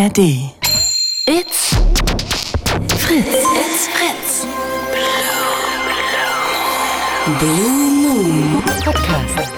ARD. It's Fritz. It's Fritz. Blue Moon Podcast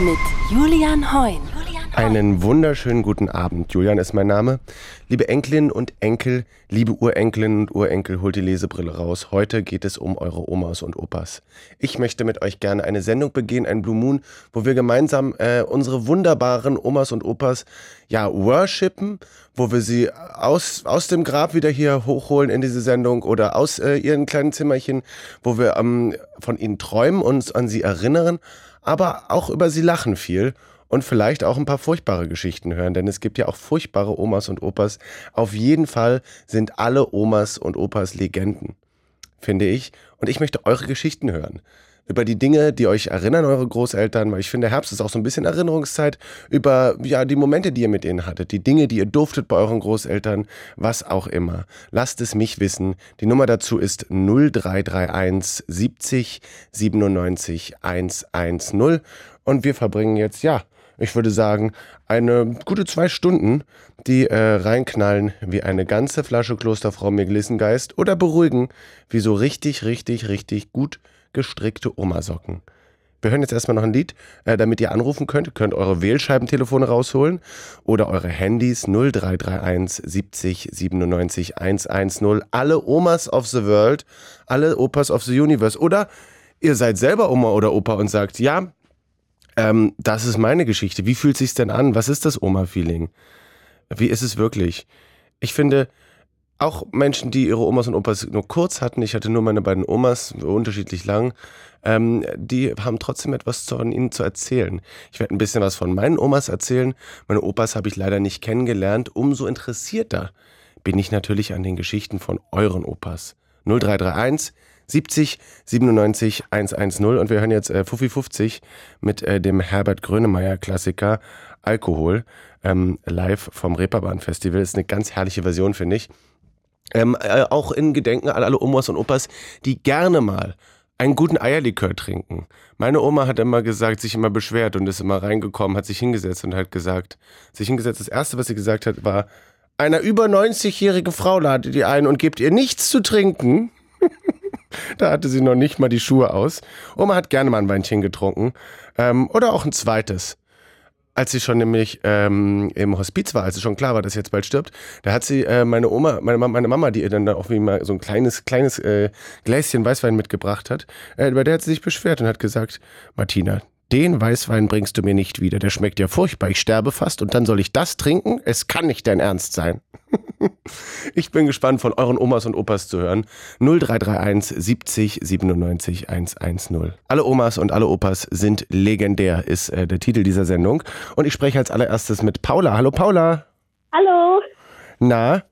mit Julian Heun. Einen wunderschönen guten Abend. Julian ist mein Name. Liebe Enkelinnen und Enkel, liebe Urenkelinnen und Urenkel, holt die Lesebrille raus. Heute geht es um eure Omas und Opas. Ich möchte mit euch gerne eine Sendung begehen, ein Blue Moon, wo wir gemeinsam äh, unsere wunderbaren Omas und Opas ja worshipen, wo wir sie aus, aus dem Grab wieder hier hochholen in diese Sendung oder aus äh, ihren kleinen Zimmerchen, wo wir ähm, von ihnen träumen, uns an sie erinnern, aber auch über sie lachen viel und vielleicht auch ein paar furchtbare Geschichten hören, denn es gibt ja auch furchtbare Omas und Opas. Auf jeden Fall sind alle Omas und Opas Legenden, finde ich. Und ich möchte eure Geschichten hören. Über die Dinge, die euch erinnern, eure Großeltern, weil ich finde, Herbst ist auch so ein bisschen Erinnerungszeit, über ja, die Momente, die ihr mit ihnen hattet, die Dinge, die ihr durftet bei euren Großeltern, was auch immer. Lasst es mich wissen. Die Nummer dazu ist 0331 70 97 110 und wir verbringen jetzt, ja, ich würde sagen, eine gute zwei Stunden, die äh, reinknallen wie eine ganze Flasche Klosterfrau Mirglissengeist oder beruhigen wie so richtig, richtig, richtig gut gestrickte Omasocken. Wir hören jetzt erstmal noch ein Lied, äh, damit ihr anrufen könnt. Ihr könnt eure Wählscheibentelefone rausholen oder eure Handys 0331 70 97 110. Alle Omas of the World, alle Opas of the Universe. Oder ihr seid selber Oma oder Opa und sagt, ja, ähm, das ist meine Geschichte. Wie fühlt sich's denn an? Was ist das Oma-Feeling? Wie ist es wirklich? Ich finde, auch Menschen, die ihre Omas und Opas nur kurz hatten, ich hatte nur meine beiden Omas, unterschiedlich lang, ähm, die haben trotzdem etwas von ihnen zu erzählen. Ich werde ein bisschen was von meinen Omas erzählen. Meine Opas habe ich leider nicht kennengelernt. Umso interessierter bin ich natürlich an den Geschichten von euren Opas. 0331 70 97 110 und wir hören jetzt äh, Fuffi 50 mit äh, dem Herbert Grönemeyer Klassiker Alkohol ähm, live vom Reeperbahn Festival. Ist eine ganz herrliche Version, finde ich. Ähm, äh, auch in Gedenken an alle Omas und Opas, die gerne mal einen guten Eierlikör trinken. Meine Oma hat immer gesagt, sich immer beschwert und ist immer reingekommen, hat sich hingesetzt und hat gesagt, sich hingesetzt. Das erste, was sie gesagt hat, war, einer über 90-jährigen Frau ladet ihr ein und gebt ihr nichts zu trinken. da hatte sie noch nicht mal die Schuhe aus. Oma hat gerne mal ein Weinchen getrunken. Ähm, oder auch ein zweites. Als sie schon nämlich ähm, im Hospiz war, als es schon klar war, dass sie jetzt bald stirbt, da hat sie äh, meine Oma, meine, meine Mama, die ihr dann auch wie mal so ein kleines, kleines äh, Gläschen Weißwein mitgebracht hat, äh, bei der hat sie sich beschwert und hat gesagt, Martina, den Weißwein bringst du mir nicht wieder. Der schmeckt ja furchtbar. Ich sterbe fast und dann soll ich das trinken? Es kann nicht dein Ernst sein. ich bin gespannt, von euren Omas und Opas zu hören. 0331 70 97 110. Alle Omas und alle Opas sind legendär, ist äh, der Titel dieser Sendung. Und ich spreche als allererstes mit Paula. Hallo Paula. Hallo. Na,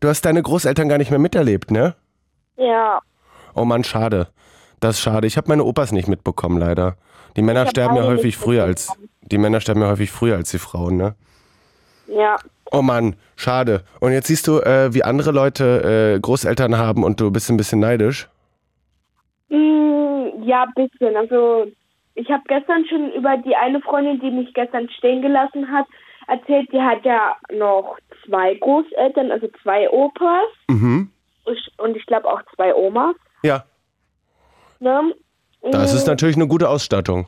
du hast deine Großeltern gar nicht mehr miterlebt, ne? Ja. Oh Mann, schade. Das ist schade. Ich habe meine Opas nicht mitbekommen, leider. Die Männer sterben ja häufig früher als die Männer sterben ja häufig früher als die Frauen, ne? Ja. Oh Mann, schade. Und jetzt siehst du, äh, wie andere Leute äh, Großeltern haben und du bist ein bisschen neidisch. Mm, ja, bisschen. Also ich habe gestern schon über die eine Freundin, die mich gestern stehen gelassen hat, erzählt. Die hat ja noch zwei Großeltern, also zwei Opas Mhm. Und ich glaube auch zwei Omas. Ja, Ne? das Mm, ist natürlich eine gute Ausstattung.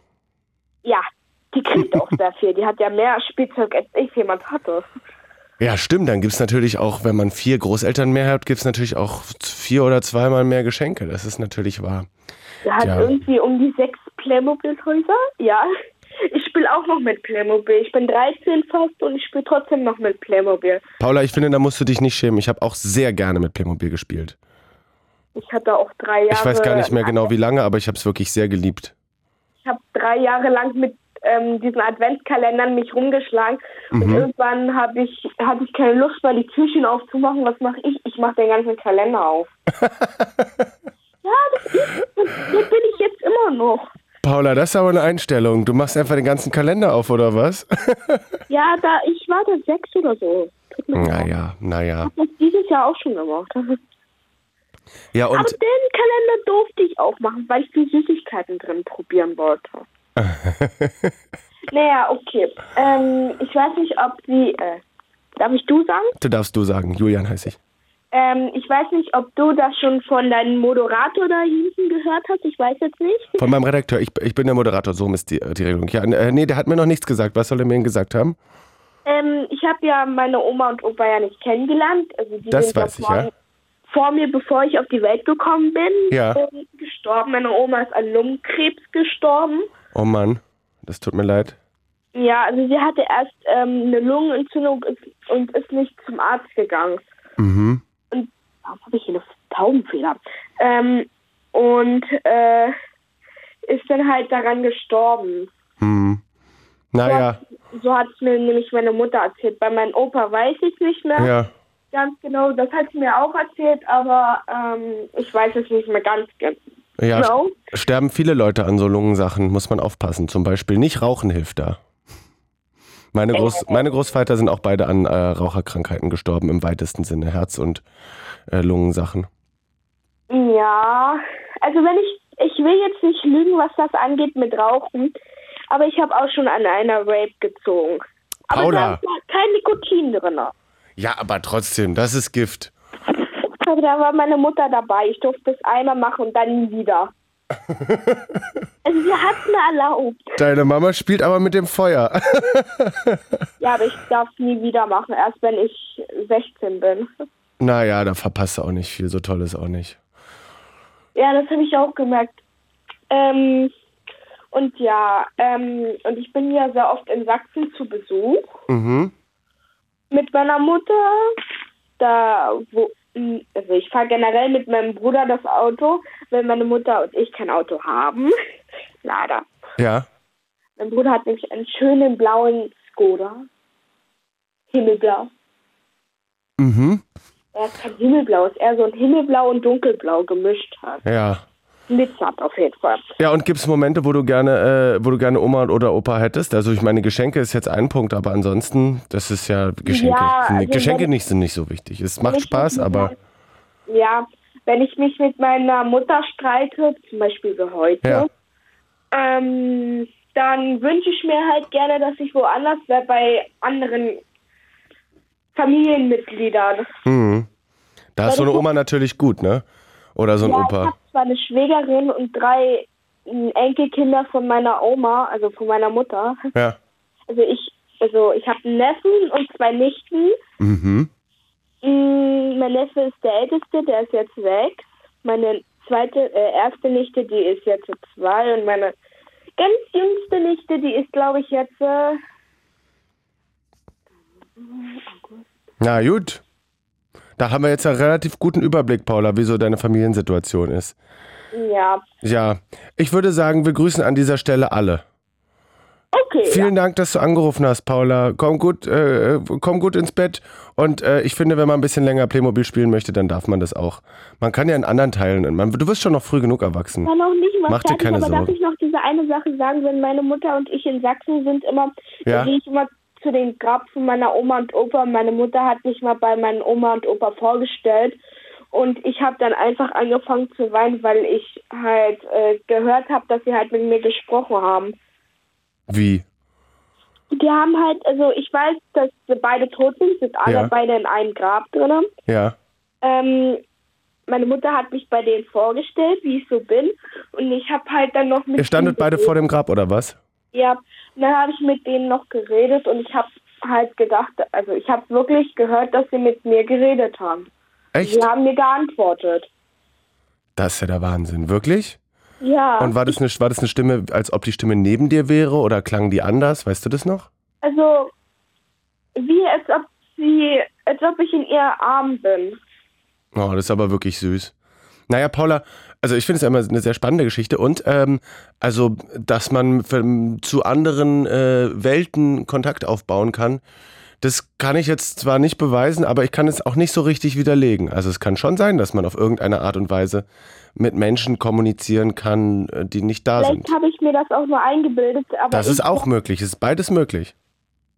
Ja, die kriegt auch sehr viel. Die hat ja mehr Spielzeug als ich jemand hatte. Ja, stimmt. Dann gibt's natürlich auch, wenn man vier Großeltern mehr hat, gibt's natürlich auch vier oder zweimal mehr Geschenke. Das ist natürlich wahr. Die hat Ja. irgendwie um die sechs Playmobil-Häuser. Ja. Ich spiele auch noch mit Playmobil. Ich bin 13 fast und ich spiele trotzdem noch mit Playmobil. Paula, ich finde, da musst du dich nicht schämen. Ich habe auch sehr gerne mit Playmobil gespielt. Ich hatte auch drei Jahre. Ich weiß gar nicht mehr genau, wie lange, aber ich habe es wirklich sehr geliebt. Ich habe drei Jahre lang mit ähm, diesen Adventskalendern mich rumgeschlagen und Mhm. irgendwann habe ich hatte ich keine Lust mehr die Türchen aufzumachen. Was mache ich? Ich mache den ganzen Kalender auf. ja, das ist das bin ich jetzt immer noch. Paula, das ist aber eine Einstellung. Du machst einfach den ganzen Kalender auf, oder was? Ja, da ich war da sechs oder so. Naja, naja. Ich habe das dieses Jahr auch schon gemacht. Ja, Aber und den Kalender durfte ich auch machen, weil ich die Süßigkeiten drin probieren wollte. naja, okay. Ähm, ich weiß nicht, ob Sie, äh, Darf ich du sagen? Du darfst du sagen. Julian heiße ich. Ähm, ich weiß nicht, ob du das schon von deinem Moderator da hinten gehört hast. Ich weiß jetzt nicht. Von meinem Redakteur. Ich, ich bin der Moderator. So ist die, die Regelung. Ja, äh, nee, der hat mir noch nichts gesagt. Was soll er mir denn gesagt haben? Ähm, ich habe ja meine Oma und Opa ja nicht kennengelernt. Also die Das weiß ich, vor, ja. Vor mir, bevor ich auf die Welt gekommen bin, Ja. ähm, gestorben. Meine Oma ist an Lungenkrebs gestorben. Oh Mann, das tut mir leid. Ja, also sie hatte erst ähm, eine Lungenentzündung und ist nicht zum Arzt gegangen. Mhm. Und warum habe ich hier eine Taubenfeder? Ähm, und äh, ist dann halt daran gestorben. Hm. Naja, So hat es mir nämlich meine Mutter erzählt. Bei meinem Opa weiß ich nicht mehr ja. Ganz genau. Das hat sie mir auch erzählt, aber ähm, ich weiß es nicht mehr ganz ge- Ja, genau. sterben viele Leute an so Lungensachen, muss man aufpassen. Zum Beispiel nicht Rauchen hilft da. Meine, Groß, meine Großväter sind auch beide an äh, Raucherkrankheiten gestorben, im weitesten Sinne, Herz- und äh, Lungensachen. Ja, also wenn ich, ich will jetzt nicht lügen, was das angeht mit Rauchen, aber ich habe auch schon an einer Rape gezogen. Aber Paula. da war kein Nikotin drin. Ja, aber trotzdem, das ist Gift. Aber da war meine Mutter dabei. Ich durfte es einmal machen und dann nie wieder. also sie hat mir erlaubt. Deine Mama spielt aber mit dem Feuer. Ja, aber ich darf es nie wieder machen, erst wenn ich 16 bin. naja, da verpasst du auch nicht viel, so toll ist auch nicht. Ja, das habe ich auch gemerkt. Ähm, und ja, ähm, und ich bin ja sehr oft in Sachsen zu Besuch Mhm. Mit meiner Mutter. Da, wo, also ich fahre generell mit meinem Bruder das Auto, weil meine Mutter und ich kein Auto haben. Leider. Ja. Mein Bruder hat nämlich einen schönen blauen Skoda. Himmelblau. Mhm. Er ist kein Himmelblau, ist eher so ein Himmelblau und Dunkelblau gemischt hat. Ja. Glitzert auf jeden Fall. Ja, und gibt es Momente, wo du gerne, äh, wo du gerne Oma oder Opa hättest? Also ich meine, Geschenke ist jetzt ein Punkt, aber ansonsten, das ist ja Geschenke. Ja, sind, also Geschenke nicht sind nicht so wichtig. Es macht Spaß, aber Ja, wenn ich mich mit meiner Mutter streite, zum Beispiel wie heute, Ja. ähm, dann wünsche ich mir halt gerne, dass ich woanders wäre bei anderen Familienmitgliedern. hm. da ist so eine Oma natürlich gut, ne? Oder so ein ja, ich Opa. habe zwar eine Schwägerin und drei äh, Enkelkinder von meiner Oma, also von meiner Mutter. Ja. Also ich, also ich habe einen Neffen und zwei Nichten. Mhm. Mm, Mein Neffe ist der Älteste, der ist jetzt sechs. Meine zweite, äh, erste Nichte, die ist jetzt zwei. Und meine ganz jüngste Nichte, die ist, glaube ich, jetzt. Äh, Na gut. Da haben wir jetzt einen relativ guten Überblick, Paula, wie so deine Familiensituation ist. ja. Ja, ich würde sagen, wir grüßen an dieser Stelle alle. Okay. Vielen Dank, dass du angerufen hast, Paula. Komm gut, äh, komm gut ins Bett. Und äh, ich finde, wenn man ein bisschen länger Playmobil spielen möchte, dann darf man das auch. Man kann ja in anderen Teilen. Man, du wirst schon noch früh genug erwachsen. Ich war noch nicht mal Mach dir fertig, keine aber darf Sorgen. ich noch diese eine Sache sagen, wenn meine Mutter und ich in Sachsen sind, immer, Ja. da gehe ich immer zu den Grab von meiner Oma und Opa. Meine Mutter hat mich mal bei meinen Oma und Opa vorgestellt und ich habe dann einfach angefangen zu weinen, weil ich halt äh, gehört habe, dass sie halt mit mir gesprochen haben. Wie? Die haben halt, also ich weiß, dass sie beide tot sind, sind alle Ja. beide in einem Grab drinnen. Ja. Ähm, meine Mutter hat mich bei denen vorgestellt, wie ich so bin. Und ich habe halt dann noch mit Ihr standet beide vor dem Grab, oder was? Ja, und dann habe ich mit denen noch geredet und ich habe halt gedacht, also ich habe wirklich gehört, dass sie mit mir geredet haben. Echt? Sie haben mir geantwortet. Das ist ja der Wahnsinn. Wirklich? Ja, Und war das, eine, war das eine Stimme, als ob die Stimme neben dir wäre oder klang die anders? Weißt du das noch? also wie als ob sie, als ob ich in ihr Arm bin. Oh, das ist aber wirklich süß. Naja, Paula, also ich finde es immer eine sehr spannende Geschichte und ähm, also, dass man für, zu anderen äh, Welten Kontakt aufbauen kann, das kann ich jetzt zwar nicht beweisen, aber ich kann es auch nicht so richtig widerlegen. Also es kann schon sein, dass man auf irgendeine Art und Weise mit Menschen kommunizieren kann, äh, die nicht da sind. Vielleicht habe ich mir das auch nur eingebildet, aber Das ist auch möglich, es ist beides möglich.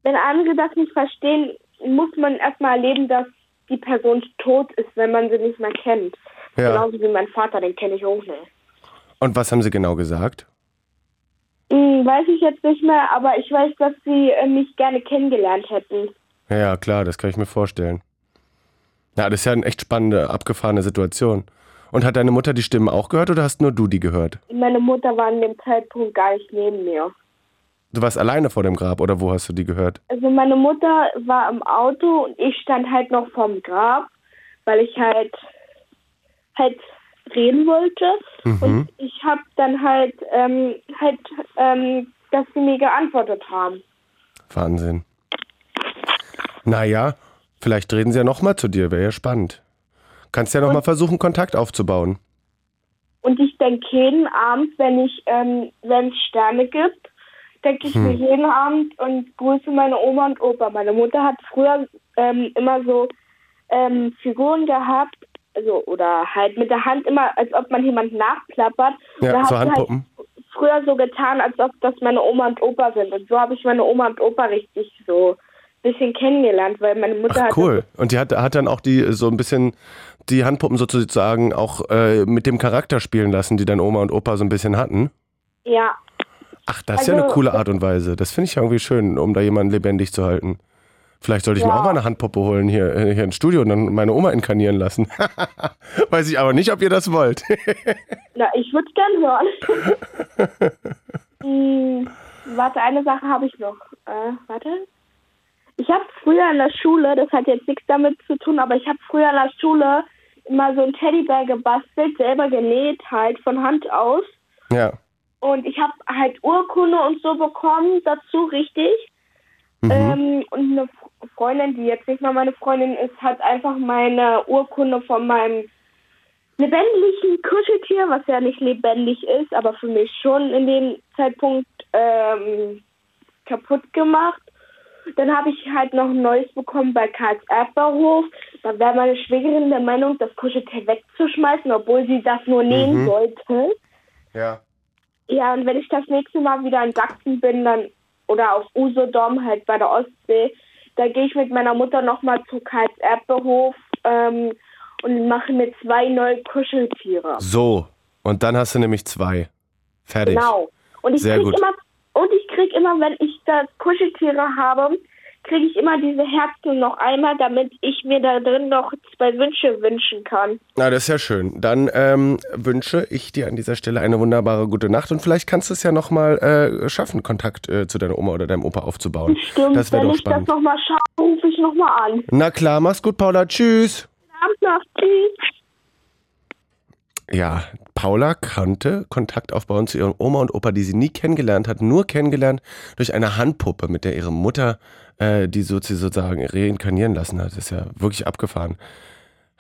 wenn andere das nicht verstehen, muss man erstmal erleben, dass die Person tot ist, wenn man sie nicht mehr kennt. Ja. Genauso wie mein Vater, den kenne ich auch nicht. Und was haben sie genau gesagt? Hm, weiß ich jetzt nicht mehr, aber ich weiß, dass sie äh, mich gerne kennengelernt hätten. Ja, klar, das kann ich mir vorstellen. Ja, das ist ja eine echt spannende, abgefahrene Situation. Und hat deine Mutter die Stimmen auch gehört oder hast nur du die gehört? Meine Mutter war an dem Zeitpunkt gar nicht neben mir. Du warst alleine vor dem Grab oder wo hast du die gehört? Also meine Mutter war im Auto und ich stand halt noch vorm Grab, weil ich halt halt reden wollte. Mhm. Und ich habe dann halt ähm, halt, ähm, dass sie mir geantwortet haben. Wahnsinn. Naja, vielleicht reden sie ja nochmal zu dir, wäre ja spannend. Kannst ja nochmal versuchen, Kontakt aufzubauen. Und ich denke jeden Abend, wenn ich, ähm, wenn es Sterne gibt, denke ich mir jeden Abend und grüße meine Oma und Opa. Meine Mutter hat früher ähm, immer so ähm, Figuren gehabt, also oder halt mit der Hand immer, als ob man jemand nachplappert. Ja, Da so sie Handpuppen. Halt früher so getan, als ob das meine Oma und Opa sind. Und so habe ich meine Oma und Opa richtig so ein bisschen kennengelernt, weil meine Mutter Ach, hat cool. Und die hat, hat dann auch die so ein bisschen die Handpuppen sozusagen auch äh, mit dem Charakter spielen lassen, die dein Oma und Opa so ein bisschen hatten. ja Ach, das ist ja Also- eine coole Art und Weise. Das finde ich ja irgendwie schön, um da jemanden lebendig zu halten. Vielleicht sollte ich mir Ja. auch mal eine Handpuppe holen hier, äh, hier ins Studio und dann meine Oma inkarnieren lassen. Weiß ich aber nicht, ob ihr das wollt. Na, ich würde gern hören. hm, warte, eine Sache habe ich noch. Äh, warte. Ich habe früher in der Schule, das hat jetzt nichts damit zu tun, aber ich habe früher in der Schule immer so ein Teddybär gebastelt, selber genäht halt von Hand aus. ja. Und ich habe halt Urkunde und so bekommen dazu, richtig. Mhm. Ähm, und eine Freundin, die jetzt nicht mal meine Freundin ist, hat einfach meine Urkunde von meinem lebendigen Kuscheltier, was ja nicht lebendig ist, aber für mich schon in dem Zeitpunkt ähm, kaputt gemacht. Dann habe ich halt noch ein neues bekommen bei Karls Erdbeerhof. Da wäre meine Schwägerin der Meinung, das Kuscheltier wegzuschmeißen, obwohl sie das nur nähen Mhm. sollte. Ja. Ja, und wenn ich das nächste Mal wieder in Sachsen bin, dann oder auf Usedom, halt bei der Ostsee, da gehe ich mit meiner Mutter nochmal zu Karls Erdbeerhof ähm, und mache mir zwei neue Kuscheltiere. So. Und dann hast du nämlich zwei. Fertig. Genau. Und ich Sehr krieg gut. immer und ich krieg immer, wenn ich da Kuscheltiere habe, kriege ich immer diese Herzen noch einmal, damit ich mir da drin noch zwei Wünsche wünschen kann. Na, das ist ja schön. Dann ähm, wünsche ich dir an dieser Stelle eine wunderbare gute Nacht und vielleicht kannst du es ja nochmal äh, schaffen, Kontakt äh, zu deiner Oma oder deinem Opa aufzubauen. Stimmt, das wäre wenn doch ich das spannend. nochmal schaffe, rufe ich nochmal an. Na klar, mach's gut, Paula. Tschüss. Abend noch. Tschüss. Ja, Paula konnte Kontakt aufbauen zu ihrem Oma und Opa, die sie nie kennengelernt hat, nur kennengelernt durch eine Handpuppe, mit der ihre Mutter äh, die sozusagen reinkarnieren lassen hat. Das ist ja wirklich abgefahren.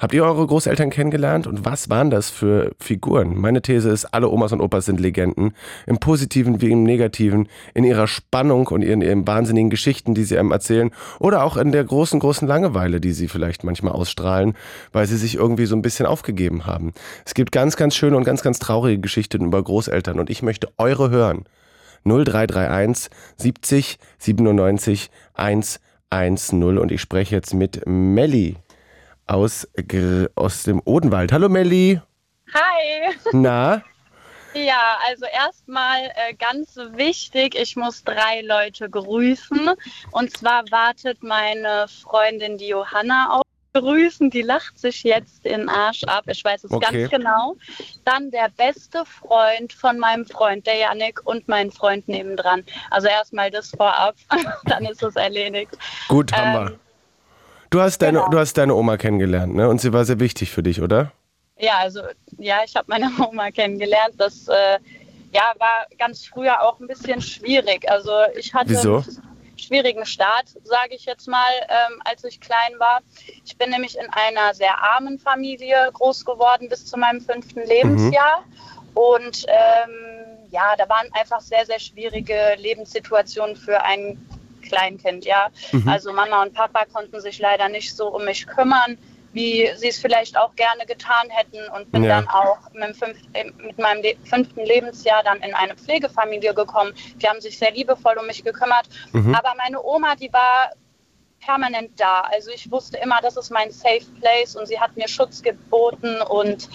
Habt ihr eure Großeltern kennengelernt? Und was waren das für Figuren? Meine These ist, alle Omas und Opas sind Legenden, im Positiven wie im Negativen, in ihrer Spannung und in ihren wahnsinnigen Geschichten, die sie einem erzählen. Oder auch in der großen, großen Langeweile, die sie vielleicht manchmal ausstrahlen, weil sie sich irgendwie so ein bisschen aufgegeben haben. Es gibt ganz, ganz schöne und ganz, ganz traurige Geschichten über Großeltern. Und ich möchte eure hören. 0331 70 97 110 und ich spreche jetzt mit Melli aus, aus dem Odenwald. Hallo Melli. Hi. Na? Ja, also erstmal äh, ganz wichtig, ich muss drei Leute grüßen. Und zwar wartet meine Freundin, die Johanna, auf Grüßen. Die lacht sich jetzt in Arsch ab. Ich weiß es Okay. ganz genau. Dann der beste Freund von meinem Freund, der Yannick, und mein Freund nebendran. Also erstmal das vorab, dann ist es erledigt. Gut, haben wir. Ähm, Du hast, deine, genau. du hast deine Oma kennengelernt, ne? Und sie war sehr wichtig für dich, oder? Ja, also ja, ich habe meine Oma kennengelernt. Das äh, ja, war ganz früher auch ein bisschen schwierig. Also ich hatte Wieso? einen schwierigen Start, sage ich jetzt mal, ähm, als ich klein war. Ich bin nämlich in einer sehr armen Familie groß geworden bis zu meinem fünften Lebensjahr. Und ähm, ja, da waren einfach sehr, sehr schwierige Lebenssituationen für ein Kleinkind, ja. Also Mama und Papa konnten sich leider nicht so um mich kümmern, wie sie es vielleicht auch gerne getan hätten und bin Ja. dann auch mit, fünf, mit meinem Le fünften Lebensjahr dann in eine Pflegefamilie gekommen. Die haben sich sehr liebevoll um mich gekümmert. Aber meine Oma, die war permanent da. Also ich wusste immer, das ist mein Safe Place und sie hat mir Schutz geboten und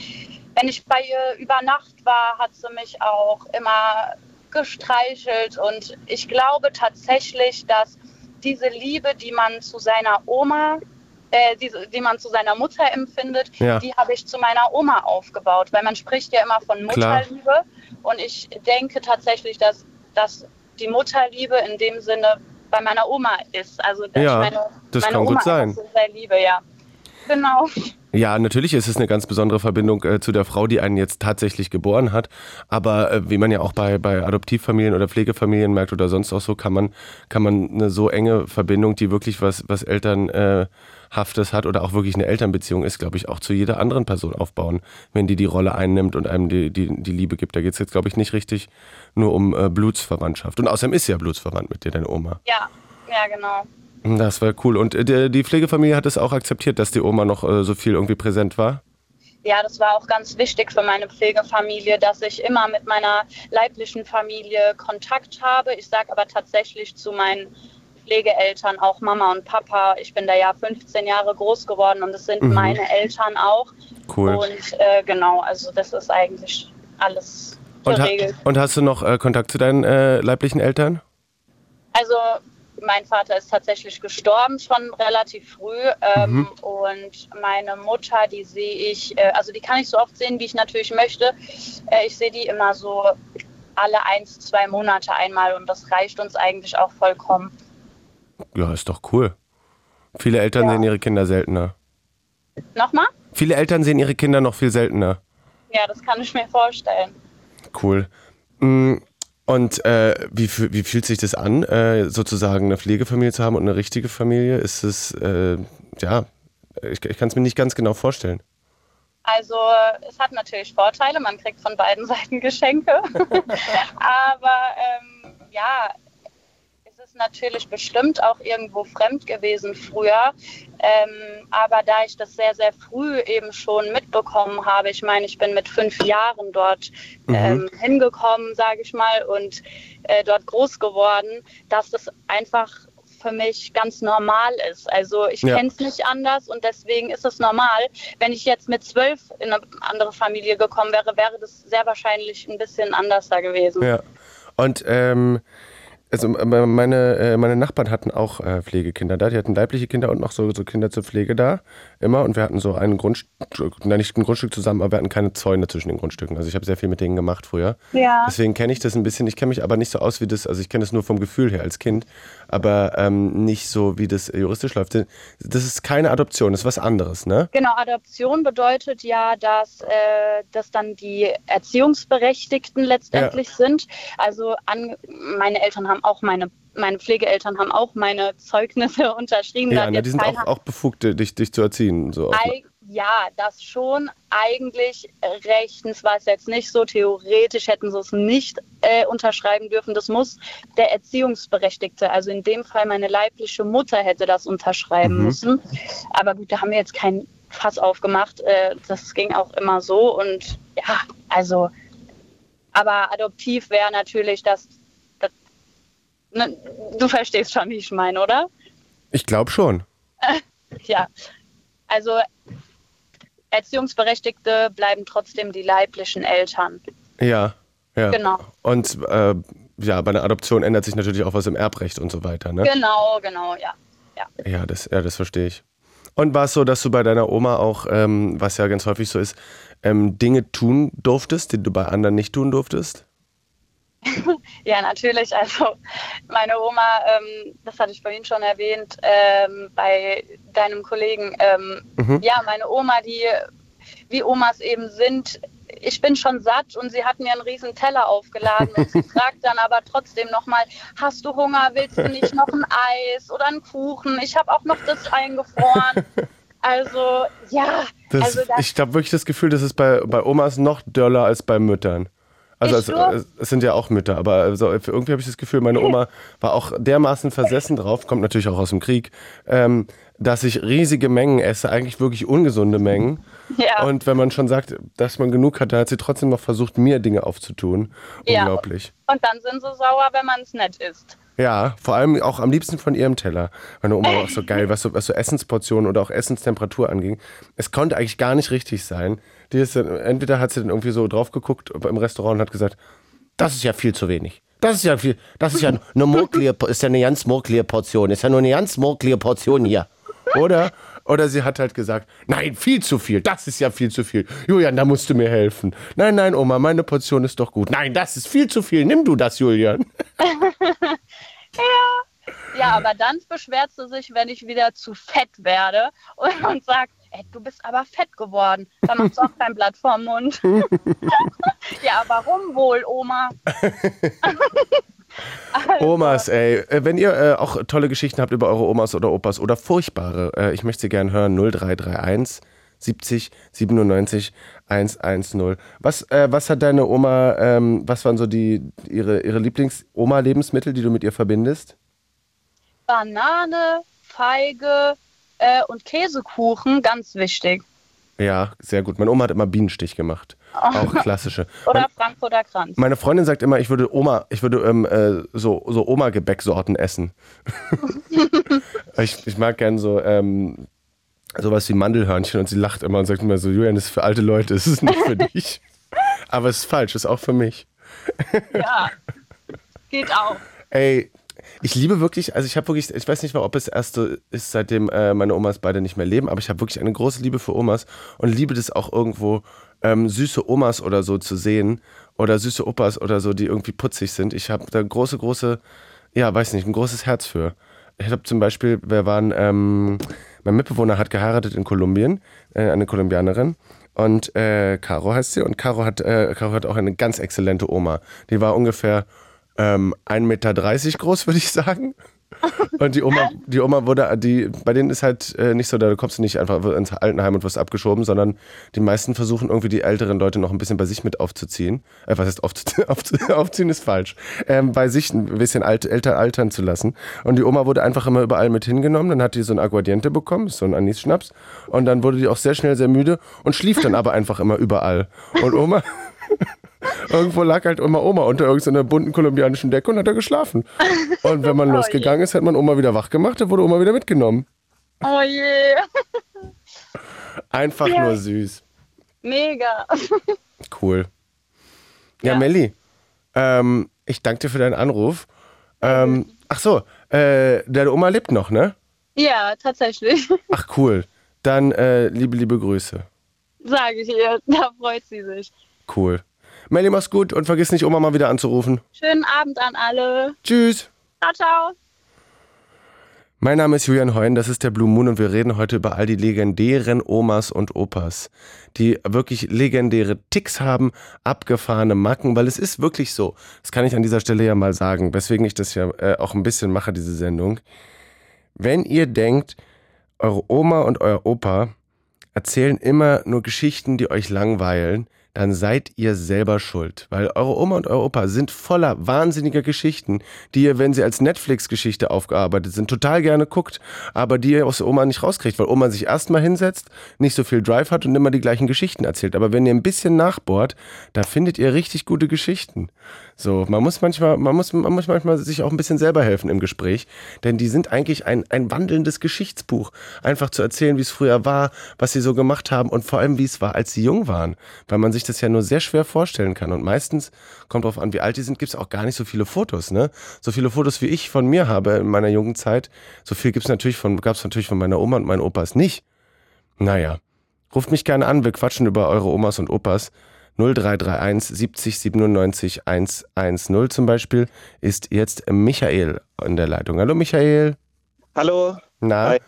wenn ich bei ihr über Nacht war, hat sie mich auch immer gestreichelt und ich glaube tatsächlich, dass diese Liebe, die man zu seiner Oma, äh, die, die man zu seiner Mutter empfindet, Ja. die habe ich zu meiner Oma aufgebaut. Weil man spricht ja immer von Klar. Mutterliebe. Und ich denke tatsächlich, dass, dass die Mutterliebe in dem Sinne bei meiner Oma ist. Also Ja, meine, das meine kann gut Oma sein. so sehr liebe, ja. Genau. Ja, natürlich ist es eine ganz besondere Verbindung äh, zu der Frau, die einen jetzt tatsächlich geboren hat. Aber äh, wie man ja auch bei, bei Adoptivfamilien oder Pflegefamilien merkt oder sonst auch so, kann man, kann man eine so enge Verbindung, die wirklich was, was Elternhaftes hat oder auch wirklich eine Elternbeziehung ist, glaube ich, auch zu jeder anderen Person aufbauen, wenn die die Rolle einnimmt und einem die, die, die Liebe gibt. Da geht es jetzt, glaube ich, nicht richtig nur um äh, Blutsverwandtschaft. Und außerdem ist sie ja blutsverwandt mit dir, deine Oma. Ja, ja, genau. Das war cool. Und äh, die Pflegefamilie hat es auch akzeptiert, dass die Oma noch äh, so viel irgendwie präsent war? Ja, das war auch ganz wichtig für meine Pflegefamilie, dass ich immer mit meiner leiblichen Familie Kontakt habe. Ich sage aber tatsächlich zu meinen Pflegeeltern, auch Mama und Papa, ich bin da ja 15 Jahre groß geworden und es sind Mhm. meine Eltern auch. Cool. Und äh, genau, also das ist eigentlich alles Und, ha und hast du noch äh, Kontakt zu deinen äh, leiblichen Eltern? Also mein Vater ist tatsächlich gestorben schon relativ früh ähm, Mhm. und meine Mutter, die sehe ich, äh, also die kann ich so oft sehen, wie ich natürlich möchte. Äh, ich sehe die immer so alle eins, zwei Monate einmal und das reicht uns eigentlich auch vollkommen. Ja, ist doch cool. Viele Eltern Ja. sehen ihre Kinder seltener. Nochmal? Viele Eltern sehen ihre Kinder noch viel seltener. Ja, das kann ich mir vorstellen. Cool. Mm, Und äh, wie, wie fühlt sich das an, äh, sozusagen eine Pflegefamilie zu haben und eine richtige Familie? Ist es, äh, ja, ich, ich kann es mir nicht ganz genau vorstellen. Also es hat natürlich Vorteile, man kriegt von beiden Seiten Geschenke. Aber ähm, ja, ist natürlich bestimmt auch irgendwo fremd gewesen früher. Ähm, aber da ich das sehr, sehr früh eben schon mitbekommen habe, ich meine, ich bin mit fünf Jahren dort ähm, hingekommen, sage ich mal, und äh, dort groß geworden, dass das einfach für mich ganz normal ist. Also ich Ja. kenne es nicht anders und deswegen ist es normal. Wenn ich jetzt mit zwölf in eine andere Familie gekommen wäre, wäre das sehr wahrscheinlich ein bisschen anders da gewesen. Ja. Und ähm, also meine, äh, meine Nachbarn hatten auch äh, Pflegekinder da. Die hatten leibliche Kinder und noch so, so Kinder zur Pflege da. Immer. Und wir hatten so ein Grundstück, nein, nicht ein Grundstück zusammen, aber wir hatten keine Zäune zwischen den Grundstücken. Also ich habe sehr viel mit denen gemacht früher. Ja. Deswegen kenne ich das ein bisschen. Ich kenne mich aber nicht so aus wie das, also ich kenne das nur vom Gefühl her als Kind, aber ähm, nicht so, wie das juristisch läuft. Das ist keine Adoption, das ist was anderes, ne? Genau, Adoption bedeutet ja, dass, äh, dass dann die Erziehungsberechtigten letztendlich sind. Also an, meine Eltern haben auch meine, meine Pflegeeltern haben auch meine Zeugnisse unterschrieben. Ja, hat ne, die sind auch, auch befugt, dich, dich zu erziehen. So Eig ja, das schon. Eigentlich rechtens war es jetzt nicht so. Theoretisch hätten sie es nicht äh, unterschreiben dürfen. Das muss der Erziehungsberechtigte, also in dem Fall meine leibliche Mutter, hätte das unterschreiben Mhm. müssen. Aber gut, da haben wir jetzt kein Fass aufgemacht. Äh, das ging auch immer so. Und ja, also, aber adoptiv wäre natürlich das. Ne, du verstehst schon, wie ich meine, oder? ich glaube schon. Ja, also Erziehungsberechtigte bleiben trotzdem die leiblichen Eltern. Ja, ja. Genau. Und äh, ja, bei einer Adoption ändert sich natürlich auch was im Erbrecht und so weiter, ne? Genau, genau, ja. ja. Ja, das, ja, das verstehe ich. Und war es so, dass du bei deiner Oma auch, ähm, was ja ganz häufig so ist, ähm, Dinge tun durftest, die du bei anderen nicht tun durftest? Ja, natürlich. Also meine Oma, ähm, das hatte ich vorhin schon erwähnt, ähm, bei deinem Kollegen. Ähm, Mhm. Ja, meine Oma, die wie Omas eben sind, ich bin schon satt und sie hat mir einen riesen Teller aufgeladen und sie fragt dann aber trotzdem nochmal, hast du Hunger, willst du nicht noch ein Eis oder einen Kuchen? Ich habe auch noch das eingefroren. Also ja, Das, also das, ich habe wirklich das Gefühl, das ist bei, bei Omas noch döller als bei Müttern. Also es, es, sind ja auch Mütter, aber also irgendwie habe ich das Gefühl, meine Oma war auch dermaßen versessen drauf, kommt natürlich auch aus dem Krieg, ähm, dass ich riesige Mengen esse, eigentlich wirklich ungesunde Mengen. Ja. Und wenn man schon sagt, dass man genug hat, dann hat sie trotzdem noch versucht, mir Dinge aufzutun. Ja. Unglaublich. und dann sind sie sauer, wenn man es nett isst. Ja, vor allem auch am liebsten von ihrem Teller. Meine Oma war auch so geil, was so, was so Essensportionen oder auch Essenstemperatur anging. Es konnte eigentlich gar nicht richtig sein. Die ist dann, entweder hat sie dann irgendwie so drauf geguckt im Restaurant und hat gesagt, das ist ja viel zu wenig. Das ist ja viel, das ist ja eine Murklige, ist ja eine ganz murklige Portion. Ist ja nur eine ganz murklige Portion hier. Oder? Oder sie hat halt gesagt, nein, viel zu viel, das ist ja viel zu viel. Julian, da musst du mir helfen. Nein, nein, Oma, meine Portion ist doch gut. Nein, das ist viel zu viel. Nimm du das, Julian. ja. Ja, aber dann beschwert sie sich, wenn ich wieder zu fett werde und, und sagt, ey, du bist aber fett geworden. Dann macht auch kein Blatt vorm Mund. ja, warum wohl, Oma? Also. Omas, ey. Äh, wenn ihr äh, auch tolle Geschichten habt über eure Omas oder Opas oder furchtbare, äh, ich möchte sie gerne hören, 0331 70 97 110. Was, äh, was hat deine Oma, ähm, was waren so die, ihre, ihre Lieblings-Oma-Lebensmittel, die du mit ihr verbindest? Banane, Feige äh, und Käsekuchen, ganz wichtig. Ja, sehr gut. Meine Oma hat immer Bienenstich gemacht. Auch klassische. Oder mein, Frankfurter Kranz. Meine Freundin sagt immer, ich würde Oma, ich würde ähm, äh, so, so Oma-Gebäcksorten essen. ich, ich mag gern so ähm, sowas wie Mandelhörnchen und sie lacht immer und sagt immer so, Julian, das ist für alte Leute, es ist nicht für dich. Aber es ist falsch, es ist auch für mich. ja, geht auch. Ey, ich liebe wirklich, also ich habe wirklich, ich weiß nicht mal, ob es erst so ist, seitdem äh, meine Omas beide nicht mehr leben, aber ich habe wirklich eine große Liebe für Omas und liebe das auch irgendwo, ähm, süße Omas oder so zu sehen oder süße Opas oder so, die irgendwie putzig sind. Ich habe da große, große, ja, weiß nicht, ein großes Herz für. Ich habe zum Beispiel, wir waren, ähm, mein Mitbewohner hat geheiratet in Kolumbien, äh, eine Kolumbianerin. Und äh, Caro heißt sie. Und Caro hat, äh, Caro hat auch eine ganz exzellente Oma. Die war ungefähr ähm, 1,30 Meter groß, würde ich sagen. Und die Oma, die Oma wurde, die, bei denen ist halt äh, nicht so, da kommst du nicht einfach ins Altenheim und wirst abgeschoben, sondern die meisten versuchen irgendwie die älteren Leute noch ein bisschen bei sich mit aufzuziehen. Äh, was heißt aufzuziehen? aufziehen ist falsch. Ähm, bei sich ein bisschen alt, älter altern zu lassen. Und die Oma wurde einfach immer überall mit hingenommen. Dann hat die so ein Aguardiente bekommen, so ein Anis-Schnaps. Und dann wurde die auch sehr schnell sehr müde und schlief dann aber einfach immer überall. Und Oma, Irgendwo lag halt immer Oma unter irgendeiner bunten kolumbianischen Decke und hat da geschlafen. Und wenn man oh losgegangen je. ist, hat man Oma wieder wach gemacht, dann wurde Oma wieder mitgenommen. Oh je. Einfach ja. nur süß. Mega. Cool. Ja, ja. Melli, ähm, ich danke dir für deinen Anruf. Ähm, ach so, äh, deine Oma lebt noch, ne? Ja, tatsächlich. Ach cool. Dann äh, liebe, liebe Grüße. Sage ich ihr, da freut sie sich. Cool. Melli, mach's gut und vergiss nicht, Oma mal wieder anzurufen. Schönen Abend an alle. Tschüss. Ciao, ciao. Mein Name ist Julian Heun, das ist der Blue Moon und wir reden heute über all die legendären Omas und Opas, die wirklich legendäre Ticks haben, abgefahrene Macken, weil es ist wirklich so. Das kann ich an dieser Stelle ja mal sagen, weswegen ich das ja äh, auch ein bisschen mache, diese Sendung. Wenn ihr denkt, eure Oma und euer Opa erzählen immer nur Geschichten, die euch langweilen, dann seid ihr selber schuld. Weil eure Oma und euer Opa sind voller wahnsinniger Geschichten, die ihr, wenn sie als Netflix-Geschichte aufgearbeitet sind, total gerne guckt, aber die ihr aus der Oma nicht rauskriegt, weil Oma sich erstmal hinsetzt, nicht so viel Drive hat und immer die gleichen Geschichten erzählt. Aber wenn ihr ein bisschen nachbohrt, da findet ihr richtig gute Geschichten. So, man muss manchmal, man muss, man muss manchmal sich auch ein bisschen selber helfen im Gespräch, denn die sind eigentlich ein, ein wandelndes Geschichtsbuch. Einfach zu erzählen, wie es früher war, was sie so gemacht haben und vor allem, wie es war, als sie jung waren. Weil man sich das ja nur sehr schwer vorstellen kann. Und meistens, kommt drauf an, wie alt die sind, gibt es auch gar nicht so viele Fotos, ne? So viele Fotos, wie ich von mir habe in meiner jungen Zeit, so viel gibt's natürlich von, gab's natürlich von meiner Oma und meinen Opas nicht. Naja. Ruft mich gerne an, wir quatschen über eure Omas und Opas. 0331 70 97 110 zum Beispiel ist jetzt Michael in der Leitung. Hallo Michael. Hallo. Na? Hi.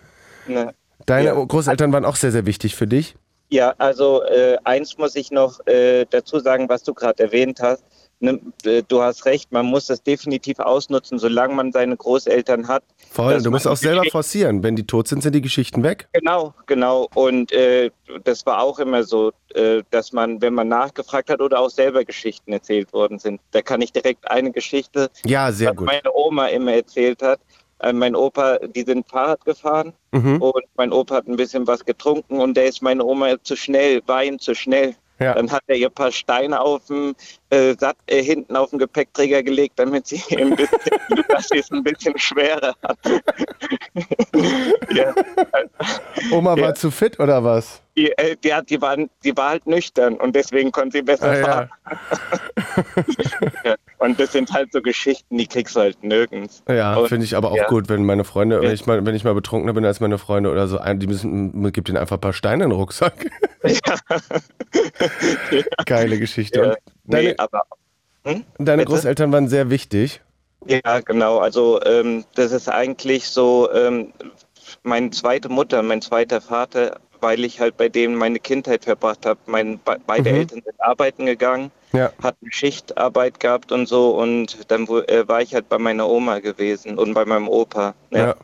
Na. Deine ja. Großeltern waren auch sehr, sehr wichtig für dich? Ja, also äh, eins muss ich noch äh, dazu sagen, was du gerade erwähnt hast. Ne, äh, du hast recht, man muss das definitiv ausnutzen, solange man seine Großeltern hat. Voll, du musst auch selber forcieren. Wenn die tot sind, sind die Geschichten weg. Genau, genau. Und äh, das war auch immer so, äh, dass man, wenn man nachgefragt hat oder auch selber Geschichten erzählt worden sind. Da kann ich direkt eine Geschichte, ja, sehr was gut. meine Oma immer erzählt hat. Äh, mein Opa, die sind Fahrrad gefahren mhm. und mein Opa hat ein bisschen was getrunken und der ist meine Oma zu schnell, war ihm zu schnell. Ja. Dann hat er ihr ein paar Steine auf dem äh, Sat, äh, hinten auf den Gepäckträger gelegt, damit sie ein bisschen, dass sie es ein bisschen schwerer hat. ja. Oma war zu fit oder was? Die, äh, die, die, war, die war halt nüchtern und deswegen konnte sie besser ah, fahren. Ja. Und das sind halt so Geschichten, die kriegst du halt nirgends. Ja, finde ich aber auch ja. gut, wenn meine Freunde, wenn ich mal, wenn ich mal betrunkener bin als meine Freunde oder so, die müssen, gibt ihnen einfach ein paar Steine in den Rucksack. Ja. Geile Geschichte. Deine, nee, aber, hm? deine Großeltern waren sehr wichtig. Ja, genau. Also ähm, das ist eigentlich so, ähm, meine zweite Mutter, mein zweiter Vater, weil ich halt bei denen meine Kindheit verbracht habe. Mein, beide mhm. Eltern sind arbeiten gegangen, ja. hatten Schichtarbeit gehabt und so und dann äh, war ich halt bei meiner Oma gewesen und bei meinem Opa. Ja. ja.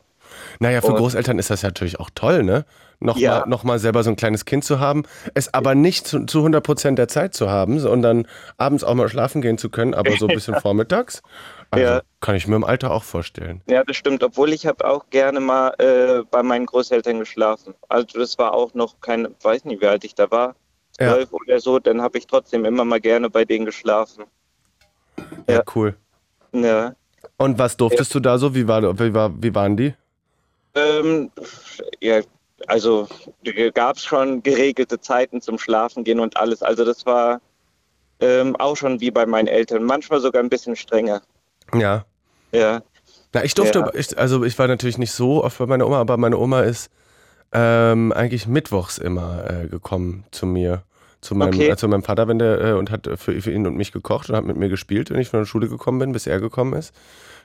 Naja, für und, Großeltern ist das natürlich auch toll, ne? Nochmal ja. noch mal selber so ein kleines Kind zu haben, es aber nicht zu, zu 100 Prozent der Zeit zu haben, sondern abends auch mal schlafen gehen zu können, aber so ein bisschen vormittags. Also ja. Kann ich mir im Alter auch vorstellen. Ja, das stimmt. Obwohl ich habe auch gerne mal äh, bei meinen Großeltern geschlafen. Also das war auch noch kein, weiß nicht, wie alt ich da war, zwölf ja. oder so. Dann habe ich trotzdem immer mal gerne bei denen geschlafen. Ja, ja. cool. Ja. Und was durftest du da so? Wie, war, wie, war, wie waren die? Ähm, ja, also gab es schon geregelte Zeiten zum Schlafen gehen und alles. Also das war ähm, auch schon wie bei meinen Eltern. Manchmal sogar ein bisschen strenger. Ja. Ja. Na, ich durfte, ja. ich, also ich war natürlich nicht so oft bei meiner Oma, aber meine Oma ist ähm, eigentlich mittwochs immer äh, gekommen zu mir. Zu meinem, okay. äh, zu meinem Vater, wenn der, äh, und hat für, für, ihn und mich gekocht und hat mit mir gespielt, wenn ich von der Schule gekommen bin, bis er gekommen ist.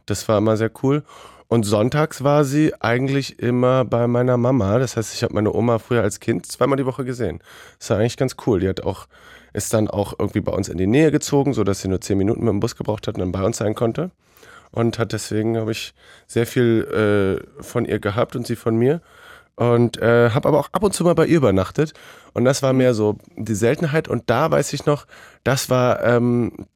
Das war immer sehr cool. Und sonntags war sie eigentlich immer bei meiner Mama. Das heißt, ich habe meine Oma früher als Kind zweimal die Woche gesehen. Das war eigentlich ganz cool. Die hat auch, ist dann auch irgendwie bei uns in die Nähe gezogen, sodass sie nur zehn Minuten mit dem Bus gebraucht hat und dann bei uns sein konnte. Und hat deswegen habe ich sehr viel äh, von ihr gehabt und sie von mir. Und äh, habe aber auch ab und zu mal bei ihr übernachtet. Und das war mehr so die Seltenheit. Und da weiß ich noch, das war ähm,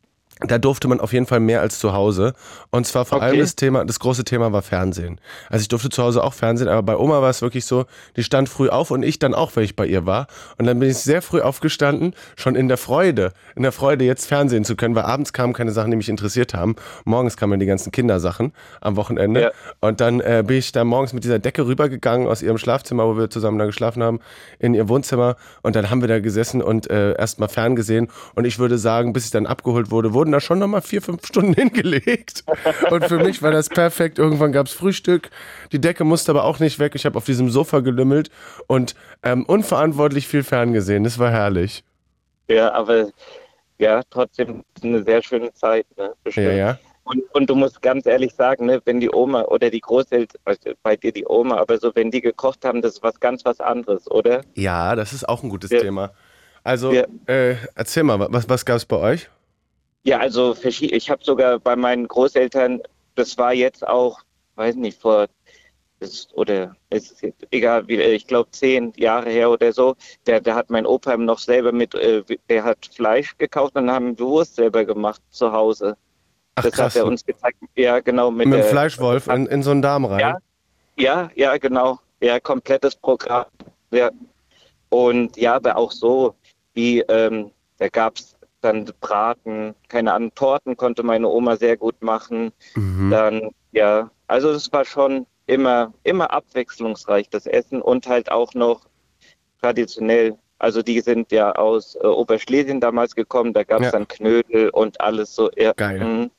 da durfte man auf jeden Fall mehr als zu Hause. Und zwar vor okay. allem das Thema, das große Thema war Fernsehen. Also ich durfte zu Hause auch Fernsehen, aber bei Oma war es wirklich so, die stand früh auf und ich dann auch, wenn ich bei ihr war. Und dann bin ich sehr früh aufgestanden, schon in der Freude, in der Freude jetzt Fernsehen zu können, weil abends kamen keine Sachen, die mich interessiert haben. Morgens kamen die ganzen Kindersachen am Wochenende. Ja. Und dann äh, bin ich da morgens mit dieser Decke rübergegangen aus ihrem Schlafzimmer, wo wir zusammen da geschlafen haben, in ihr Wohnzimmer. Und dann haben wir da gesessen und äh, erstmal ferngesehen. Und ich würde sagen, bis ich dann abgeholt wurde, wurden wurden da schon nochmal vier, fünf Stunden hingelegt. Und für mich war das perfekt. Irgendwann gab es Frühstück. Die Decke musste aber auch nicht weg. Ich habe auf diesem Sofa gelümmelt und ähm, unverantwortlich viel ferngesehen. Das war herrlich. Ja, aber ja, trotzdem eine sehr schöne Zeit. Ne? Ja, ja. Und, und, du musst ganz ehrlich sagen, ne, wenn die Oma oder die Großeltern, also bei dir die Oma, aber so, wenn die gekocht haben, das ist was ganz was anderes, oder? Ja, das ist auch ein gutes ja. Thema. Also, ja. äh, erzähl mal, was, was gab es bei euch? Ja, also ich habe sogar bei meinen Großeltern, das war jetzt auch, weiß nicht, vor ist, oder ist egal, wie, ich glaube zehn Jahre her oder so, der, der hat mein Opa noch selber mit, äh, der hat Fleisch gekauft und haben Wurst selber gemacht zu Hause. Ach, das krass. hat er uns gezeigt. Ja, genau. Mit, mit dem Fleischwolf in, in so einen Darm rein. Ja, ja, ja, genau. Ja, komplettes Programm. Ja. Und ja, aber auch so, wie, ähm, da gab es dann Braten, keine Ahnung, Torten konnte meine Oma sehr gut machen. Mhm. Dann, ja, also es war schon immer, immer abwechslungsreich, das Essen und halt auch noch traditionell. Also die sind ja aus äh, Oberschlesien damals gekommen, da gab es ja. dann Knödel und alles so. Ja, Geil.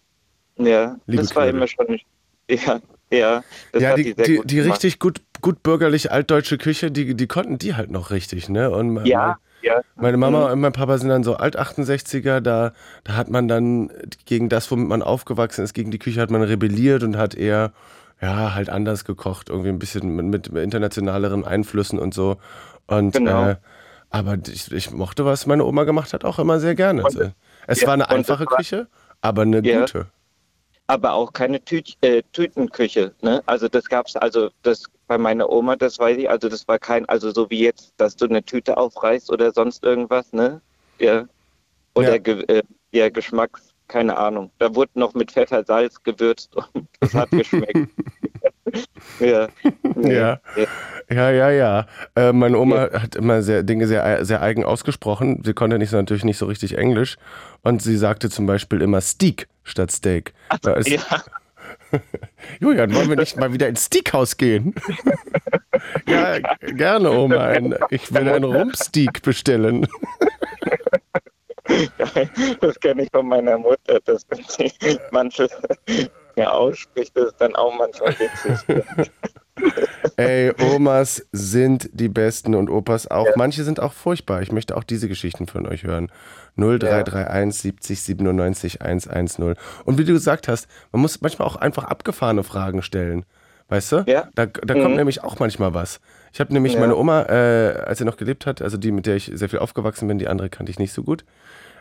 Mh, ja, Liebe das war immer schon, ja, ja. ja, die, die, die, die richtig gut, gut bürgerlich altdeutsche Küche, die, die konnten die halt noch richtig, ne? Und, ja. Ja. Meine Mama mhm. und mein Papa sind dann so Alt-68er, da, da hat man dann gegen das, womit man aufgewachsen ist, gegen die Küche hat man rebelliert und hat eher, ja, halt anders gekocht, irgendwie ein bisschen mit, mit internationaleren Einflüssen und so. Und, genau. äh, aber ich, ich, mochte, was meine Oma gemacht hat, auch immer sehr gerne. Und, es ja, war eine einfache war, Küche, aber eine ja. gute aber auch keine Tü äh, Tütenküche. Ne? Also das gab es, also das bei meiner Oma, das weiß ich, also das war kein, also so wie jetzt, dass du eine Tüte aufreißt oder sonst irgendwas, ne? Ja. Oder ja, Ge äh, ja Geschmacks, keine Ahnung. Da wurde noch mit Pfeffer, Salz gewürzt und das hat geschmeckt. ja. ja. Ja, ja, ja. Äh, meine Oma ja. hat immer sehr, Dinge sehr, sehr eigen ausgesprochen. Sie konnte nicht so, natürlich nicht so richtig Englisch. Und sie sagte zum Beispiel immer Steak statt Steak. Ach, ja. Julian, wollen wir nicht mal wieder ins Steakhaus gehen? ja, gerne, Oma. Ein, ich will einen Rumpsteak bestellen. das kenne ich von meiner Mutter, dass wenn sie manche ja, ausspricht, das ist dann auch manchmal witzig. Ey, Omas sind die besten und Opas auch. Manche sind auch furchtbar. Ich möchte auch diese Geschichten von euch hören. 0331 70 97 110. Und wie du gesagt hast, man muss manchmal auch einfach abgefahrene Fragen stellen. Weißt du? Ja. Da, da mhm. kommt nämlich auch manchmal was. Ich habe nämlich ja. meine Oma, äh, als sie noch gelebt hat, also die, mit der ich sehr viel aufgewachsen bin, die andere kannte ich nicht so gut.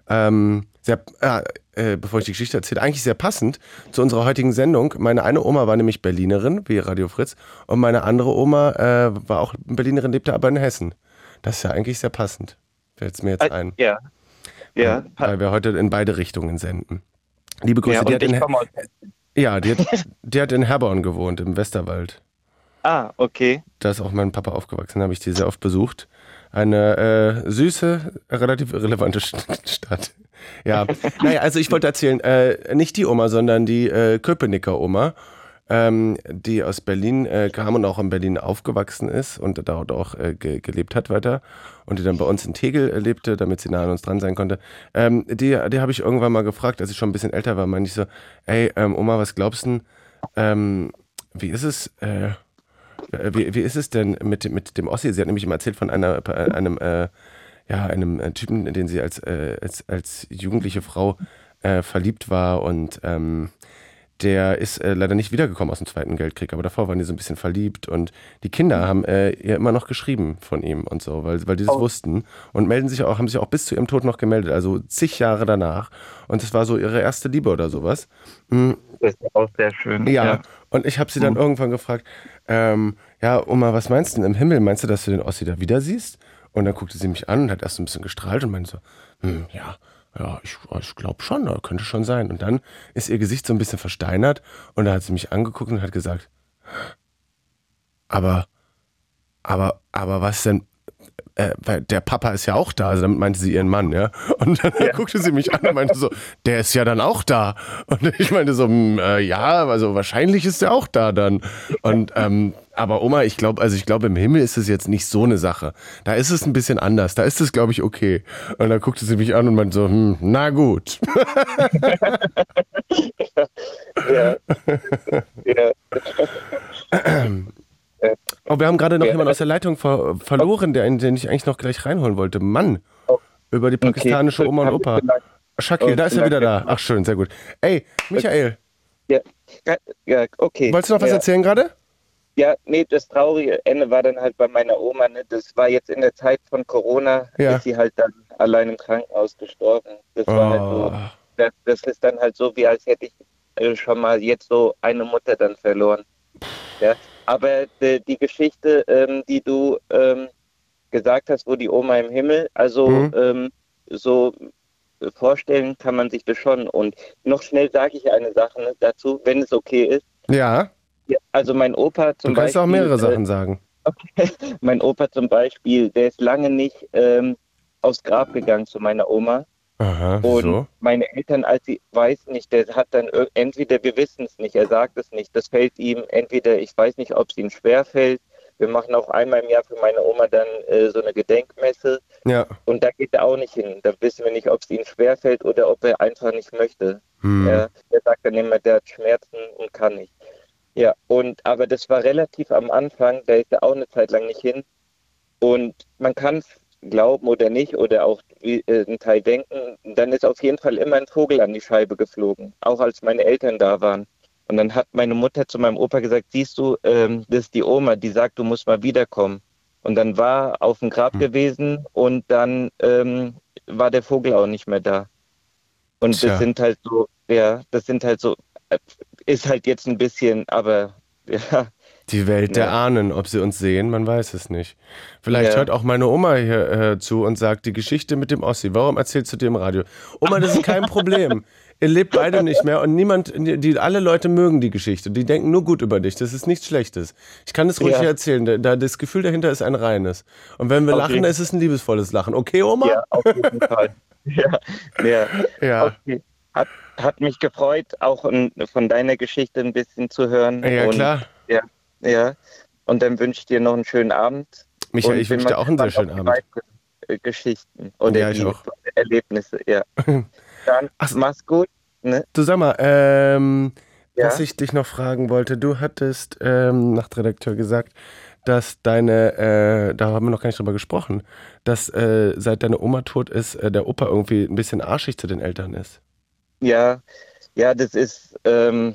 Ähm, sehr, äh, bevor ich die Geschichte erzähle, eigentlich sehr passend zu unserer heutigen Sendung. Meine eine Oma war nämlich Berlinerin, wie Radio Fritz, und meine andere Oma äh, war auch Berlinerin, lebte aber in Hessen. Das ist ja eigentlich sehr passend. Fällt es mir jetzt ein. Ja. Ja. Ähm, weil wir heute in beide Richtungen senden. Liebe Grüße, ja, die, hat in, ja, die, hat, die hat in Herborn gewohnt, im Westerwald. Ah, okay. Da ist auch mein Papa aufgewachsen, habe ich die sehr oft besucht. Eine äh, süße, relativ irrelevante Stadt. Ja, naja, also ich wollte erzählen, äh, nicht die Oma, sondern die äh, Köpenicker Oma, ähm, die aus Berlin äh, kam und auch in Berlin aufgewachsen ist und dort auch äh, ge gelebt hat weiter und die dann bei uns in Tegel lebte, damit sie nah an uns dran sein konnte. Ähm, die die habe ich irgendwann mal gefragt, als ich schon ein bisschen älter war, meinte ich so, ey, ähm, Oma, was glaubst du, ähm, wie ist es, äh, äh, wie, wie ist es denn mit, mit dem Ossi? Sie hat nämlich immer erzählt von einer, äh, einem, äh, ja, einem äh, Typen, den sie als, äh, als, als jugendliche Frau äh, verliebt war und ähm, der ist äh, leider nicht wiedergekommen aus dem Zweiten Weltkrieg, aber davor waren die so ein bisschen verliebt und die Kinder haben äh, ihr immer noch geschrieben von ihm und so, weil, weil die das oh. wussten und melden sich auch, haben sich auch bis zu ihrem Tod noch gemeldet, also zig Jahre danach. Und das war so ihre erste Liebe oder sowas. Mhm. Das ist auch sehr schön. Ja, ja. und ich habe sie dann mhm. irgendwann gefragt, ähm, ja, Oma, was meinst du denn im Himmel? Meinst du, dass du den Ossi da wieder siehst? Und dann guckte sie mich an und hat erst ein bisschen gestrahlt und meinte so, hm, ja, ja, ich, ich glaube schon, könnte schon sein. Und dann ist ihr Gesicht so ein bisschen versteinert und da hat sie mich angeguckt und hat gesagt, aber, aber, aber was denn, äh, weil der Papa ist ja auch da, also damit meinte sie ihren Mann, ja. Und dann ja. guckte sie mich an und meinte so, der ist ja dann auch da. Und ich meinte so, hm, äh, ja, also wahrscheinlich ist er auch da dann. Und ähm, aber Oma, ich glaube, also ich glaube, im Himmel ist es jetzt nicht so eine Sache. Da ist es ein bisschen anders. Da ist es, glaube ich, okay. Und dann guckte sie mich an und meinte so, hm, na gut. ja. ja. Oh, wir haben gerade noch jemanden aus der Leitung ver verloren, der, den ich eigentlich noch gleich reinholen wollte. Mann, oh. über die pakistanische okay. Oma und Opa. Shakil, da ist er wieder da. Ach schön, sehr gut. Ey, Michael. Ja, ja okay. Wolltest du noch was erzählen gerade? Ja, nee, das traurige Ende war dann halt bei meiner Oma. Ne? Das war jetzt in der Zeit von Corona, ja. ist sie halt dann allein im Krankenhaus gestorben. Das oh. war halt so, oh. das, das, ist dann halt so, wie als hätte ich äh, schon mal jetzt so eine Mutter dann verloren. Ja, aber die, die Geschichte, ähm, die du ähm, gesagt hast, wo die Oma im Himmel, also mhm. ähm, so vorstellen kann man sich das schon. Und noch schnell sage ich eine Sache ne, dazu, wenn es okay ist. Ja. Also mein Opa zum Beispiel. Du kannst Beispiel, auch mehrere äh, Sachen sagen. Okay. Mein Opa zum Beispiel, der ist lange nicht ähm, aufs Grab gegangen zu meiner Oma. Aha, und so? meine Eltern, als sie weiß nicht, der hat dann entweder, wir wissen es nicht, er sagt es nicht, das fällt ihm entweder, ich weiß nicht, ob es ihm schwer fällt. Wir machen auch einmal im Jahr für meine Oma dann äh, so eine Gedenkmesse. Ja. Und da geht er auch nicht hin. Da wissen wir nicht, ob es ihm schwer fällt oder ob er einfach nicht möchte. Hm. Er, er sagt dann immer, der hat Schmerzen und kann nicht. Ja, und aber das war relativ am Anfang, da ist er auch eine Zeit lang nicht hin. Und man kann es glauben oder nicht oder auch äh, ein Teil denken, dann ist auf jeden Fall immer ein Vogel an die Scheibe geflogen, auch als meine Eltern da waren. Und dann hat meine Mutter zu meinem Opa gesagt, siehst du, ähm, das ist die Oma, die sagt, du musst mal wiederkommen. Und dann war auf dem Grab hm. gewesen und dann ähm, war der Vogel auch nicht mehr da. Und Tja. das sind halt so, ja, das sind halt so, ist halt jetzt ein bisschen, aber ja, die Welt ja. der Ahnen, ob sie uns sehen, man weiß es nicht. Vielleicht ja. hört auch meine Oma hier äh, zu und sagt, die Geschichte mit dem Ossi, warum erzählst du dir im Radio? Oma, das ist kein Problem. Ihr lebt beide nicht mehr und niemand, die, alle Leute mögen die Geschichte. Die denken nur gut über dich. Das ist nichts Schlechtes. Ich kann das ruhig ja. erzählen. Da, da, das Gefühl dahinter ist ein reines. Und wenn wir okay. lachen, ist es ein liebesvolles Lachen. Okay, Oma? Ja, auf jeden Fall. ja, ja. ja. Okay. Hat, hat mich gefreut, auch von deiner Geschichte ein bisschen zu hören. Ja, und, klar. Ja, ja. Und dann wünsche ich dir noch einen schönen Abend. Michael, ich wünsche dir auch einen sehr schönen Abend. äh, Geschichten oder ja, die Erlebnisse, ja. Dann Ach, mach's gut. Ne? Du sag mal, ähm, ja? was ich dich noch fragen wollte, du hattest ähm, Nachtredakteur gesagt, dass deine, äh, da haben wir noch gar nicht drüber gesprochen, dass äh, seit deine Oma tot ist, äh, der Opa irgendwie ein bisschen arschig zu den Eltern ist. Ja, ja, das ist, ähm,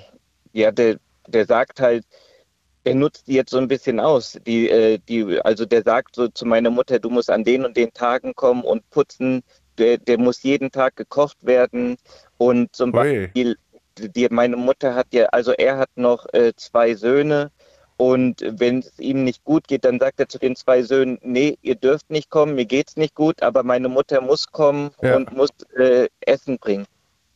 ja, der, der sagt halt, er nutzt die jetzt so ein bisschen aus. Die, äh, die, also der sagt so zu meiner Mutter, du musst an den und den Tagen kommen und putzen. Der, der muss jeden Tag gekocht werden. Und zum Ui. Beispiel, die, meine Mutter hat ja, also er hat noch äh, zwei Söhne. Und wenn es ihm nicht gut geht, dann sagt er zu den zwei Söhnen, nee, ihr dürft nicht kommen, mir geht's nicht gut, aber meine Mutter muss kommen ja. und muss äh, Essen bringen.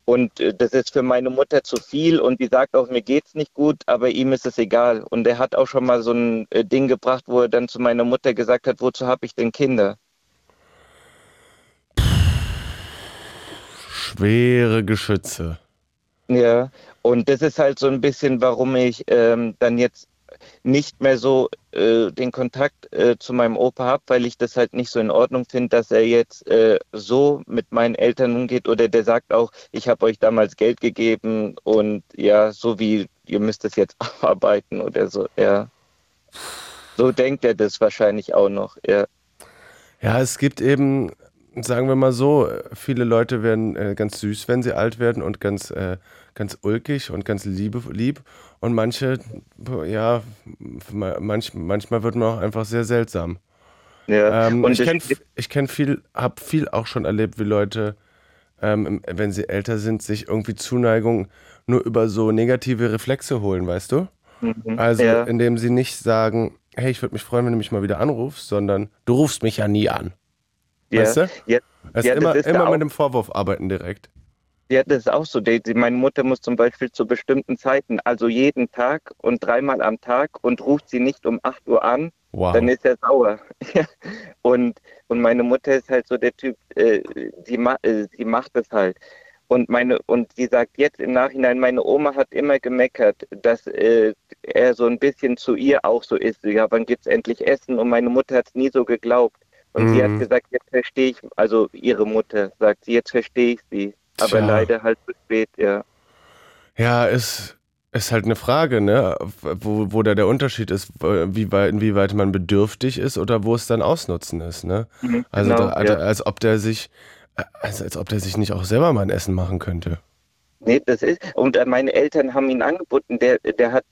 Und äh, das ist für meine Mutter zu viel und die sagt auch, mir geht's nicht gut, aber ihm ist es egal. Und er hat auch schon mal so ein äh, Ding gebracht, wo er dann zu meiner Mutter gesagt hat, wozu habe ich denn Kinder? Schwere Geschütze. Ja, und das ist halt so ein bisschen, warum ich ähm, dann jetzt nicht mehr so äh, den Kontakt äh, zu meinem Opa habe, weil ich das halt nicht so in Ordnung finde, dass er jetzt äh, so mit meinen Eltern umgeht oder der sagt auch, ich habe euch damals Geld gegeben und ja, so wie ihr müsst es jetzt abarbeiten oder so, ja. So denkt er das wahrscheinlich auch noch, ja. Ja, es gibt eben, sagen wir mal so, viele Leute werden äh, ganz süß, wenn sie alt werden und ganz, äh, ganz ulkig und ganz liebe, lieb. Und manche, ja, manch, manchmal wird man auch einfach sehr seltsam. Ja, ähm, und ich kenne ich kenn viel, habe viel auch schon erlebt, wie Leute, ähm, wenn sie älter sind, sich irgendwie Zuneigung nur über so negative Reflexe holen, weißt du? Mhm, also, ja. indem sie nicht sagen, hey, ich würde mich freuen, wenn du mich mal wieder anrufst, sondern du rufst mich ja nie an. Ja. Weißt du? Ja, also ja, immer, immer mit dem Vorwurf arbeiten direkt. Ja, das ist auch so. Die, meine Mutter muss zum Beispiel zu bestimmten Zeiten, also jeden Tag und dreimal am Tag und ruft sie nicht um 8 Uhr an, wow. dann ist er sauer. und, und meine Mutter ist halt so der Typ, äh, die, ma äh, die macht es halt. Und meine, und sie sagt jetzt im Nachhinein, meine Oma hat immer gemeckert, dass äh, er so ein bisschen zu ihr auch so ist. Ja, wann gibt's endlich Essen? Und meine Mutter hat es nie so geglaubt. Und mhm. sie hat mhm. gesagt, jetzt verstehe ich, also ihre Mutter sagt sie, jetzt verstehe ich sie. Aber Tja. leider halt zu spät, ja. Ja, ist, ist halt eine Frage, ne? Wo, wo da der Unterschied ist, wie weit, inwieweit man bedürftig ist oder wo es dann Ausnutzen ist, ne? Mhm, also, genau, da, also ja. als ob der sich, also als ob der sich nicht auch selber mal ein Essen machen könnte. Nee, das ist, und meine Eltern haben ihn angeboten, der, der hat,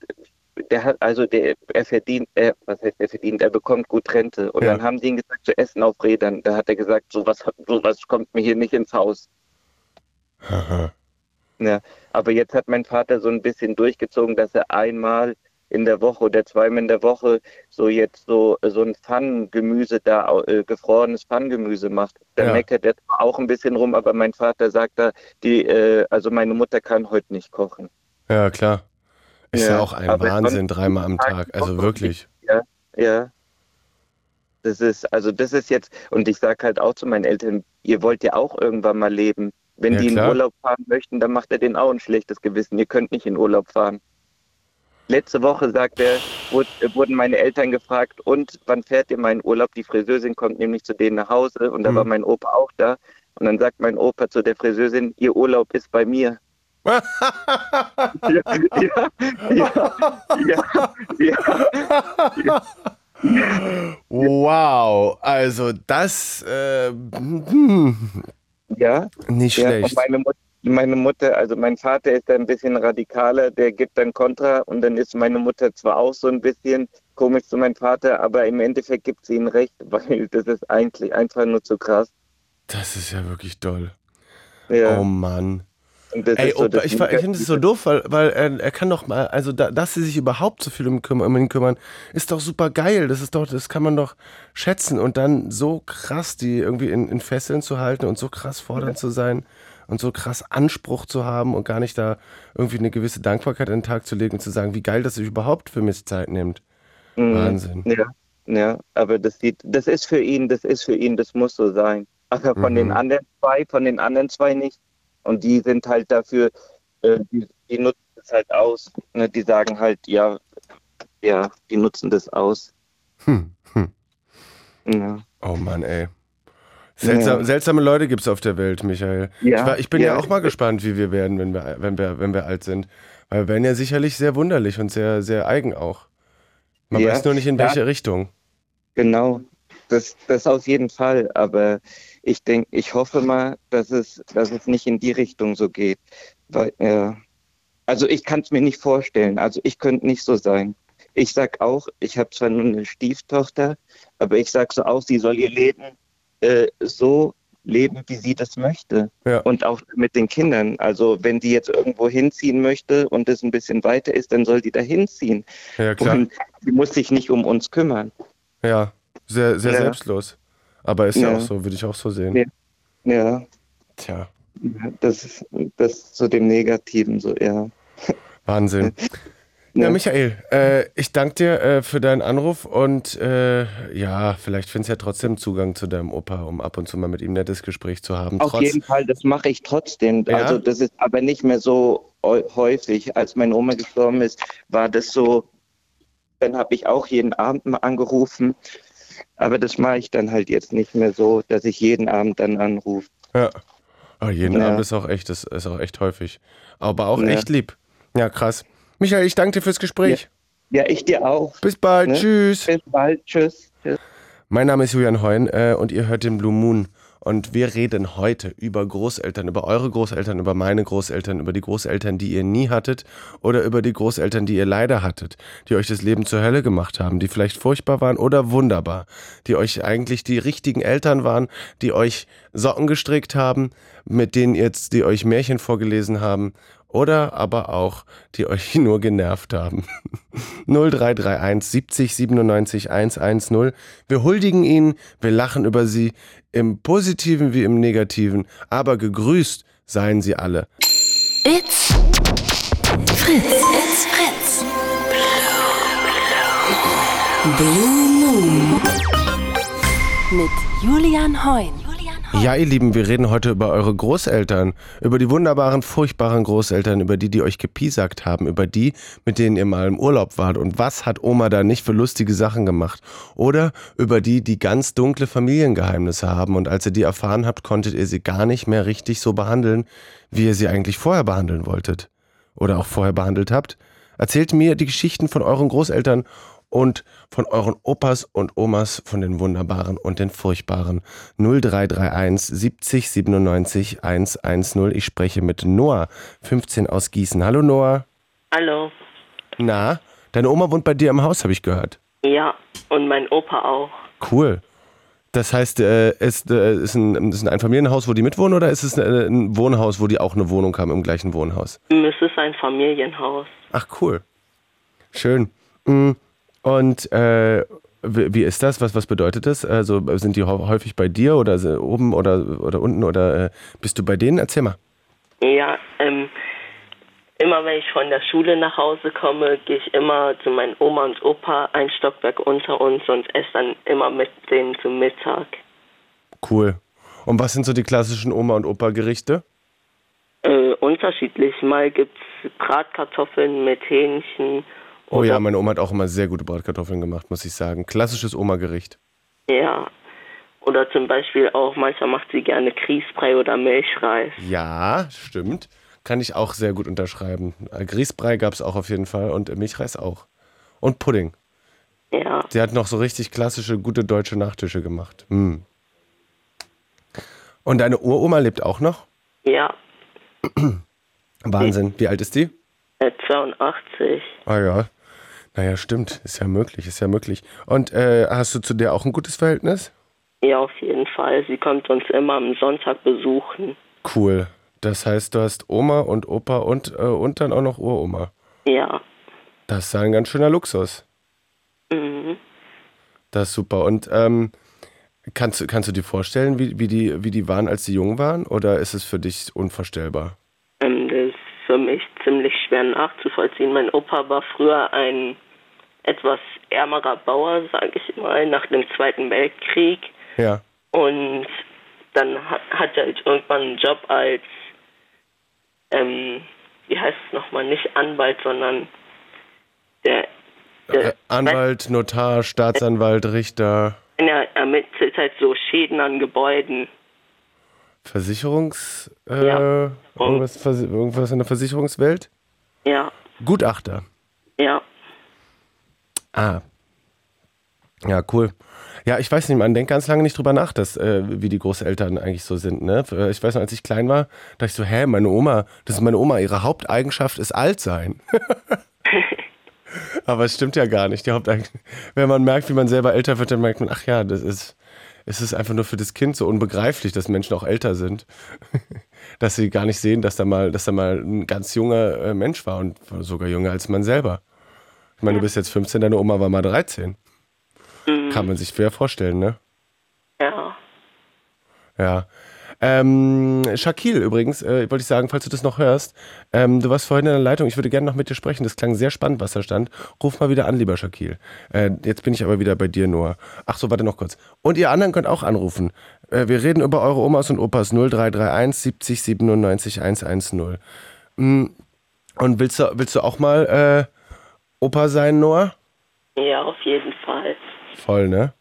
der hat, also der, er verdient, er, was heißt er verdient, er bekommt gut Rente. Und ja. dann haben sie ihn gesagt, zu essen auf Rädern. Da hat er gesagt, sowas, sowas kommt mir hier nicht ins Haus. Aha. Ja, aber jetzt hat mein Vater so ein bisschen durchgezogen, dass er einmal in der Woche oder zweimal in der Woche so jetzt so, so ein Pfannengemüse da, äh, gefrorenes Pfannengemüse macht. Da ja. meckert er auch ein bisschen rum, aber mein Vater sagt da, die, äh, also meine Mutter kann heute nicht kochen. Ja, klar. Ist ja, ja auch ein Wahnsinn, dreimal am Tag. Also wirklich. Ja, ja. Das ist, also das ist jetzt, und ich sage halt auch zu meinen Eltern, ihr wollt ja auch irgendwann mal leben. Wenn ja, die in Urlaub fahren möchten, dann macht er denen auch ein schlechtes Gewissen. Ihr könnt nicht in Urlaub fahren. Letzte Woche, sagt er, wurden meine Eltern gefragt, und wann fährt ihr meinen Urlaub? Die Friseurin kommt nämlich zu denen nach Hause und da mhm. war mein Opa auch da. Und dann sagt mein Opa zu der Friseurin, ihr Urlaub ist bei mir. ja, ja, ja, ja, ja, Wow, also das äh, hm. Ja. Nicht schlecht. Ja, meine, Mut meine Mutter, also mein Vater ist ein bisschen radikaler, der gibt dann Kontra und dann ist meine Mutter zwar auch so ein bisschen komisch zu meinem Vater, aber im Endeffekt gibt sie ihm recht, weil das ist eigentlich einfach nur zu krass. Das ist ja wirklich toll. Ja. Oh Mann. Ey, so Opa, ich, ich finde es so doof, weil, weil er, er kann doch mal, also da, dass sie sich überhaupt so viel um, um ihn kümmern, ist doch super geil. Das ist doch, das kann man doch schätzen und dann so krass die irgendwie in, in Fesseln zu halten und so krass fordernd ja. zu sein und so krass Anspruch zu haben und gar nicht da irgendwie eine gewisse Dankbarkeit in den Tag zu legen und zu sagen, wie geil, dass er überhaupt für mich Zeit nimmt. Mhm. Wahnsinn. Ja, ja, aber das sieht, das ist für ihn, das ist für ihn, das muss so sein. Aber von mhm. den anderen zwei, von den anderen zwei nicht. Und die sind halt dafür, äh, die, die, nutzen es halt aus. Ne? Die sagen halt, ja, ja, die nutzen das aus. Hm, hm. Ja. Oh Mann, ey. Seltsam, ja. Seltsame Leute gibt es auf der Welt, Michael. Ja, ich, war, ich bin ja. ja. auch mal gespannt, wie wir werden, wenn wir, wenn wir, wenn wir alt sind. Weil wir werden ja sicherlich sehr wunderlich und sehr, sehr eigen auch. Man weiß nur nicht, in welche Richtung. Genau, das, das auf jeden Fall. Aber ich denke, ich hoffe mal, dass es, dass es nicht in die Richtung so geht. Weil, ja. Also ich kann es mir nicht vorstellen. Also ich könnte nicht so sein. Ich sag auch, ich habe zwar nur eine Stieftochter, aber ich sag so auch, sie soll ihr Leben äh, so leben, wie sie das möchte. Ja. Und auch mit den Kindern. Also wenn die jetzt irgendwo hinziehen möchte und es ein bisschen weiter ist, dann soll die da hinziehen. Ja, klar. Und sie muss sich nicht um uns kümmern. Ja, sehr, sehr ja. selbstlos. Aber ist ja. ja auch so, würde ich auch so sehen. Ja. Tja. Das ist das zu dem Negativen so, ja. Wahnsinn. Ja, Michael, äh, ich danke dir äh, für deinen Anruf und äh, ja, vielleicht findest du ja trotzdem Zugang zu deinem Opa, um ab und zu mal mit ihm ein nettes Gespräch zu haben. Auf Trotz jeden Fall, das mache ich trotzdem. Ja? Also das ist aber nicht mehr so häufig. Als meine Oma gestorben ist, war das so, dann habe ich auch jeden Abend mal angerufen. Aber das mache ich dann halt jetzt nicht mehr so, dass ich jeden Abend dann anrufe. Ja. Oh, jeden ja. Abend ist auch echt, das ist auch echt häufig. Aber auch ja. echt lieb. Ja, krass. Michael, ich danke dir fürs Gespräch. Ja, ja ich dir auch. Bis bald. Ne? Tschüss. Bis bald. Tschüss. Tschüss. Mein Name ist Julian Heun äh, und ihr hört den Blue Moon. Und wir reden heute über Großeltern, über eure Großeltern, über meine Großeltern, über die Großeltern, die ihr nie hattet oder über die Großeltern, die ihr leider hattet, die euch das Leben zur Hölle gemacht haben, die vielleicht furchtbar waren oder wunderbar, die euch eigentlich die richtigen Eltern waren, die euch Socken gestrickt haben, mit denen jetzt, die euch Märchen vorgelesen haben oder aber auch, die euch nur genervt haben. 0331 70 97 110. Wir huldigen ihnen, wir lachen über sie, im positiven wie im negativen, aber gegrüßt seien sie alle. It's Fritz. It's Fritz. Blue Moon. Mit Julian Heun. Ja, ihr Lieben, wir reden heute über eure Großeltern, über die wunderbaren, furchtbaren Großeltern, über die, die euch gepiesackt haben, über die, mit denen ihr mal im Urlaub wart und was hat Oma da nicht für lustige Sachen gemacht. Oder über die, die ganz dunkle Familiengeheimnisse haben und als ihr die erfahren habt, konntet ihr sie gar nicht mehr richtig so behandeln, wie ihr sie eigentlich vorher behandeln wolltet. Oder auch vorher behandelt habt. Erzählt mir die Geschichten von euren Großeltern und von euren Opas und Omas, von den wunderbaren und den furchtbaren. 0331 70 97 110. Ich spreche mit Noah, 15 aus Gießen. Hallo Noah. Hallo. Na, deine Oma wohnt bei dir im Haus, habe ich gehört. Ja, und mein Opa auch. Cool. Das heißt, äh, ist, äh, ist, ein, ist ein Einfamilienhaus, wo die mitwohnen, oder ist es ein, ein Wohnhaus, wo die auch eine Wohnung haben im gleichen Wohnhaus? Es ist ein Familienhaus. Ach, cool. Schön. Mhm. Und äh, wie ist das? Was, was bedeutet das? Also sind die häufig bei dir oder oben oder, oder unten oder äh, bist du bei denen? Erzähl mal. Ja, ähm, immer wenn ich von der Schule nach Hause komme, gehe ich immer zu meinen Oma und Opa ein Stockwerk unter uns und esse dann immer mit denen zum Mittag. Cool. Und was sind so die klassischen Oma- und Opa-Gerichte? Äh, unterschiedlich. Mal gibt es Bratkartoffeln mit Hähnchen Oh ja, meine Oma hat auch immer sehr gute Bratkartoffeln gemacht, muss ich sagen. Klassisches Oma-Gericht. Ja. Oder zum Beispiel auch, manchmal macht sie gerne Grießbrei oder Milchreis. Ja, stimmt. Kann ich auch sehr gut unterschreiben. Äh, Grießbrei gab es auch auf jeden Fall und Milchreis auch. Und Pudding. Ja. Sie hat noch so richtig klassische, gute deutsche Nachtische gemacht. Hm. Und deine Uroma lebt auch noch? Ja. Wahnsinn. Wie alt ist die? 82. Ah ja. Naja, stimmt. Ist ja möglich, ist ja möglich. Und äh, hast du zu der auch ein gutes Verhältnis? Ja, auf jeden Fall. Sie kommt uns immer am Sonntag besuchen. Cool. Das heißt, du hast Oma und Opa und, äh, und dann auch noch Uroma. Ja. Das ist ein ganz schöner Luxus. Mhm. Das ist super. Und ähm, kannst, kannst du dir vorstellen, wie, wie, die, wie die waren, als sie jung waren? Oder ist es für dich unvorstellbar? Ähm, das ist für mich ziemlich schwer nachzuvollziehen. Mein Opa war früher ein etwas ärmerer Bauer, sage ich mal, nach dem Zweiten Weltkrieg. Ja. Und dann hat, hat er halt irgendwann einen Job als, ähm, wie heißt es nochmal, nicht Anwalt, sondern der, der äh, Anwalt, Notar, Staatsanwalt, Richter. Er ermittelt halt so Schäden an Gebäuden. Versicherungs... Äh, ja. irgendwas, irgendwas in der Versicherungswelt? Ja. Gutachter? Ja. Ah. Ja, cool. Ja, ich weiß nicht, man denkt ganz lange nicht drüber nach, dass, äh, wie die Großeltern eigentlich so sind. Ne? Ich weiß noch, als ich klein war, dachte ich so, hä, meine Oma, das ist meine Oma, ihre Haupteigenschaft ist alt sein. Aber es stimmt ja gar nicht. Die wenn man merkt, wie man selber älter wird, dann merkt man, ach ja, das ist, es ist einfach nur für das Kind so unbegreiflich, dass Menschen auch älter sind. dass sie gar nicht sehen, dass da mal, dass da mal ein ganz junger äh, Mensch war und sogar jünger als man selber. Ich meine, du bist jetzt 15, deine Oma war mal 13. Mhm. Kann man sich schwer vorstellen, ne? Ja. Ja. Ähm, Shakil übrigens, äh, wollte ich sagen, falls du das noch hörst, ähm, du warst vorhin in der Leitung, ich würde gerne noch mit dir sprechen, das klang sehr spannend, was da stand. Ruf mal wieder an, lieber Shakil. Äh, jetzt bin ich aber wieder bei dir nur. Ach so, warte noch kurz. Und ihr anderen könnt auch anrufen. Äh, wir reden über eure Omas und Opas 0331 70 97 110. Mhm. Und willst du, willst du auch mal äh, Opa sein, Noah? Ja, auf jeden Fall. Voll, ne?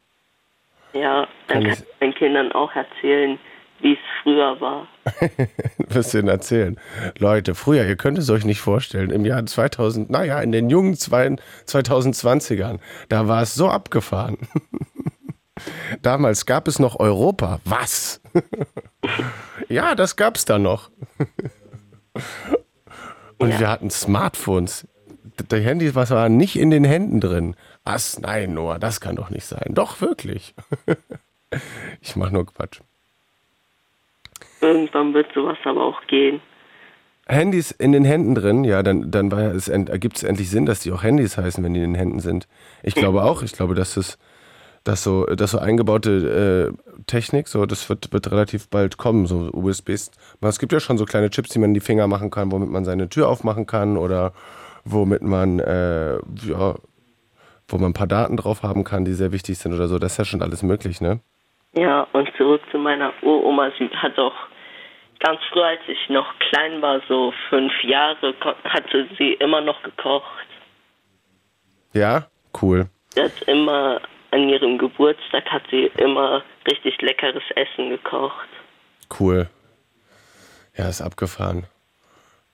Ja, dann kann, kann ich den Kindern auch erzählen, wie es früher war. Wirst du ihnen erzählen? Leute, früher, ihr könnt es euch nicht vorstellen, im Jahr 2000, naja, in den jungen 2020ern, da war es so abgefahren. Damals gab es noch Europa. Was? ja, das gab es da noch. Und ja. wir hatten Smartphones. Die Handys was war nicht in den Händen drin. Was? Nein, Noah, das kann doch nicht sein. Doch, wirklich. ich mach nur Quatsch. Irgendwann wird sowas aber auch gehen. Handys in den Händen drin, ja, dann, dann ergibt es endlich Sinn, dass die auch Handys heißen, wenn die in den Händen sind. Ich glaube auch, ich glaube, dass es dass so, dass so eingebaute äh, Technik, so das wird, wird relativ bald kommen, so USBs. Es gibt ja schon so kleine Chips, die man in die Finger machen kann, womit man seine Tür aufmachen kann oder womit man äh, ja, wo man ein paar Daten drauf haben kann, die sehr wichtig sind oder so. Das ist ja schon alles möglich, ne? Ja, und zurück zu meiner Uroma. Sie hat auch ganz früh, als ich noch klein war, so fünf Jahre, hatte sie immer noch gekocht. Ja, cool. Sie hat immer an ihrem Geburtstag hat sie immer richtig leckeres Essen gekocht. Cool. Ja, ist abgefahren.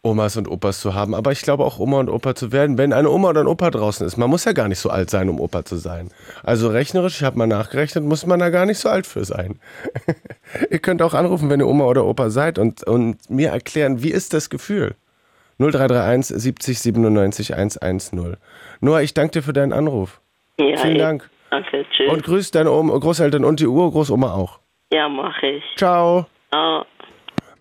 Omas und Opas zu haben. Aber ich glaube auch Oma und Opa zu werden, wenn eine Oma oder ein Opa draußen ist. Man muss ja gar nicht so alt sein, um Opa zu sein. Also rechnerisch, ich habe mal nachgerechnet, muss man da gar nicht so alt für sein. ihr könnt auch anrufen, wenn ihr Oma oder Opa seid und, und mir erklären, wie ist das Gefühl? 0331 70 97 110. Noah, ich danke dir für deinen Anruf. Ja, Vielen Dank. Danke, tschüss. Und grüß deine Oma, Großeltern und die Urgroßoma auch. Ja, mache ich. Ciao. Ciao.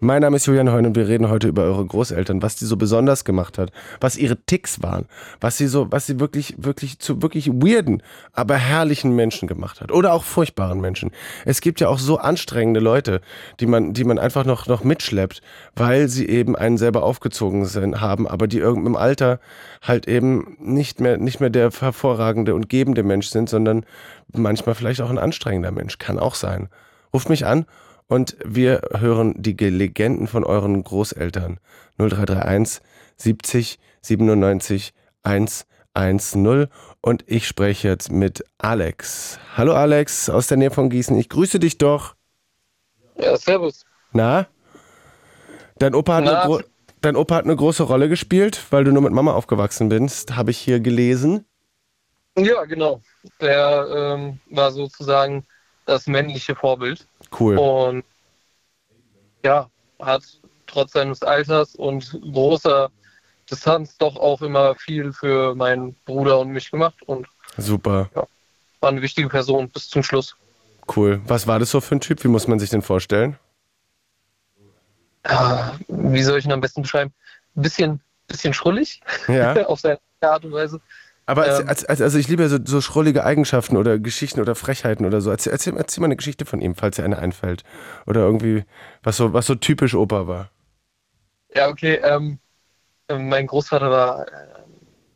Mein Name ist Julian Heun und wir reden heute über eure Großeltern, was die so besonders gemacht hat, was ihre Ticks waren, was sie so, was sie wirklich, wirklich zu wirklich weirden, aber herrlichen Menschen gemacht hat oder auch furchtbaren Menschen. Es gibt ja auch so anstrengende Leute, die man, die man einfach noch, noch mitschleppt, weil sie eben einen selber aufgezogen sind, haben, aber die irgendeinem Alter halt eben nicht mehr, nicht mehr der hervorragende und gebende Mensch sind, sondern manchmal vielleicht auch ein anstrengender Mensch. Kann auch sein. Ruft mich an und wir hören die Legenden von euren Großeltern. 0331 70 97 110 und ich spreche jetzt mit Alex. Hallo Alex aus der Nähe von Gießen. Ich grüße dich doch. Ja, servus. Na? Dein Opa hat, Na? Eine, dein Opa hat eine große Rolle gespielt, weil du nur mit Mama aufgewachsen bist, habe ich hier gelesen. Ja, genau. Der ähm, war sozusagen das männliche Vorbild. Cool. Und ja, hat trotz seines Alters und großer Distanz doch auch immer viel für meinen Bruder und mich gemacht. Und super. Ja, war eine wichtige Person bis zum Schluss. Cool. Was war das so für ein Typ? Wie muss man sich den vorstellen? Wie soll ich ihn am besten beschreiben? Ein bisschen, bisschen schrullig ja. auf seine Art und Weise. Aber ähm, als, als, also ich liebe so, so schrullige Eigenschaften oder Geschichten oder Frechheiten oder so. Erzähl, erzähl, erzähl mal eine Geschichte von ihm, falls dir eine einfällt. Oder irgendwie, was so, was so typisch Opa war. Ja, okay. Ähm, mein Großvater war äh,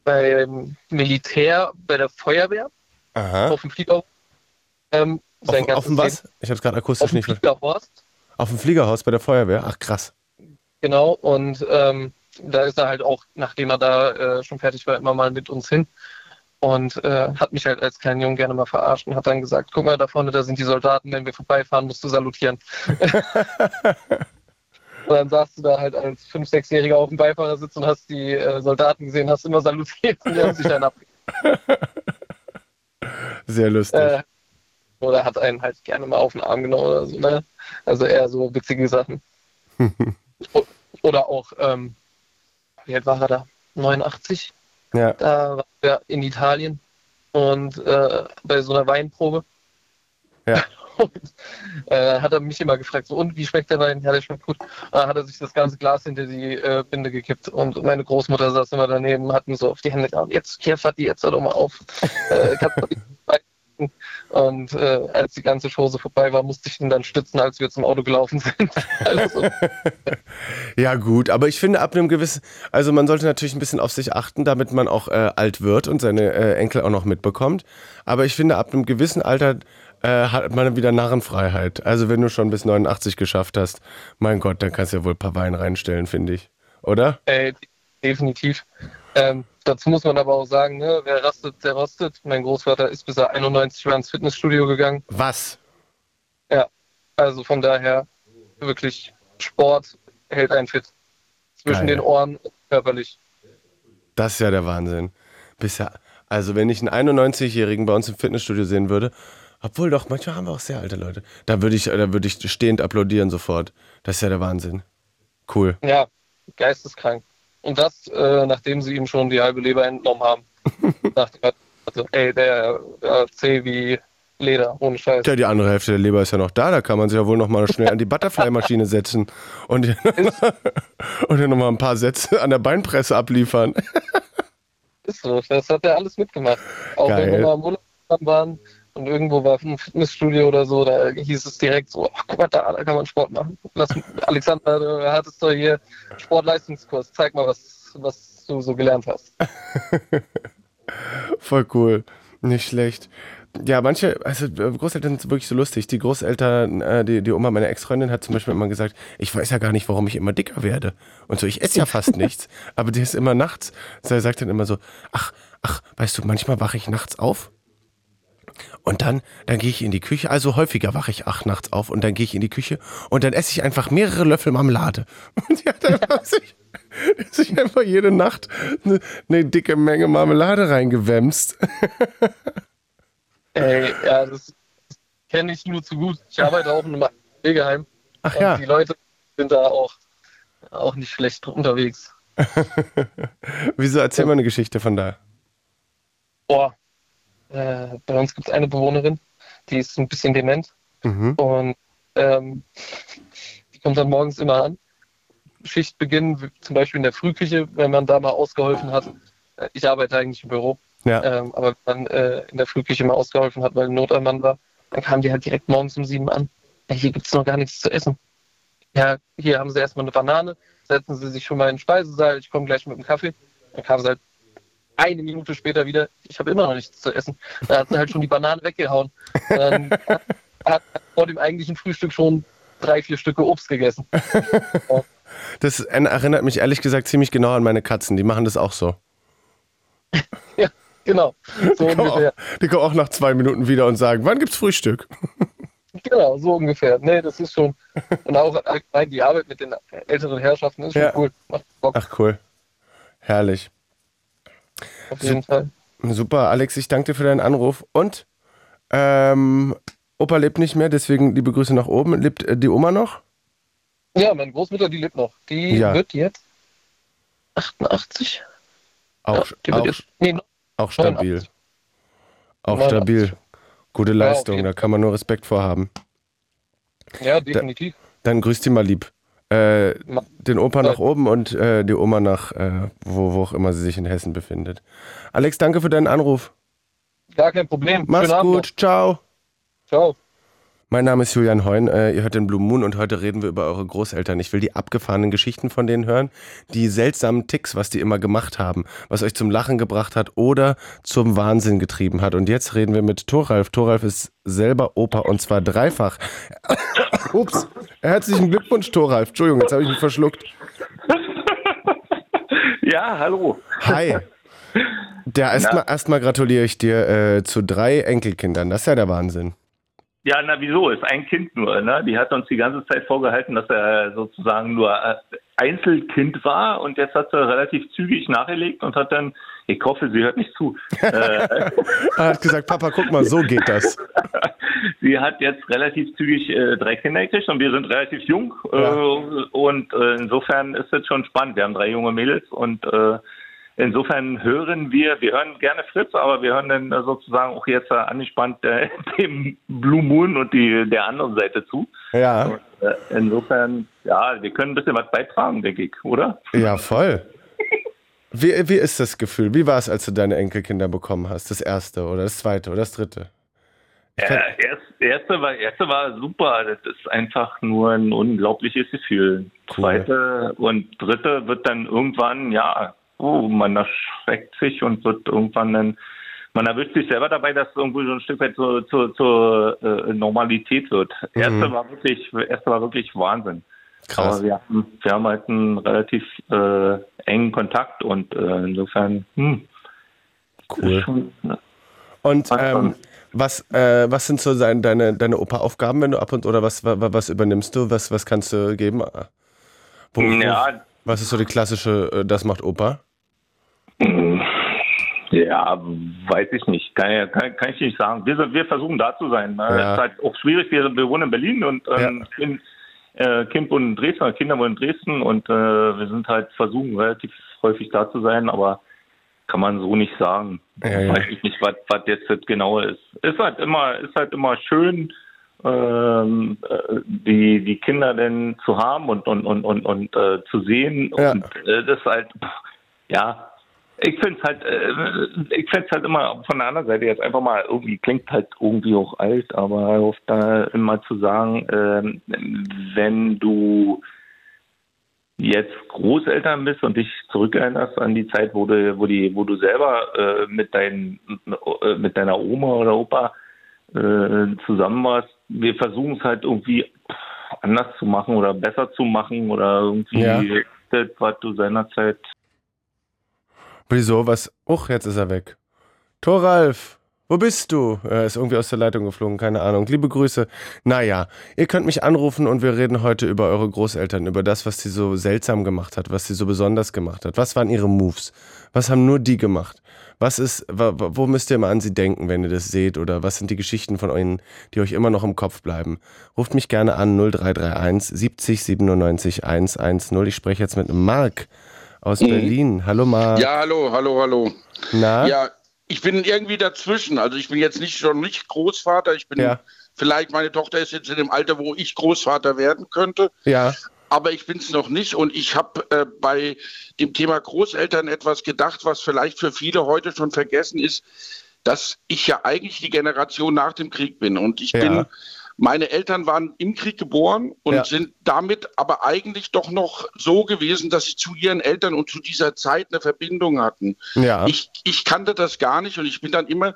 beim Militär, bei der Feuerwehr. Aha. Auf dem Flieger. Ähm, auf, auf dem was? Ich habe es gerade akustisch nicht verstanden. Auf dem Fliegerhorst. Auf dem Fliegerhaus bei der Feuerwehr? Ach, krass. Genau, und ähm, da ist er halt auch, nachdem er da äh, schon fertig war, immer mal mit uns hin. und äh, hat mich halt als kleinen Jungen gerne mal verarscht und hat dann gesagt, guck mal da vorne, da sind die Soldaten, wenn wir vorbeifahren, musst du salutieren. und dann saßt du da halt als 5-, 6-Jähriger auf dem Beifahrersitz und hast die äh, Soldaten gesehen, hast immer salutiert und die haben sich dann ab. Sehr lustig. Äh, oder hat einen halt gerne mal auf den Arm genommen oder so, ne? Also eher so witzige Sachen. oder auch, ähm, wie alt war er da? 89? Ja. Da war er in Italien und äh, bei so einer Weinprobe. Ja. Und, äh, hat er mich immer gefragt, so, und wie schmeckt der Wein? Ja, der schmeckt gut. Da hat er sich das ganze Glas hinter die äh, Binde gekippt und meine Großmutter saß immer daneben, hat mir so auf die Hände gehauen, jetzt, hier, fahrt die jetzt doch mal auf. äh, und äh, als die ganze Chose vorbei war, musste ich ihn dann stützen, als wir zum Auto gelaufen sind. also. ja, gut, aber ich finde, ab einem gewissen, also man sollte natürlich ein bisschen auf sich achten, damit man auch äh, alt wird und seine äh, Enkel auch noch mitbekommt. Aber ich finde, ab einem gewissen Alter äh, hat man wieder Narrenfreiheit. Also wenn du schon bis 89 geschafft hast, mein Gott, dann kannst du ja wohl ein paar Weine reinstellen, finde ich. Oder? Äh, definitiv. Ähm, dazu muss man aber auch sagen, ne, wer rastet, der rostet. Mein Großvater ist bis er 91 war ins Fitnessstudio gegangen. Was? Ja, also von daher wirklich Sport hält einen fit. Zwischen Geil. den Ohren körperlich. Das ist ja der Wahnsinn. Bisher, also wenn ich einen 91-Jährigen bei uns im Fitnessstudio sehen würde, obwohl doch, manchmal haben wir auch sehr alte Leute. Da würde ich, da würde ich stehend applaudieren sofort. Das ist ja der Wahnsinn. Cool. Ja, geisteskrank. Und das, äh, nachdem sie ihm schon die halbe Leber entnommen haben. Nach dem also, ey, der, der zäh wie Leder, ohne Scheiß. Ja, die andere Hälfte der Leber ist ja noch da, da kann man sich ja wohl noch mal schnell an die Butterfly-Maschine setzen und, und dann noch mal ein paar Sätze an der Beinpresse abliefern. Ist so, das hat er alles mitgemacht. Auch Geil. wenn wir mal im Urlaub waren, und irgendwo war ein Fitnessstudio oder so, da hieß es direkt so, ach, guck mal da, da kann man Sport machen. Lass, Alexander, du hattest doch hier Sportleistungskurs, zeig mal, was, was du so gelernt hast. Voll cool, nicht schlecht. Ja, manche, also äh, Großeltern sind wirklich so lustig. Die Großeltern, äh, die, die Oma meiner Ex-Freundin hat zum Beispiel immer gesagt, ich weiß ja gar nicht, warum ich immer dicker werde. Und so, ich esse ja fast nichts, aber die ist immer nachts. Sie sagt dann immer so, ach, ach, weißt du, manchmal wache ich nachts auf und dann, dann gehe ich in die Küche, also häufiger wache ich acht nachts auf und dann gehe ich in die Küche und dann esse ich einfach mehrere Löffel Marmelade. Und die hat einfach sich, sich einfach jede Nacht eine, eine dicke Menge Marmelade reingewämst. Ey, ja, das kenne ich nur zu gut. Ich arbeite auch in einem Pflegeheim. Ach ja. Die Leute sind da auch, auch nicht schlecht unterwegs. Wieso erzähl mal eine Geschichte von da? Boah, äh, bei uns gibt es eine Bewohnerin, die ist ein bisschen dement mhm. und ähm, die kommt dann morgens immer an. Schichtbeginn, zum Beispiel in der Frühküche, wenn man da mal ausgeholfen hat. Äh, ich arbeite eigentlich im Büro, ja. ähm, aber wenn man äh, in der Frühküche mal ausgeholfen hat, weil ein Notarmann war, dann kam die halt direkt morgens um sieben an. Ja, hier gibt es noch gar nichts zu essen. Ja, hier haben sie erstmal eine Banane, setzen sie sich schon mal in den Speisesaal, ich komme gleich mit dem Kaffee. Dann kam sie halt eine Minute später wieder, ich habe immer noch nichts zu essen. Da hat sie halt schon die Banane weggehauen. Dann hat, hat vor dem eigentlichen Frühstück schon drei, vier Stücke Obst gegessen. Das erinnert mich ehrlich gesagt ziemlich genau an meine Katzen. Die machen das auch so. ja, genau. So die, kommen auch, die kommen auch nach zwei Minuten wieder und sagen, wann gibt's Frühstück? Genau, so ungefähr. Nee, das ist schon. Und auch die Arbeit mit den älteren Herrschaften ist schon ja. cool. Macht Bock. Ach cool. Herrlich. Auf jeden Fall. Super, Alex, ich danke dir für deinen Anruf. Und ähm, Opa lebt nicht mehr, deswegen liebe Grüße nach oben. Lebt äh, die Oma noch? Ja, meine Großmutter, die lebt noch. Die ja. wird jetzt 88. Auch, ja, auch, jetzt, nee, auch stabil. Auch 89. stabil. Gute Leistung, ja, da kann man nur Respekt vorhaben. Ja, definitiv. Da, dann grüß die mal lieb. Äh, den Opa nach oben und äh, die Oma nach, äh, wo, wo auch immer sie sich in Hessen befindet. Alex, danke für deinen Anruf. Gar kein Problem. Mach's Schönen gut. Ciao. Ciao. Mein Name ist Julian Heun, äh, ihr hört den Blue Moon und heute reden wir über eure Großeltern. Ich will die abgefahrenen Geschichten von denen hören, die seltsamen Ticks, was die immer gemacht haben, was euch zum Lachen gebracht hat oder zum Wahnsinn getrieben hat. Und jetzt reden wir mit Thoralf. Thoralf ist selber Opa und zwar dreifach. Ups, herzlichen Glückwunsch, Thoralf. Entschuldigung, jetzt habe ich mich verschluckt. Ja, hallo. Hi. Ja, erstmal erst gratuliere ich dir äh, zu drei Enkelkindern. Das ist ja der Wahnsinn. Ja, na wieso? Ist ein Kind nur. Ne? Die hat uns die ganze Zeit vorgehalten, dass er sozusagen nur äh, Einzelkind war und jetzt hat sie relativ zügig nachgelegt und hat dann, ich hoffe, sie hört nicht zu. äh, er hat gesagt, Papa, guck mal, so geht das. sie hat jetzt relativ zügig äh, drei Kinder gekriegt und wir sind relativ jung ja. Äh, und äh, insofern ist es schon spannend. Wir haben drei junge Mädels und äh, Insofern hören wir, wir hören gerne Fritz, aber wir hören dann sozusagen auch jetzt angespannt äh, dem Blue Moon und die, der anderen Seite zu. Ja. Und, äh, insofern, ja, wir können ein bisschen was beitragen, denke ich, oder? Ja, voll. Wie, wie ist das Gefühl? Wie war es, als du deine Enkelkinder bekommen hast? Das erste oder das zweite oder das dritte? Ja, erst, erste, war, erste war super. Das ist einfach nur ein unglaubliches Gefühl. Cool. Zweite und dritte wird dann irgendwann, ja, oh, man erschreckt sich und wird irgendwann dann, man erwischt sich selber dabei, dass es irgendwie so ein Stück weit zur, zur, zur äh, Normalität wird. Mhm. Erste war wirklich, erste war wirklich Wahnsinn. Krass. Aber wir haben, wir haben halt einen relativ äh, engen Kontakt und äh, insofern, hm, Cool. Schon, ne? Und ähm, was, äh, was sind so deine, deine Opa-Aufgaben, wenn du ab und oder was, was, was übernimmst du? Was, was kannst du geben? Wo, ja, was ist so die klassische, äh, das macht Opa? Ja, weiß ich nicht. Kann, kann, kann ich nicht sagen. Wir, wir versuchen da zu sein. Ne? Ja. ist halt auch schwierig. Wir, wir wohnen in Berlin und ähm, ja. Äh, kind in Dresden, Kinder wohnen in Dresden und äh, wir sind halt versuchen relativ häufig da zu sein, aber kann man so nicht sagen. Ja, ja. Weiß ich nicht, was, was jetzt das genaue ist. Ist halt immer, ist halt immer schön, ähm, äh, die, die Kinder denn zu haben und, und, und, und, und äh, zu sehen. Ja. Und äh, das ist halt, ja, ich finde es halt, äh, ich finde halt immer von der anderen Seite jetzt einfach mal irgendwie klingt halt irgendwie auch alt, aber auf da immer zu sagen, äh, wenn du jetzt Großeltern bist und dich zurückerinnerst an die Zeit, wo du, wo die, wo du selber äh, mit dein, äh, mit deiner Oma oder Opa äh, zusammen warst, wir versuchen es halt irgendwie anders zu machen oder besser zu machen oder irgendwie ja. das, was du seinerzeit. Wieso? Was? Uch, jetzt ist er weg. Thoralf, wo bist du? Er ist irgendwie aus der Leitung geflogen, keine Ahnung. Liebe Grüße. Naja, ihr könnt mich anrufen und wir reden heute über eure Großeltern, über das, was sie so seltsam gemacht hat, was sie so besonders gemacht hat. Was waren ihre Moves? Was haben nur die gemacht? Was ist, wo müsst ihr mal an sie denken, wenn ihr das seht? Oder was sind die Geschichten von euch, die euch immer noch im Kopf bleiben? Ruft mich gerne an 0331 70 97 110. Ich spreche jetzt mit Marc aus mhm. Berlin. Hallo Marc. Ja, hallo, hallo, hallo. Na? Ja, ich bin irgendwie dazwischen. Also ich bin jetzt nicht schon nicht Großvater. Ich bin ja. vielleicht, meine Tochter ist jetzt in dem Alter, wo ich Großvater werden könnte. Ja aber ich bin es noch nicht. Und ich habe äh, bei dem Thema Großeltern etwas gedacht, was vielleicht für viele heute schon vergessen ist, dass ich ja eigentlich die Generation nach dem Krieg bin. Und ich ja. bin, meine Eltern waren im Krieg geboren und ja. sind damit aber eigentlich doch noch so gewesen, dass sie zu ihren Eltern und zu dieser Zeit eine Verbindung hatten. Ja. Ich, ich kannte das gar nicht und ich bin dann immer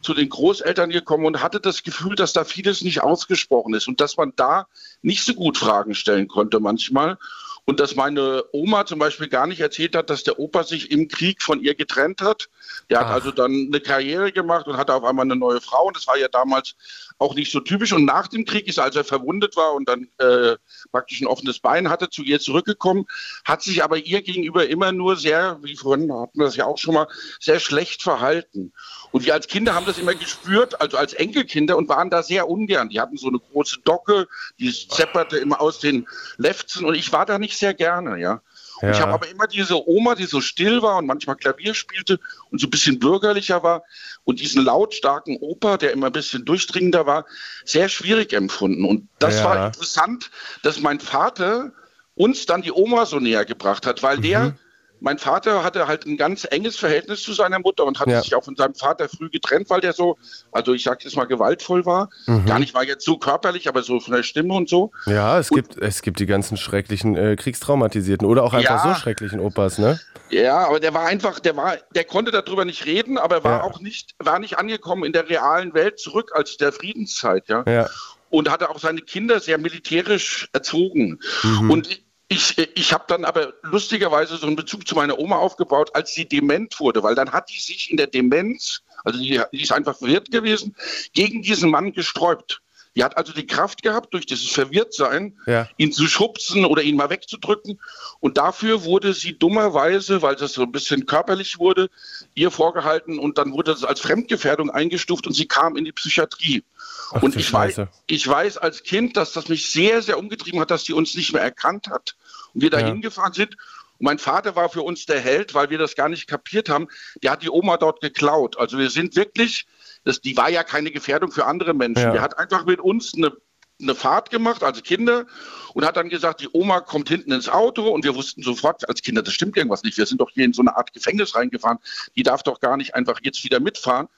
zu den Großeltern gekommen und hatte das Gefühl, dass da vieles nicht ausgesprochen ist und dass man da nicht so gut Fragen stellen konnte manchmal. Und dass meine Oma zum Beispiel gar nicht erzählt hat, dass der Opa sich im Krieg von ihr getrennt hat. Der Ach. hat also dann eine Karriere gemacht und hatte auf einmal eine neue Frau. Und das war ja damals auch nicht so typisch. Und nach dem Krieg ist, als er verwundet war und dann äh, praktisch ein offenes Bein hatte, zu ihr zurückgekommen, hat sich aber ihr gegenüber immer nur sehr, wie vorhin hatten wir das ja auch schon mal, sehr schlecht verhalten. Und wir als Kinder haben das immer gespürt, also als Enkelkinder und waren da sehr ungern. Die hatten so eine große Docke, die zepperte immer aus den Lefzen und ich war da nicht sehr gerne, ja. Ja. Ich habe aber immer diese Oma, die so still war und manchmal Klavier spielte und so ein bisschen bürgerlicher war und diesen lautstarken Opa, der immer ein bisschen durchdringender war, sehr schwierig empfunden. Und das ja. war interessant, dass mein Vater uns dann die Oma so näher gebracht hat, weil mhm. der mein Vater hatte halt ein ganz enges Verhältnis zu seiner Mutter und hat ja. sich auch von seinem Vater früh getrennt, weil der so, also ich sage jetzt mal, gewaltvoll war. Mhm. Gar nicht mal jetzt so körperlich, aber so von der Stimme und so. Ja, es, und, gibt, es gibt die ganzen schrecklichen äh, Kriegstraumatisierten oder auch einfach ja, so schrecklichen Opas, ne? Ja, aber der war einfach, der war, der konnte darüber nicht reden, aber war ja. auch nicht, war nicht angekommen in der realen Welt zurück als der Friedenszeit, ja. ja. Und hatte auch seine Kinder sehr militärisch erzogen. Mhm. Und ich, ich habe dann aber lustigerweise so einen Bezug zu meiner Oma aufgebaut, als sie dement wurde, weil dann hat die sich in der Demenz, also die, die ist einfach verwirrt gewesen, gegen diesen Mann gesträubt. Die hat also die Kraft gehabt, durch dieses Verwirrtsein, ja. ihn zu schubsen oder ihn mal wegzudrücken. Und dafür wurde sie dummerweise, weil das so ein bisschen körperlich wurde, ihr vorgehalten und dann wurde das als Fremdgefährdung eingestuft und sie kam in die Psychiatrie. Ach, und ich weiß, ich weiß als Kind, dass das mich sehr, sehr umgetrieben hat, dass sie uns nicht mehr erkannt hat und wir da hingefahren sind. Und mein Vater war für uns der Held, weil wir das gar nicht kapiert haben. Der hat die Oma dort geklaut. Also wir sind wirklich das, die war ja keine Gefährdung für andere Menschen. Ja. Die hat einfach mit uns eine, eine Fahrt gemacht als Kinder und hat dann gesagt, die Oma kommt hinten ins Auto und wir wussten sofort als Kinder, das stimmt irgendwas nicht. Wir sind doch hier in so eine Art Gefängnis reingefahren. Die darf doch gar nicht einfach jetzt wieder mitfahren.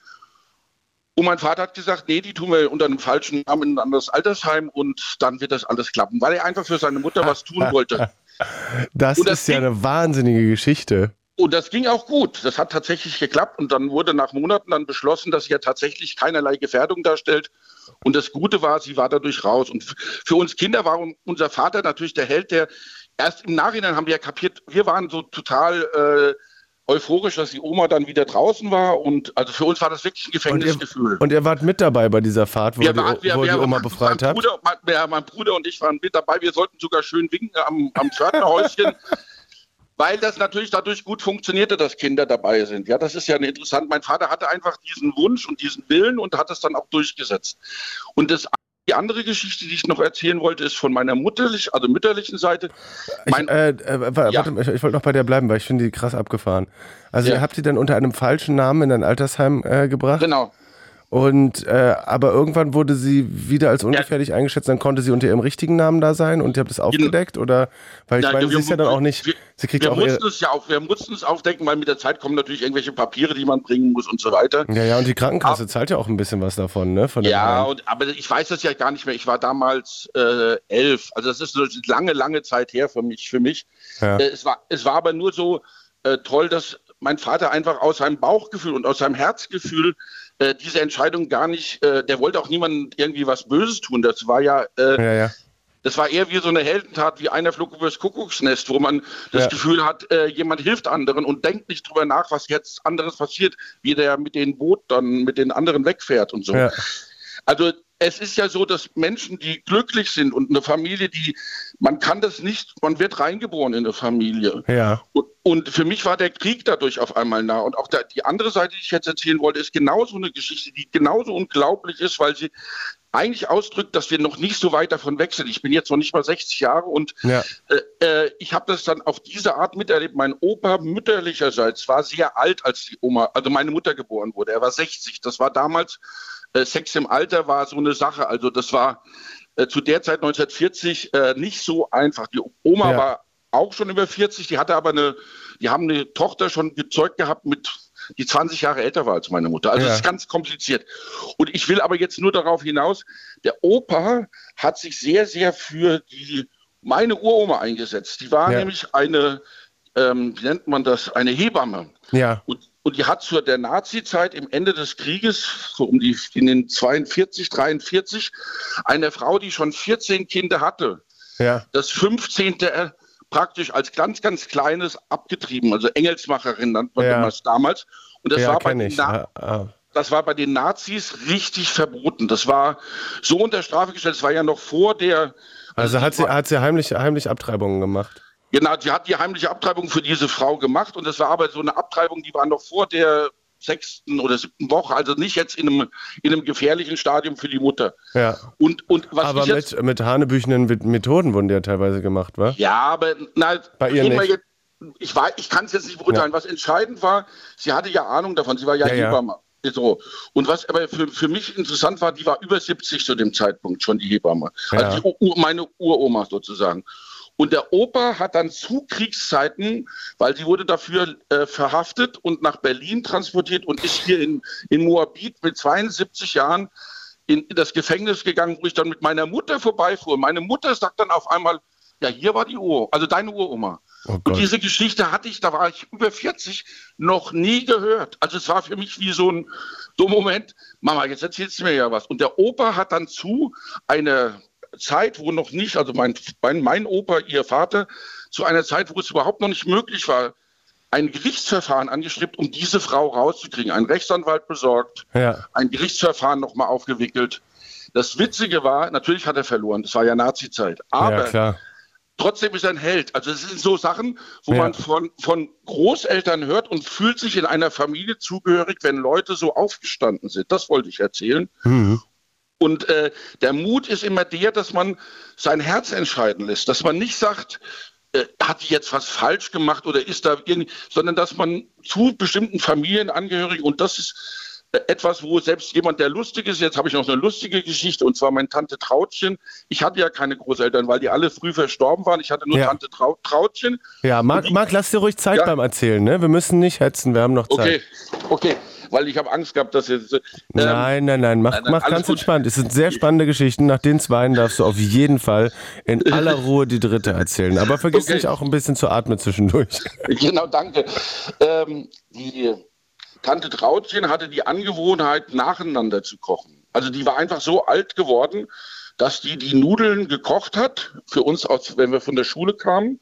Und mein Vater hat gesagt, nee, die tun wir unter einem falschen Namen in ein anderes Altersheim und dann wird das alles klappen, weil er einfach für seine Mutter was tun wollte. Das, das ist ja eine wahnsinnige Geschichte. Und das ging auch gut. Das hat tatsächlich geklappt. Und dann wurde nach Monaten dann beschlossen, dass sie ja tatsächlich keinerlei Gefährdung darstellt. Und das Gute war, sie war dadurch raus. Und für uns Kinder war unser Vater natürlich der Held, der erst im Nachhinein haben wir ja kapiert, wir waren so total äh, euphorisch, dass die Oma dann wieder draußen war. Und also für uns war das wirklich ein Gefängnisgefühl. Und ihr, und ihr wart mit dabei bei dieser Fahrt, wo, wir die, wir, wo wir, die Oma befreit hat? Mein, mein, Bruder und ich waren mit dabei. Wir sollten sogar schön winken am, am Pförtnerhäuschen. weil das natürlich dadurch gut funktionierte, dass Kinder dabei sind. Ja, das ist ja interessant. Mein Vater hatte einfach diesen Wunsch und diesen Willen und hat es dann auch durchgesetzt. Und das die andere Geschichte, die ich noch erzählen wollte, ist von meiner mutterlich, also mütterlichen Seite. Ich, äh, äh, warte, ja. ich, ich wollte noch bei der bleiben, weil ich finde die krass abgefahren. Also ja. ihr habt sie dann unter einem falschen Namen in ein Altersheim äh, gebracht? Genau. Und äh, aber irgendwann wurde sie wieder als ungefährlich ja. eingeschätzt, dann konnte sie unter ihrem richtigen Namen da sein und ihr habt es aufgedeckt oder weil ich ja, meine, sie ist ja dann auch nicht. Wir, sie kriegt wir auch mussten es ja auch, wir mussten es aufdecken, weil mit der Zeit kommen natürlich irgendwelche Papiere, die man bringen muss und so weiter. Ja, ja, und die Krankenkasse aber, zahlt ja auch ein bisschen was davon, ne? Von ja, und, aber ich weiß das ja gar nicht mehr. Ich war damals äh, elf, also das ist eine lange, lange Zeit her für mich. Für mich. Ja. Äh, es war, es war aber nur so äh, toll, dass mein Vater einfach aus seinem Bauchgefühl und aus seinem Herzgefühl äh, diese Entscheidung gar nicht, äh, der wollte auch niemandem irgendwie was Böses tun. Das war ja, äh, ja, ja. das war eher wie so eine Heldentat, wie einer flog übers Kuckucksnest, wo man das ja. Gefühl hat, äh, jemand hilft anderen und denkt nicht drüber nach, was jetzt anderes passiert, wie der mit dem Boot dann mit den anderen wegfährt und so. Also es ist ja so, dass Menschen, die glücklich sind und eine Familie, die, man kann das nicht, man wird reingeboren in eine Familie. Ja. Und, und für mich war der Krieg dadurch auf einmal nah. Und auch der, die andere Seite, die ich jetzt erzählen wollte, ist genauso eine Geschichte, die genauso unglaublich ist, weil sie eigentlich ausdrückt, dass wir noch nicht so weit davon weg sind. Ich bin jetzt noch nicht mal 60 Jahre und ja. äh, äh, ich habe das dann auf diese Art miterlebt. Mein Opa mütterlicherseits war sehr alt, als die Oma, also meine Mutter geboren wurde. Er war 60. Das war damals Sex im Alter war so eine Sache. Also das war äh, zu der Zeit 1940 äh, nicht so einfach. Die Oma ja. war auch schon über 40, die hatte aber eine, die haben eine Tochter schon gezeugt gehabt mit die 20 Jahre älter war als meine Mutter. Also es ja. ist ganz kompliziert. Und ich will aber jetzt nur darauf hinaus, der Opa hat sich sehr, sehr für die meine Uroma eingesetzt. Die war ja. nämlich eine, ähm, wie nennt man das, eine Hebamme. Ja. Und und die hat zu der Nazi-Zeit im Ende des Krieges, so um die in den 42, 43, eine Frau, die schon 14 Kinder hatte, ja. das 15. praktisch als ganz, ganz kleines abgetrieben, also Engelsmacherin nannte man ja. das damals. Und das ja, war bei den Na ah. das war bei den Nazis richtig verboten. Das war so unter Strafe gestellt. Das war ja noch vor der. Also, also hat sie, hat sie heimlich, heimlich Abtreibungen gemacht? Genau, sie hat die heimliche Abtreibung für diese Frau gemacht und das war aber so eine Abtreibung, die war noch vor der sechsten oder siebten Woche, also nicht jetzt in einem, in einem gefährlichen Stadium für die Mutter. Ja. Und, und was aber mit, jetzt, mit hanebüchenden Methoden wurden die ja teilweise gemacht, wa? Ja, aber na, bei ihr nicht. Jetzt, ich, ich kann es jetzt nicht beurteilen. Ja. Was entscheidend war, sie hatte ja Ahnung davon, sie war ja, ja Hebamme. Ja. So. Und was aber für, für mich interessant war, die war über 70 zu dem Zeitpunkt schon die Hebamme. Also die, meine Uroma sozusagen. Und der Opa hat dann zu Kriegszeiten, weil sie wurde dafür äh, verhaftet und nach Berlin transportiert und ist hier in, in Moabit mit 72 Jahren in, in das Gefängnis gegangen, wo ich dann mit meiner Mutter vorbeifuhr. Meine Mutter sagt dann auf einmal, ja, hier war die Uhr, also deine Uroma. Oh und diese Geschichte hatte ich, da war ich über 40, noch nie gehört. Also es war für mich wie so ein, so ein Moment, Mama, jetzt erzählst du mir ja was. Und der Opa hat dann zu eine Zeit, wo noch nicht, also mein, mein, mein Opa, ihr Vater, zu einer Zeit, wo es überhaupt noch nicht möglich war, ein Gerichtsverfahren angestrebt, um diese Frau rauszukriegen. Ein Rechtsanwalt besorgt, ja. ein Gerichtsverfahren nochmal aufgewickelt. Das Witzige war, natürlich hat er verloren, das war ja Nazi-Zeit, aber ja, trotzdem ist er ein Held. Also es sind so Sachen, wo ja. man von, von Großeltern hört und fühlt sich in einer Familie zugehörig, wenn Leute so aufgestanden sind. Das wollte ich erzählen. Mhm. Und äh, der Mut ist immer der, dass man sein Herz entscheiden lässt, dass man nicht sagt, äh, hat die jetzt was falsch gemacht oder ist da irgendwie, sondern dass man zu bestimmten Familienangehörigen und das ist äh, etwas, wo selbst jemand, der lustig ist, jetzt habe ich noch eine lustige Geschichte und zwar meine Tante Trautchen. Ich hatte ja keine Großeltern, weil die alle früh verstorben waren. Ich hatte nur ja. Tante Trau Trautchen. Ja, Marc, Marc, lass dir ruhig Zeit ja. beim Erzählen. Ne? Wir müssen nicht hetzen, wir haben noch Zeit. Okay, okay weil ich habe Angst gehabt, dass jetzt. Ähm, nein, nein, nein, mach, mach ganz gut. entspannt. Es sind sehr spannende Geschichten. Nach den zwei darfst du auf jeden Fall in aller Ruhe die dritte erzählen. Aber vergiss okay. nicht auch ein bisschen zu atmen zwischendurch. Genau, danke. Ähm, die Tante Trautchen hatte die Angewohnheit, nacheinander zu kochen. Also die war einfach so alt geworden, dass die die Nudeln gekocht hat, für uns, aus, wenn wir von der Schule kamen.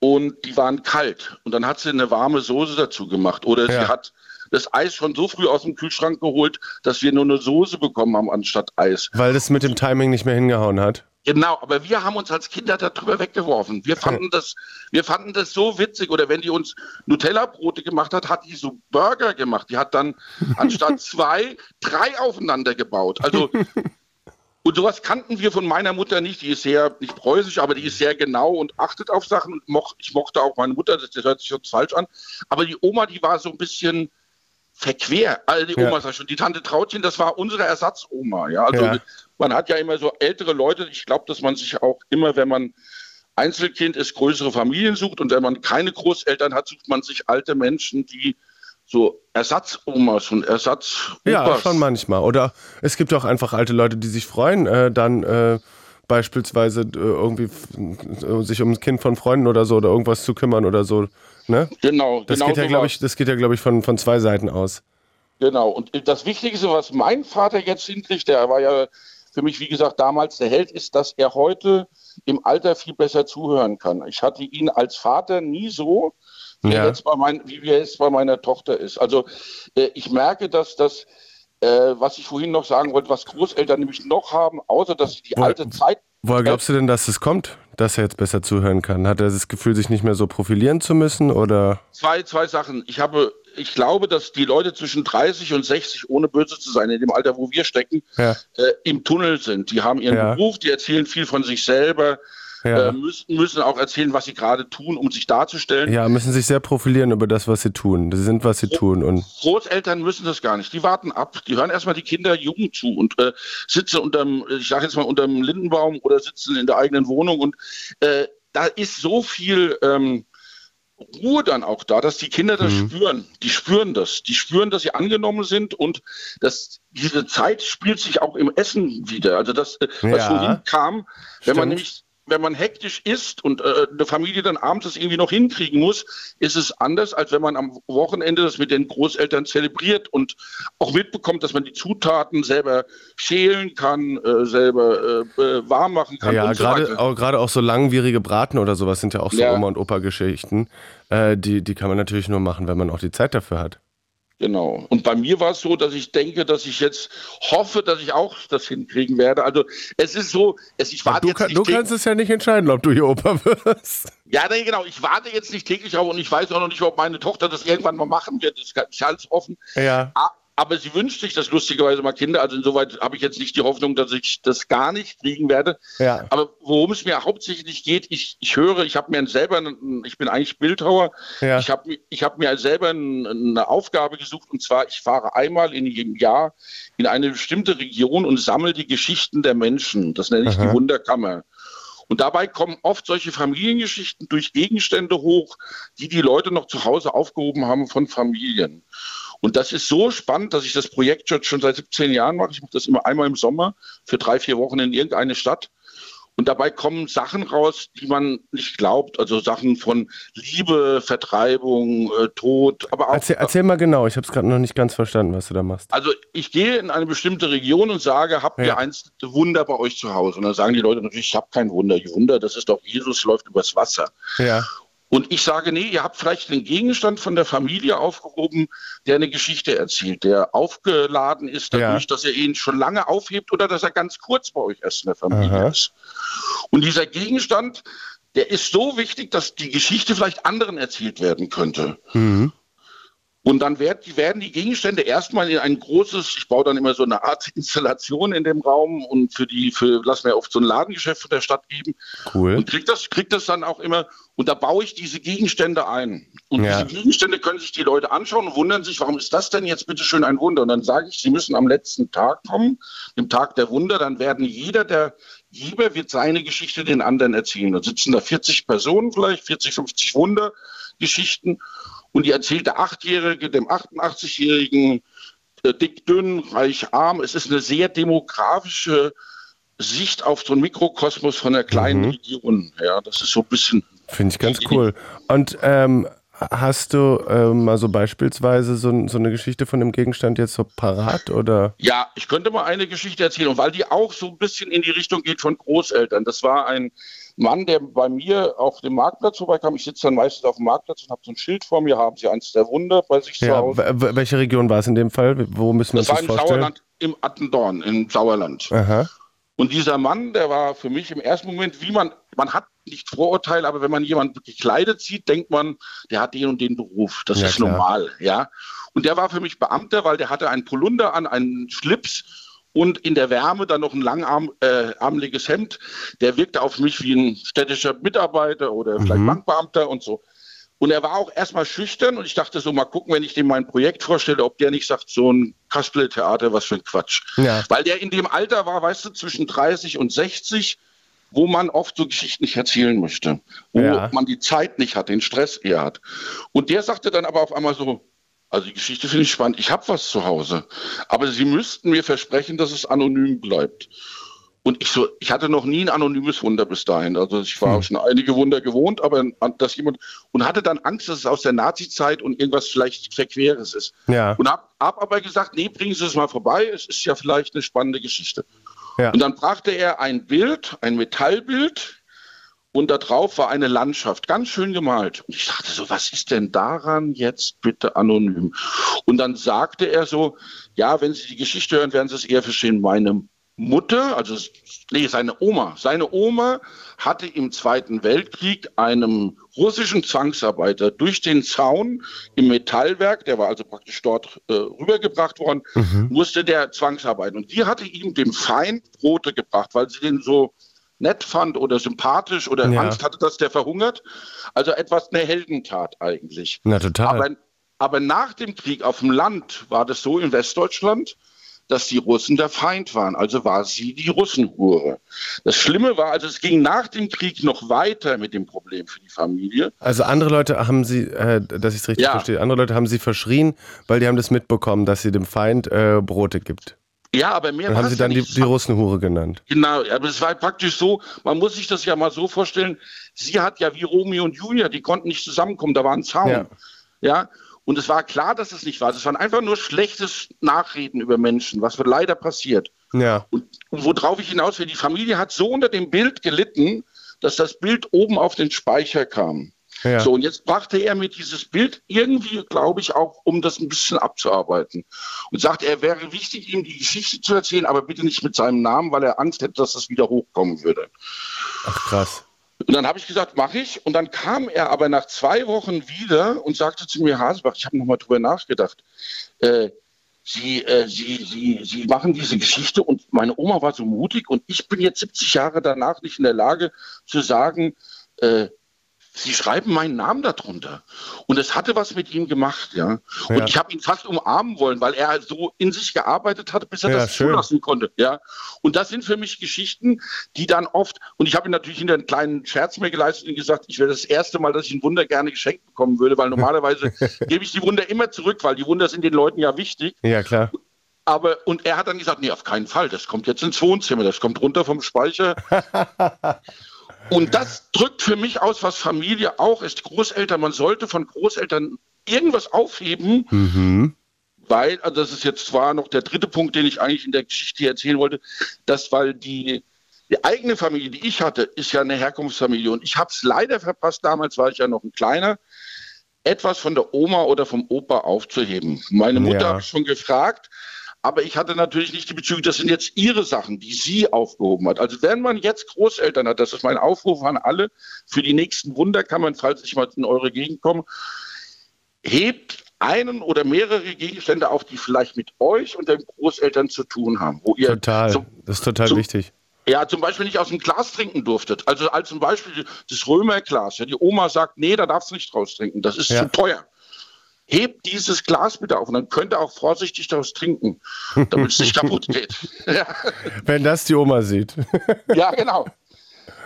Und die waren kalt. Und dann hat sie eine warme Soße dazu gemacht. Oder ja. sie hat das Eis schon so früh aus dem Kühlschrank geholt, dass wir nur eine Soße bekommen haben anstatt Eis. Weil das mit dem Timing nicht mehr hingehauen hat. Genau, aber wir haben uns als Kinder darüber weggeworfen. Wir fanden das, wir fanden das so witzig. Oder wenn die uns Nutella-Brote gemacht hat, hat die so Burger gemacht. Die hat dann anstatt zwei drei aufeinander gebaut. Also und sowas kannten wir von meiner Mutter nicht. Die ist sehr, nicht preußisch, aber die ist sehr genau und achtet auf Sachen. Und moch, ich mochte auch meine Mutter, das, das hört sich jetzt falsch an. Aber die Oma, die war so ein bisschen, verquer. Also die Oma ja. schon, die Tante Trautchen, das war unsere Ersatzoma. Ja, also ja. man hat ja immer so ältere Leute. Ich glaube, dass man sich auch immer, wenn man Einzelkind ist, größere Familien sucht und wenn man keine Großeltern hat, sucht man sich alte Menschen, die so Ersatzomas und Ersatz. Ja, schon manchmal. Oder es gibt auch einfach alte Leute, die sich freuen, äh, dann äh, beispielsweise äh, irgendwie äh, sich um ein Kind von Freunden oder so oder irgendwas zu kümmern oder so. Ne? Genau, das genau geht ja, glaube ich, das geht ja, glaube ich, von, von zwei Seiten aus. Genau. Und das Wichtigste, was mein Vater jetzt hinkriegt, der war ja für mich, wie gesagt, damals der Held, ist, dass er heute im Alter viel besser zuhören kann. Ich hatte ihn als Vater nie so, wie, ja. er, jetzt bei mein, wie jetzt bei meiner Tochter ist. Also äh, ich merke, dass das äh, was ich vorhin noch sagen wollte, was Großeltern nämlich noch haben, außer dass sie die Wo, alte Zeit. Woher glaubst du denn, dass es kommt, dass er jetzt besser zuhören kann? Hat er das Gefühl, sich nicht mehr so profilieren zu müssen? Oder? Zwei, zwei Sachen. Ich habe, ich glaube, dass die Leute zwischen 30 und 60, ohne böse zu sein, in dem Alter, wo wir stecken, ja. äh, im Tunnel sind. Die haben ihren ja. Beruf, die erzählen viel von sich selber ja. äh, müssen, müssen auch erzählen, was sie gerade tun, um sich darzustellen. Ja, müssen sich sehr profilieren über das, was sie tun. Sie sind, was sie Gro tun. Und Großeltern müssen das gar nicht. Die warten ab. Die hören erstmal die Kinder Jugend zu und äh, sitzen unterm, ich sage jetzt mal, unterm Lindenbaum oder sitzen in der eigenen Wohnung und äh, da ist so viel ähm, Ruhe dann auch da, dass die Kinder das mhm. spüren. Die spüren das. Die spüren, dass sie angenommen sind und dass diese Zeit spielt sich auch im Essen wieder. Also das, äh, was ja. vorhin kam, wenn Stimmt. man nämlich wenn man hektisch ist und äh, eine Familie dann abends das irgendwie noch hinkriegen muss, ist es anders, als wenn man am Wochenende das mit den Großeltern zelebriert und auch mitbekommt, dass man die Zutaten selber schälen kann, äh, selber äh, äh warm machen kann. Ja, gerade so auch, auch so langwierige Braten oder sowas sind ja auch so ja. Oma- und Opa-Geschichten. Äh, die, die kann man natürlich nur machen, wenn man auch die Zeit dafür hat. Genau. Und bei mir war es so, dass ich denke, dass ich jetzt hoffe, dass ich auch das hinkriegen werde. Also es ist so, es, ich warte du, jetzt kann, du kannst es ja nicht entscheiden, ob du hier Opa wirst. Ja, nee, genau. Ich warte jetzt nicht täglich auf und ich weiß auch noch nicht, ob meine Tochter das irgendwann mal machen wird. Das ist ganz offen. Ja aber sie wünscht sich das lustigerweise mal Kinder. Also insoweit habe ich jetzt nicht die Hoffnung, dass ich das gar nicht kriegen werde. Ja. Aber worum es mir hauptsächlich geht, ich, ich höre, ich habe mir selber, ich bin eigentlich Bildhauer, ja. ich habe ich hab mir selber eine Aufgabe gesucht und zwar, ich fahre einmal in jedem Jahr in eine bestimmte Region und sammle die Geschichten der Menschen. Das nenne ich Aha. die Wunderkammer. Und dabei kommen oft solche Familiengeschichten durch Gegenstände hoch, die die Leute noch zu Hause aufgehoben haben von Familien. Und das ist so spannend, dass ich das Projekt schon seit 17 Jahren mache. Ich mache das immer einmal im Sommer für drei, vier Wochen in irgendeine Stadt. Und dabei kommen Sachen raus, die man nicht glaubt. Also Sachen von Liebe, Vertreibung, äh, Tod. Aber auch, erzähl, erzähl mal genau, ich habe es gerade noch nicht ganz verstanden, was du da machst. Also ich gehe in eine bestimmte Region und sage, habt ihr ja. eins Wunder bei euch zu Hause? Und dann sagen die Leute natürlich, ich habe kein Wunder. Die Wunder, das ist doch Jesus läuft übers Wasser. Ja. Und ich sage, nee, ihr habt vielleicht einen Gegenstand von der Familie aufgehoben, der eine Geschichte erzählt, der aufgeladen ist dadurch, ja. dass er ihn schon lange aufhebt oder dass er ganz kurz bei euch erst in der Familie Aha. ist. Und dieser Gegenstand, der ist so wichtig, dass die Geschichte vielleicht anderen erzählt werden könnte. Mhm. Und dann werd, werden die Gegenstände erstmal in ein großes, ich baue dann immer so eine Art Installation in dem Raum und für die, für, lass mir oft so ein Ladengeschäft von der Stadt geben. Cool. Und krieg das, krieg das dann auch immer, und da baue ich diese Gegenstände ein. Und ja. diese Gegenstände können sich die Leute anschauen und wundern sich, warum ist das denn jetzt bitte schön ein Wunder? Und dann sage ich, sie müssen am letzten Tag kommen, dem Tag der Wunder, dann werden jeder der Geber wird seine Geschichte den anderen erzählen. Dann sitzen da 40 Personen vielleicht, 40, 50 Wundergeschichten. Und die erzählt der Achtjährige dem 88-Jährigen, äh, dick, dünn, reich, arm. Es ist eine sehr demografische Sicht auf so einen Mikrokosmos von einer kleinen mhm. Region. Ja, das ist so ein bisschen. Finde ich ganz cool. Und ähm, Hast du ähm, also beispielsweise so, so, eine Geschichte von dem Gegenstand jetzt so parat oder? Ja, ich könnte mal eine Geschichte erzählen, weil die auch so ein bisschen in die Richtung geht von Großeltern. Das war ein Mann, der bei mir auf dem Marktplatz vorbeikam. Ich sitze dann meistens auf dem Marktplatz und habe so ein Schild vor mir. Haben Sie eins der Wunder bei sich ja, zu Hause? Welche Region war es in dem Fall? Wo müssen wir das uns das vorstellen? Sauerland, im Attendorn, im Sauerland. Aha. Und dieser Mann, der war für mich im ersten Moment, wie man, man hat nicht Vorurteile, aber wenn man jemanden gekleidet sieht, denkt man, der hat den und den Beruf. Das ja, ist klar. normal, ja. Und der war für mich Beamter, weil der hatte einen Polunder an, einen Schlips und in der Wärme dann noch ein langarmliches äh, Hemd. Der wirkte auf mich wie ein städtischer Mitarbeiter oder vielleicht mhm. Bankbeamter und so. Und er war auch erstmal schüchtern und ich dachte so, mal gucken, wenn ich dem mein Projekt vorstelle, ob der nicht sagt, so ein Kasperle-Theater, was für ein Quatsch. Ja. Weil der in dem Alter war, weißt du, zwischen 30 und 60, wo man oft so Geschichten nicht erzählen möchte, wo ja. man die Zeit nicht hat, den Stress eher hat. Und der sagte dann aber auf einmal so, also die Geschichte finde ich spannend, ich habe was zu Hause, aber Sie müssten mir versprechen, dass es anonym bleibt. Und ich so, ich hatte noch nie ein anonymes Wunder bis dahin. Also ich war hm. schon einige Wunder gewohnt, aber dass jemand und hatte dann Angst, dass es aus der Nazi-Zeit und irgendwas vielleicht Verqueres ist. Ja. Und hab, hab aber gesagt, nee, bringen Sie es mal vorbei. Es ist ja vielleicht eine spannende Geschichte. Ja. Und dann brachte er ein Bild, ein Metallbild, und da drauf war eine Landschaft, ganz schön gemalt. Und ich dachte so, was ist denn daran jetzt bitte anonym? Und dann sagte er so, ja, wenn Sie die Geschichte hören, werden Sie es eher verstehen. Meine Mutter, also nee, seine Oma, seine Oma hatte im Zweiten Weltkrieg einem russischen Zwangsarbeiter durch den Zaun im Metallwerk, der war also praktisch dort äh, rübergebracht worden, mhm. musste der Zwangsarbeiten. Und die hatte ihm dem Feind Brote gebracht, weil sie den so nett fand oder sympathisch oder ja. Angst hatte, dass der verhungert. Also etwas eine Heldentat eigentlich. Na total. Aber, aber nach dem Krieg auf dem Land war das so in Westdeutschland, dass die Russen der Feind waren. Also war sie die Russenhure. Das Schlimme war, also es ging nach dem Krieg noch weiter mit dem Problem für die Familie. Also andere Leute haben sie, äh, dass ich es richtig ja. verstehe, andere Leute haben sie verschrien, weil die haben das mitbekommen, dass sie dem Feind äh, Brote gibt. Ja, aber mehr dann haben sie dann ja die, die Russenhure genannt. Genau, aber es war praktisch so, man muss sich das ja mal so vorstellen, sie hat ja wie Romeo und Julia, die konnten nicht zusammenkommen, da war ein Zaun. Ja. ja? Und es war klar, dass es nicht war. Es waren einfach nur schlechtes Nachreden über Menschen, was leider passiert. Ja. Und, und worauf ich hinaus will, die Familie hat so unter dem Bild gelitten, dass das Bild oben auf den Speicher kam. Ja. So, und jetzt brachte er mir dieses Bild irgendwie, glaube ich, auch, um das ein bisschen abzuarbeiten. Und sagte, er wäre wichtig, ihm die Geschichte zu erzählen, aber bitte nicht mit seinem Namen, weil er Angst hätte, dass das wieder hochkommen würde. Ach, krass. Und dann habe ich gesagt, mache ich. Und dann kam er aber nach zwei Wochen wieder und sagte zu mir, Hasebach, ich habe nochmal drüber nachgedacht. Äh, Sie, äh, Sie, Sie, Sie machen diese Geschichte und meine Oma war so mutig und ich bin jetzt 70 Jahre danach nicht in der Lage zu sagen, äh, Sie schreiben meinen Namen darunter. Und es hatte was mit ihm gemacht, ja. Und ja. ich habe ihn fast umarmen wollen, weil er so in sich gearbeitet hat, bis er ja, das schön. zulassen konnte, ja. Und das sind für mich Geschichten, die dann oft, und ich habe ihm natürlich hinter einen kleinen Scherz mir geleistet und gesagt, ich wäre das erste Mal, dass ich ein Wunder gerne geschenkt bekommen würde, weil normalerweise gebe ich die Wunder immer zurück, weil die Wunder sind den Leuten ja wichtig. Ja, klar. Aber, und er hat dann gesagt, nee, auf keinen Fall, das kommt jetzt ins Wohnzimmer, das kommt runter vom Speicher. und das drückt für mich aus, was Familie auch ist. Großeltern, man sollte von Großeltern irgendwas aufheben, mhm. weil, also das ist jetzt zwar noch der dritte Punkt, den ich eigentlich in der Geschichte erzählen wollte, dass weil die, die eigene Familie, die ich hatte, ist ja eine Herkunftsfamilie und ich habe es leider verpasst, damals war ich ja noch ein kleiner, etwas von der Oma oder vom Opa aufzuheben. Meine Mutter ja. habe ich schon gefragt, aber ich hatte natürlich nicht die Bezüge, das sind jetzt ihre Sachen, die sie aufgehoben hat. Also wenn man jetzt Großeltern hat, das ist mein Aufruf an alle, für die nächsten Wunderkammern, falls ich mal in eure Gegend komme, hebt einen oder mehrere Gegenstände auf, die vielleicht mit euch und den Großeltern zu tun haben. Wo ihr total, zum, das ist total zum, wichtig. Ja, zum Beispiel nicht aus dem Glas trinken durftet. Also als zum Beispiel das Römerglas. Ja, die Oma sagt, nee, da darfst du nicht draus trinken, das ist ja. zu teuer hebt dieses Glas bitte auf und dann könnt ihr auch vorsichtig daraus trinken, damit es nicht kaputt geht. ja. Wenn das die Oma sieht. ja, genau.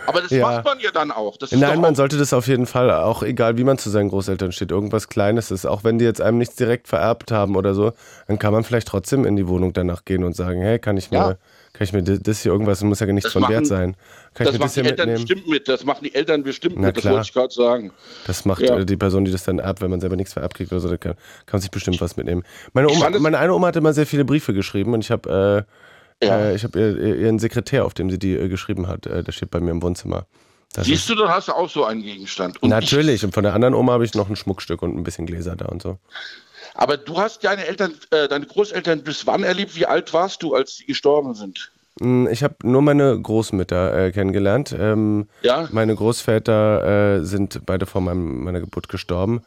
Aber das ja. macht man ja dann auch. Nein, man sollte das auf jeden Fall, auch egal wie man zu seinen Großeltern steht, irgendwas Kleines ist. Auch wenn die jetzt einem nichts direkt vererbt haben oder so, dann kann man vielleicht trotzdem in die Wohnung danach gehen und sagen, hey, kann ich mir ja kann ich mir das hier irgendwas, muss ja nichts das von machen, Wert sein. Kann das machen die Eltern mitnehmen? bestimmt mit, das machen die Eltern bestimmt Na mit, klar. das wollte ich gerade sagen. Das macht ja. die Person, die das dann erbt, wenn man selber nichts vererbt kriegt oder so, da kann, kann man sich bestimmt was mitnehmen. Meine, Oma, meine eine Oma hat immer sehr viele Briefe geschrieben und ich habe äh, ja. äh, hab ihr, ihren Sekretär, auf dem sie die äh, geschrieben hat, äh, der steht bei mir im Wohnzimmer. Das Siehst du, dann hast du auch so einen Gegenstand. Und natürlich, ich, und von der anderen Oma habe ich noch ein Schmuckstück und ein bisschen Gläser da und so. Aber du hast deine Eltern, äh, deine Großeltern bis wann erlebt? Wie alt warst du, als sie gestorben sind? Hm, ich habe nur meine Großmütter äh, kennengelernt. Ähm, ja? Meine Großväter äh, sind beide vor meinem, meiner Geburt gestorben.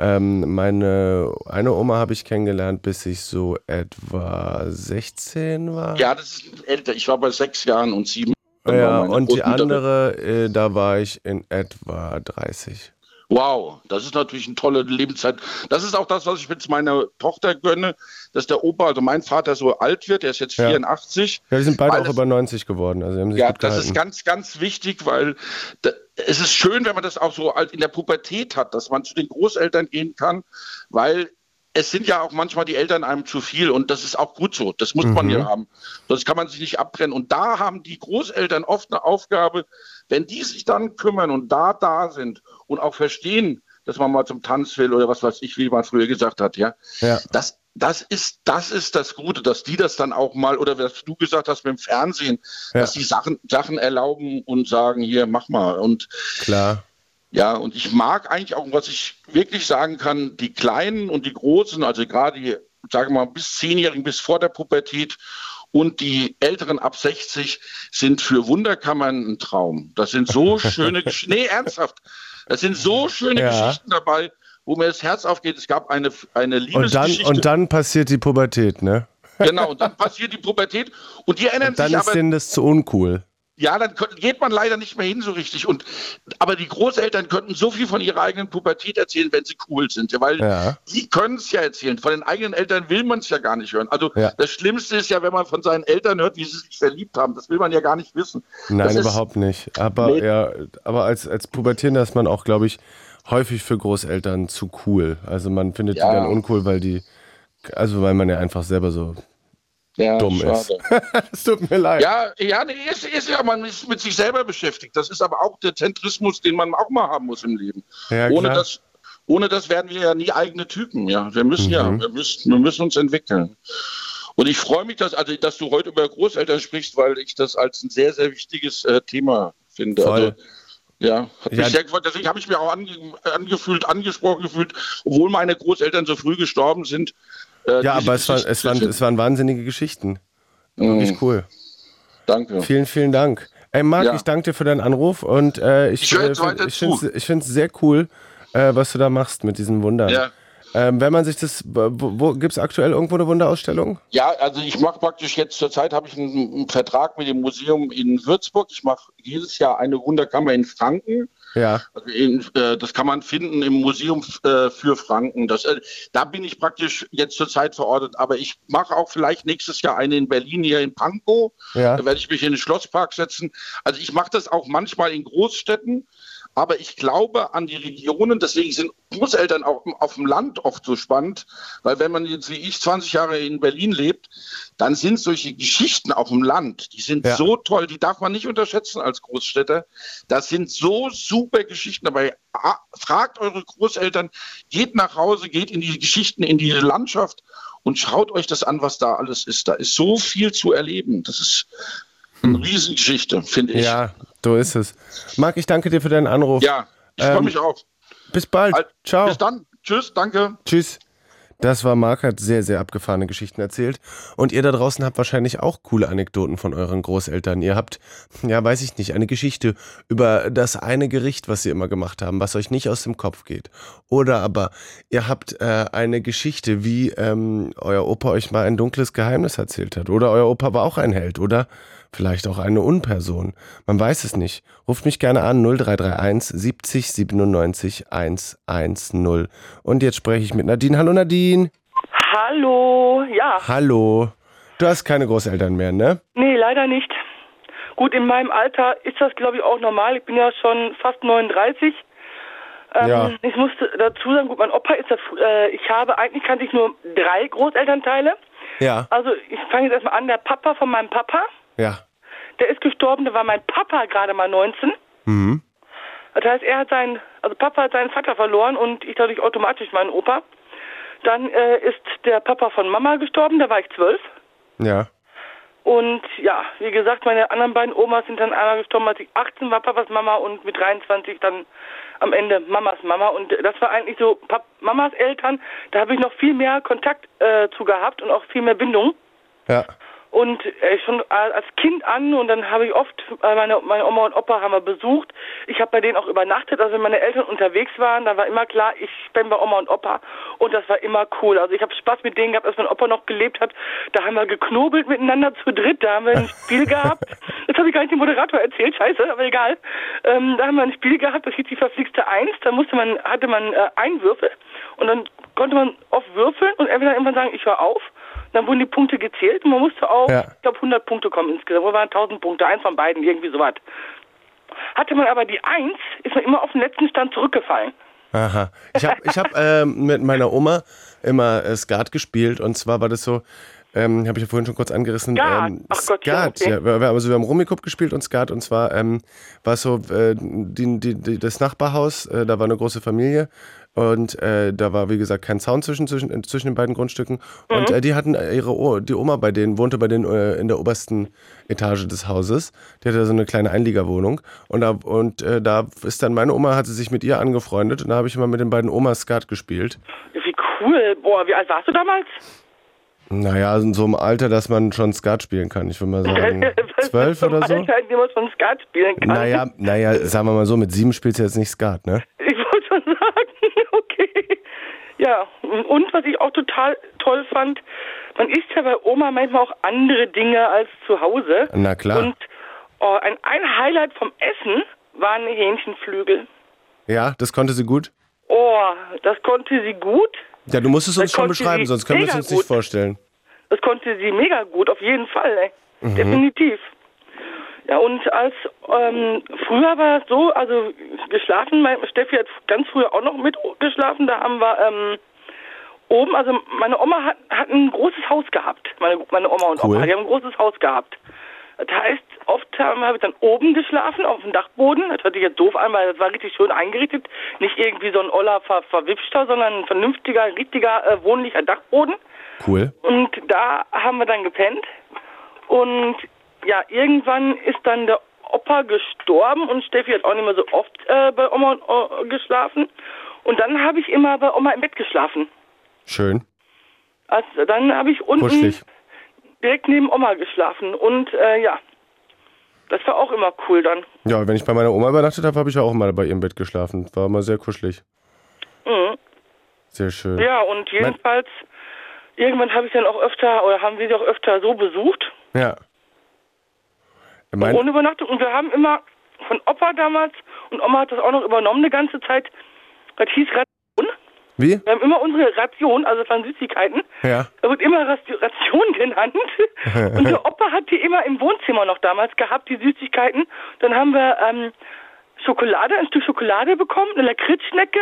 Ähm, meine eine Oma habe ich kennengelernt, bis ich so etwa 16 war. Ja, das ist älter. Ich war bei sechs Jahren und sieben. Ja, und die andere, äh, da war ich in etwa 30. Wow, das ist natürlich eine tolle Lebenszeit. Das ist auch das, was ich jetzt meiner Tochter gönne, dass der Opa, also mein Vater, so alt wird. Er ist jetzt ja. 84. Ja, die sind beide auch über 90 geworden. Also ja, das ist ganz, ganz wichtig, weil da, es ist schön, wenn man das auch so in der Pubertät hat, dass man zu den Großeltern gehen kann, weil es sind ja auch manchmal die Eltern einem zu viel und das ist auch gut so. Das muss mhm. man ja haben. Sonst kann man sich nicht abtrennen. Und da haben die Großeltern oft eine Aufgabe, wenn die sich dann kümmern und da da sind und auch verstehen, dass man mal zum Tanz will oder was weiß ich, wie man früher gesagt hat, ja. ja. Das, das ist, das ist das Gute, dass die das dann auch mal, oder was du gesagt hast mit dem Fernsehen, ja. dass die Sachen, Sachen erlauben und sagen, hier, mach mal. Und klar. Ja, und ich mag eigentlich auch, was ich wirklich sagen kann, die Kleinen und die Großen, also gerade die, sage mal, bis Zehnjährigen, bis vor der Pubertät und die Älteren ab 60 sind für Wunderkammern ein Traum. Das sind so schöne. Nee, ernsthaft. Das sind so schöne ja. Geschichten dabei, wo mir das Herz aufgeht. Es gab eine, eine Liebesgeschichte. Und dann, und dann passiert die Pubertät, ne? Genau, und dann passiert die Pubertät. Und die erinnern und dann sich aber. Dann ist denen das zu uncool. Ja, dann geht man leider nicht mehr hin so richtig. Und, aber die Großeltern könnten so viel von ihrer eigenen Pubertät erzählen, wenn sie cool sind. Weil ja. die können es ja erzählen. Von den eigenen Eltern will man es ja gar nicht hören. Also ja. das Schlimmste ist ja, wenn man von seinen Eltern hört, wie sie sich verliebt haben. Das will man ja gar nicht wissen. Nein, das überhaupt nicht. Aber, nee. ja, aber als, als Pubertierender ist man auch, glaube ich, häufig für Großeltern zu cool. Also man findet ja. die dann uncool, weil die, also weil man ja einfach selber so ja, dumm schade. ist. es tut mir leid. Ja, ja nee, ist, ist ja, man ist mit sich selber beschäftigt. Das ist aber auch der Zentrismus, den man auch mal haben muss im Leben. Ja, ohne, das, ohne das werden wir ja nie eigene Typen. Ja, wir müssen mhm. ja, wir müssen, wir müssen uns entwickeln. Und ich freue mich, dass, also, dass du heute über Großeltern sprichst, weil ich das als ein sehr, sehr wichtiges äh, Thema finde. Voll. Also, ja, hat ja. mich sehr gefreut. Deswegen habe ich mich auch ange, angefühlt, angesprochen gefühlt, obwohl meine Großeltern so früh gestorben sind, äh, ja, aber es, war, es, waren, es waren wahnsinnige Geschichten. Wirklich mm. cool. Danke. Vielen, vielen Dank. Ey, Marc, ja. ich danke dir für deinen Anruf und äh, ich, ich, äh, ich finde es sehr cool, äh, was du da machst mit diesen Wundern. Ja. Ähm, wenn man sich das, wo, gibt es aktuell irgendwo eine Wunderausstellung? Ja, also ich mache praktisch jetzt zurzeit habe ich einen, einen, Vertrag mit dem Museum in Würzburg. Ich mache jedes Jahr eine Wunderkammer in Franken. Ja. Also in, äh, das kann man finden im Museum äh, für Franken. Das, äh, da bin ich praktisch jetzt zurzeit verortet. Aber ich mache auch vielleicht nächstes Jahr eine in Berlin hier in Pankow. Ja. Da werde ich mich in den Schlosspark setzen. Also ich mache das auch manchmal in Großstädten. Aber ich glaube an die Regionen, deswegen sind Großeltern auch auf dem Land oft so spannend, weil wenn man jetzt wie ich 20 Jahre in Berlin lebt, dann sind solche Geschichten auf dem Land, die sind ja. so toll, die darf man nicht unterschätzen als Großstädter. Das sind so super Geschichten dabei. Fragt eure Großeltern, geht nach Hause, geht in die Geschichten, in die Landschaft und schaut euch das an, was da alles ist. Da ist so viel zu erleben. Das ist eine hm. Riesengeschichte, finde ich. Ja, so ist es. Marc, ich danke dir für deinen Anruf. Ja, ich ähm, freue mich auch. Bis bald. Ciao. Bis dann. Tschüss, danke. Tschüss. Das war Marc, hat sehr, sehr abgefahrene Geschichten erzählt. Und ihr da draußen habt wahrscheinlich auch coole Anekdoten von euren Großeltern. Ihr habt, ja, weiß ich nicht, eine Geschichte über das eine Gericht, was sie immer gemacht haben, was euch nicht aus dem Kopf geht. Oder aber ihr habt äh, eine Geschichte, wie ähm, euer Opa euch mal ein dunkles Geheimnis erzählt hat. Oder euer Opa war auch ein Held. Oder vielleicht auch eine Unperson. Man weiß es nicht. Ruft mich gerne an 0331 70 97 110. Und jetzt spreche ich mit Nadine. Hallo Nadine. Hallo, ja. Hallo. Du hast keine Großeltern mehr, ne? Nee, leider nicht. Gut, in meinem Alter ist das, glaube ich, auch normal. Ich bin ja schon fast 39. Ähm, ja. Ich musste dazu sagen, gut, mein Opa ist das, äh, ich habe, eigentlich kannte ich nur drei Großelternteile. Ja. Also ich fange jetzt erstmal an, der Papa von meinem Papa. Ja. Der ist gestorben, da war mein Papa gerade mal 19. Mhm. Das heißt, er hat seinen, also Papa hat seinen Vater verloren und ich dadurch automatisch meinen Opa. Dann äh, ist der Papa von Mama gestorben, da war ich zwölf. Ja. Und ja, wie gesagt, meine anderen beiden Omas sind dann einmal gestorben, als ich 18 war, Papas Mama und mit 23 dann am Ende Mamas Mama. Und das war eigentlich so Pap Mamas Eltern, da habe ich noch viel mehr Kontakt äh, zu gehabt und auch viel mehr Bindung. Ja. Und äh, schon als Kind an und dann habe ich oft äh, meine, meine Oma und Opa haben wir besucht. Ich habe bei denen auch übernachtet. Also wenn meine Eltern unterwegs waren, dann war immer klar, ich bin bei Oma und Opa und das war immer cool. Also ich habe Spaß mit denen gehabt, als mein Opa noch gelebt hat. Da haben wir geknobelt miteinander zu dritt. Da haben wir ein Spiel gehabt. Das habe ich gar nicht dem Moderator erzählt, scheiße, aber egal. Ähm, da haben wir ein Spiel gehabt, das hieß die verflixte Eins. Da musste man, hatte man äh, einen Würfel und dann konnte man oft würfeln und entweder irgendwann sagen, ich höre auf dann wurden die Punkte gezählt und man musste auch, ja. ich glaube, 100 Punkte kommen insgesamt. Wo waren 1000 Punkte? Eins von beiden, irgendwie sowas. Hatte man aber die Eins, ist man immer auf den letzten Stand zurückgefallen. Aha. Ich habe ich hab, äh, mit meiner Oma immer äh, Skat gespielt und zwar war das so, ähm, habe ich ja vorhin schon kurz angerissen. Skat, ähm, Ach Gott, Skat, ja. Okay. ja. Also wir haben Rummikub gespielt und Skat und zwar ähm, war es so, äh, die, die, die, das Nachbarhaus, äh, da war eine große Familie und äh, da war, wie gesagt, kein Zaun zwischen, zwischen, äh, zwischen den beiden Grundstücken. Mhm. Und äh, die hatten ihre o die Oma bei denen, wohnte bei denen äh, in der obersten Etage des Hauses. Die hatte so eine kleine Einliegerwohnung. Und da, und, äh, da ist dann meine Oma, hat sie sich mit ihr angefreundet. Und da habe ich immer mit den beiden Omas Skat gespielt. Wie cool. Boah, wie alt warst du damals? Naja, in so einem Alter, dass man schon Skat spielen kann. Ich würde mal sagen, zwölf oder so. Alter, in dem man schon Skat spielen kann. Naja, naja, sagen wir mal so, mit sieben spielst du jetzt nicht Skat, ne? Ich wollte schon sagen. Ja, und was ich auch total toll fand, man isst ja bei Oma manchmal auch andere Dinge als zu Hause. Na klar. Und oh, ein, ein Highlight vom Essen waren Hähnchenflügel. Ja, das konnte sie gut? Oh, das konnte sie gut. Ja, du musst es uns das schon beschreiben, sonst können wir es uns nicht vorstellen. Das konnte sie mega gut, auf jeden Fall. Ey. Mhm. Definitiv. Ja, und als ähm, früher war es so, also geschlafen, mein, Steffi hat ganz früher auch noch mitgeschlafen, da haben wir ähm, oben, also meine Oma hat, hat ein großes Haus gehabt, meine, meine Oma und cool. Opa, die haben ein großes Haus gehabt. Das heißt, oft haben wir dann oben geschlafen, auf dem Dachboden. Das hört sich jetzt doof an, weil das war richtig schön eingerichtet. Nicht irgendwie so ein Oller ver verwipschter, sondern ein vernünftiger, richtiger, äh, wohnlicher Dachboden. Cool. Und da haben wir dann gepennt. Und ja, irgendwann ist dann der Opa gestorben und Steffi hat auch nicht mehr so oft äh, bei Oma äh, geschlafen. Und dann habe ich immer bei Oma im Bett geschlafen. Schön. Also dann habe ich unten Kuschelig. direkt neben Oma geschlafen. Und äh, ja, das war auch immer cool dann. Ja, wenn ich bei meiner Oma übernachtet habe, habe ich auch mal bei ihrem Bett geschlafen. War immer sehr kuschelig. Mhm. Sehr schön. Ja, und jedenfalls, mein irgendwann habe ich dann auch öfter, oder haben wir sie auch öfter so besucht. Ja. Mein ohne Übernachtung. Und wir haben immer von Opa damals, und Oma hat das auch noch übernommen eine ganze Zeit, das hieß Ration. Wie? Wir haben immer unsere Ration, also von Süßigkeiten. Ja. Da wird immer Ration genannt. und der Opa hat die immer im Wohnzimmer noch damals gehabt, die Süßigkeiten. Dann haben wir ähm, Schokolade, ein Stück Schokolade bekommen, eine Lakritzschnecke,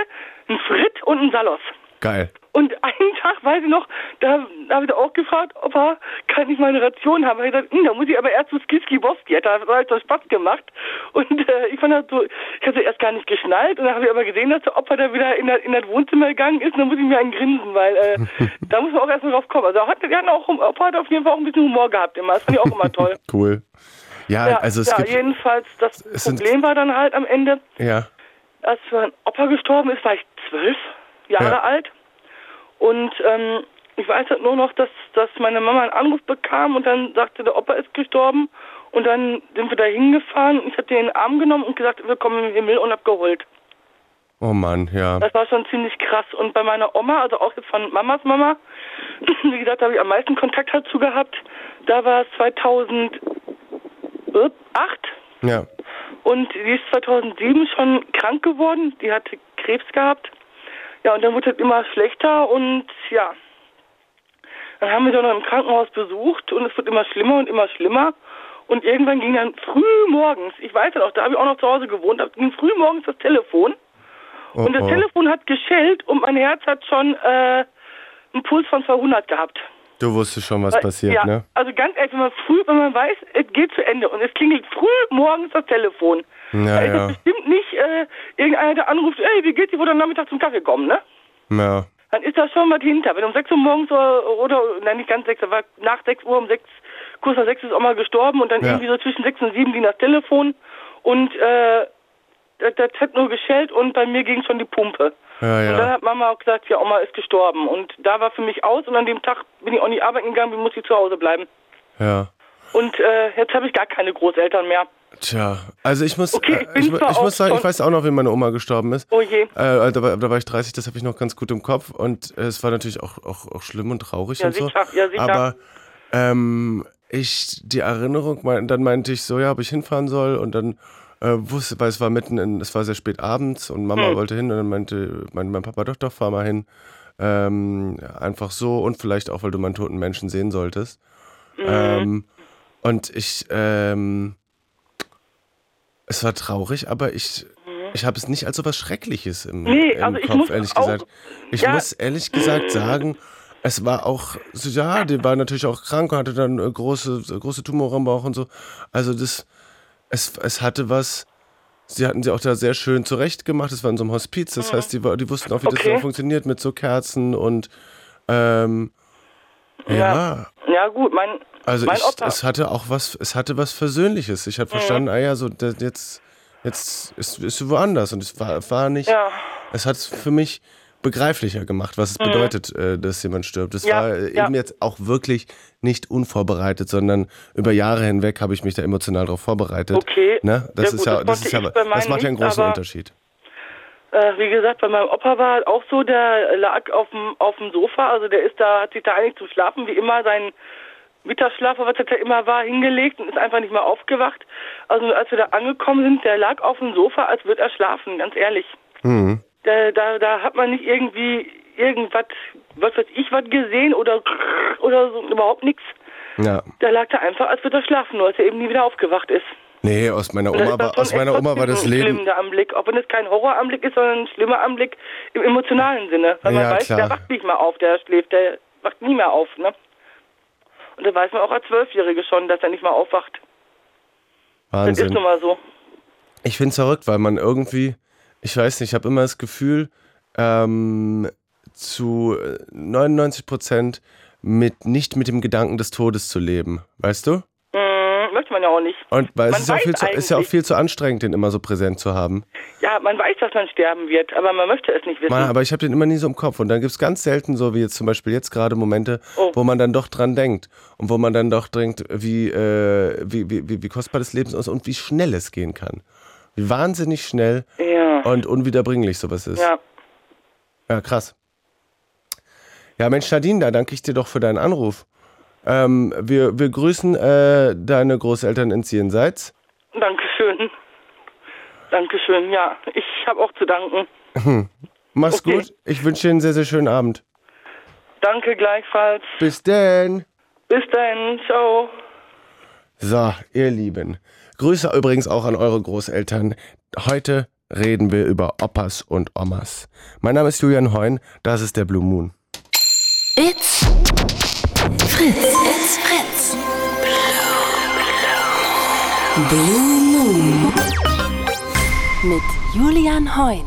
ein Frit und ein Salos. Geil. Und einen Tag, weiß ich noch, da habe ich auch gefragt, ob er, kann ich meine Ration haben? Ich gesagt, hm, da muss ich aber erst zu Skiski Boski. Hat das Spaß gemacht. Und äh, ich fand das so, ich hatte erst gar nicht geschnallt. Und dann habe ich aber gesehen, dass der Opa da wieder in das, in das Wohnzimmer gegangen ist. Und dann muss ich mir einen grinsen, weil äh, da muss man auch erst mal drauf kommen. Also hat, der hat auch, Opa hat auf jeden Fall auch ein bisschen Humor gehabt immer. Das fand ich auch immer toll. cool. Ja, ja, also es ja, gibt, jedenfalls, das Problem war dann halt am Ende, ja. als mein Opa gestorben ist, war ich zwölf Jahre ja. alt. Und ähm, ich weiß halt nur noch, dass, dass meine Mama einen Anruf bekam und dann sagte, der Opa ist gestorben. Und dann sind wir da hingefahren und ich habe den in den Arm genommen und gesagt, wir kommen im Himmel und abgeholt. Oh Mann, ja. Das war schon ziemlich krass. Und bei meiner Oma, also auch jetzt von Mamas Mama, wie gesagt, da habe ich am meisten Kontakt dazu gehabt. Da war es 2008. Ja. Und die ist 2007 schon krank geworden. Die hatte Krebs gehabt. Ja, und dann wurde es immer schlechter und ja. Dann haben wir sie noch im Krankenhaus besucht und es wird immer schlimmer und immer schlimmer. Und irgendwann ging dann früh morgens, ich weiß ja noch, da habe ich auch noch zu Hause gewohnt, da ging früh morgens das Telefon. Oh, und das oh. Telefon hat geschellt und mein Herz hat schon äh, einen Puls von 200 gehabt. Du wusstest schon, was Weil, passiert, ja, ne? Also ganz ehrlich, wenn man früh, wenn man weiß, es geht zu Ende und es klingelt früh morgens das Telefon, ja, da ist ja. es bestimmt nicht äh, irgendeiner, der anruft, ey, wie geht's dir, wo dann Nachmittag zum Kaffee kommen, ne? Ja. Dann ist da schon was hinter. Wenn um 6 Uhr morgens oder, oder nein, nicht ganz 6, aber nach 6 Uhr um 6, kurz nach 6 ist Oma gestorben und dann Ja. irgendwie so zwischen 6 und 7 ging das Telefon und äh, das, das hat nur geschellt und bei mir ging schon die Pumpe. Ja, Und dann ja. hat Mama auch gesagt, ja, Oma ist gestorben. Und da war für mich aus und an dem Tag bin ich auch nicht arbeiten gegangen, ich musste zu Hause bleiben. Ja. Und äh, jetzt habe ich gar keine Großeltern mehr. Tja, also ich muss, Okay, äh, ich ich, ich muss sagen, ich weiß auch noch, wie meine Oma gestorben ist. Oh je. Äh, da, war, da war ich 30, das habe ich noch ganz gut im Kopf und äh, es war natürlich auch, auch, auch schlimm und traurig Ja, und so. sicher, ja, sicher. Aber ähm, ich, die Erinnerung, mein, dann meinte ich so, ja, ob ich hinfahren soll und dann äh, wusste, weil es war mitten in, es war sehr spät abends und Mama Hm. wollte hin und dann meinte mein, mein Papa, doch, doch, fahr mal hin. Ähm, einfach so und vielleicht auch, weil du meinen toten Menschen sehen solltest. Mhm. Ähm, und ich, ähm, es war traurig, aber ich, ich habe es nicht als so was Schreckliches im, Nee, im also Kopf, ehrlich auch- gesagt. Ich ja. muss ehrlich gesagt sagen, es war auch, so, ja, die war natürlich auch krank und hatte dann äh, große, große Tumore am Bauch und so. Also das, es, es hatte was, sie hatten sie auch da sehr schön zurecht gemacht. Es war in so einem Hospiz, das heißt, die, die wussten auch, wie das Mhm. Okay. so funktioniert mit so Kerzen und, ähm, ja. Ja. Ja, gut, mein, Also mein ich, Opa. es hatte auch was, es hatte was Versöhnliches. Ich habe verstanden, ah ja, so das, jetzt, jetzt ist, ist woanders und es war, war nicht. Ja. Es hat es für mich begreiflicher gemacht, was es bedeutet, äh, dass jemand stirbt. Es Mhm. Ja, war ja. eben jetzt auch wirklich nicht unvorbereitet, sondern über Jahre hinweg habe ich mich da emotional darauf vorbereitet. Okay. Ne? Das Ja, ist gut, ja, das das ist ja, das macht ja einen großen Unterschied. Äh, wie gesagt, bei meinem Opa war es auch so, der lag auf dem auf dem Sofa, also der ist da, hat sich da eigentlich zum Schlafen wie immer seinen Mittagsschlaf, was ja immer war, hingelegt und ist einfach nicht mehr aufgewacht. Also als wir da angekommen sind, der lag auf dem Sofa, als würde er schlafen, ganz ehrlich. Mhm. Da, da, da hat man nicht irgendwie irgendwas, was weiß ich, was gesehen oder oder so, überhaupt nichts. Ja. Da lag er einfach, als würde er schlafen, nur als er eben nie wieder aufgewacht ist. Nee, aus meiner Oma war, aus meiner Oma war das Leben. schlimmender Anblick, auch wenn es kein Horroranblick ist, sondern ein schlimmer Anblick im emotionalen Sinne. Weil man Ja, weiß, klar. der wacht nicht mehr auf, der schläft, der wacht nie mehr auf, ne? Und da weiß man auch als Zwölfjährige schon, dass er nicht mehr aufwacht. Das ist Wahnsinn. nun mal so. Ich finde es verrückt, weil man irgendwie, ich weiß nicht, ich habe immer das Gefühl, ähm, zu äh, 99 Prozent mit, nicht mit dem Gedanken des Todes zu leben, weißt du? Möchte man ja auch nicht. Und weil es ist ja, auch weiß viel zu, ist ja auch viel zu anstrengend, den immer so präsent zu haben. Ja, man weiß, dass man sterben wird, aber man möchte es nicht wissen. Man, aber ich habe den immer nie so im Kopf. Und dann gibt es ganz selten so, wie jetzt zum Beispiel jetzt gerade Momente, Oh. wo man dann doch dran denkt. Und wo man dann doch denkt, wie, äh, wie, wie, wie, wie kostbar das Leben ist und wie schnell es gehen kann. Wie wahnsinnig schnell ja. und unwiederbringlich sowas ist. ja. Ja, krass. Ja, Mensch, Nadine, da danke ich dir doch für deinen Anruf. Ähm, wir, wir grüßen äh, deine Großeltern ins Jenseits. Dankeschön. Dankeschön, ja. Ich habe auch zu danken. Mach's Okay. gut. Ich wünsche dir einen sehr, sehr schönen Abend. Danke gleichfalls. Bis denn. Bis dann. Ciao. So, ihr Lieben. Grüße übrigens auch an eure Großeltern. Heute reden wir über Opas und Omas. Mein Name ist Julian Heun, das ist der Blue Moon. Fritz. It's Fritz. Blue Moon. Mit Julian Heun.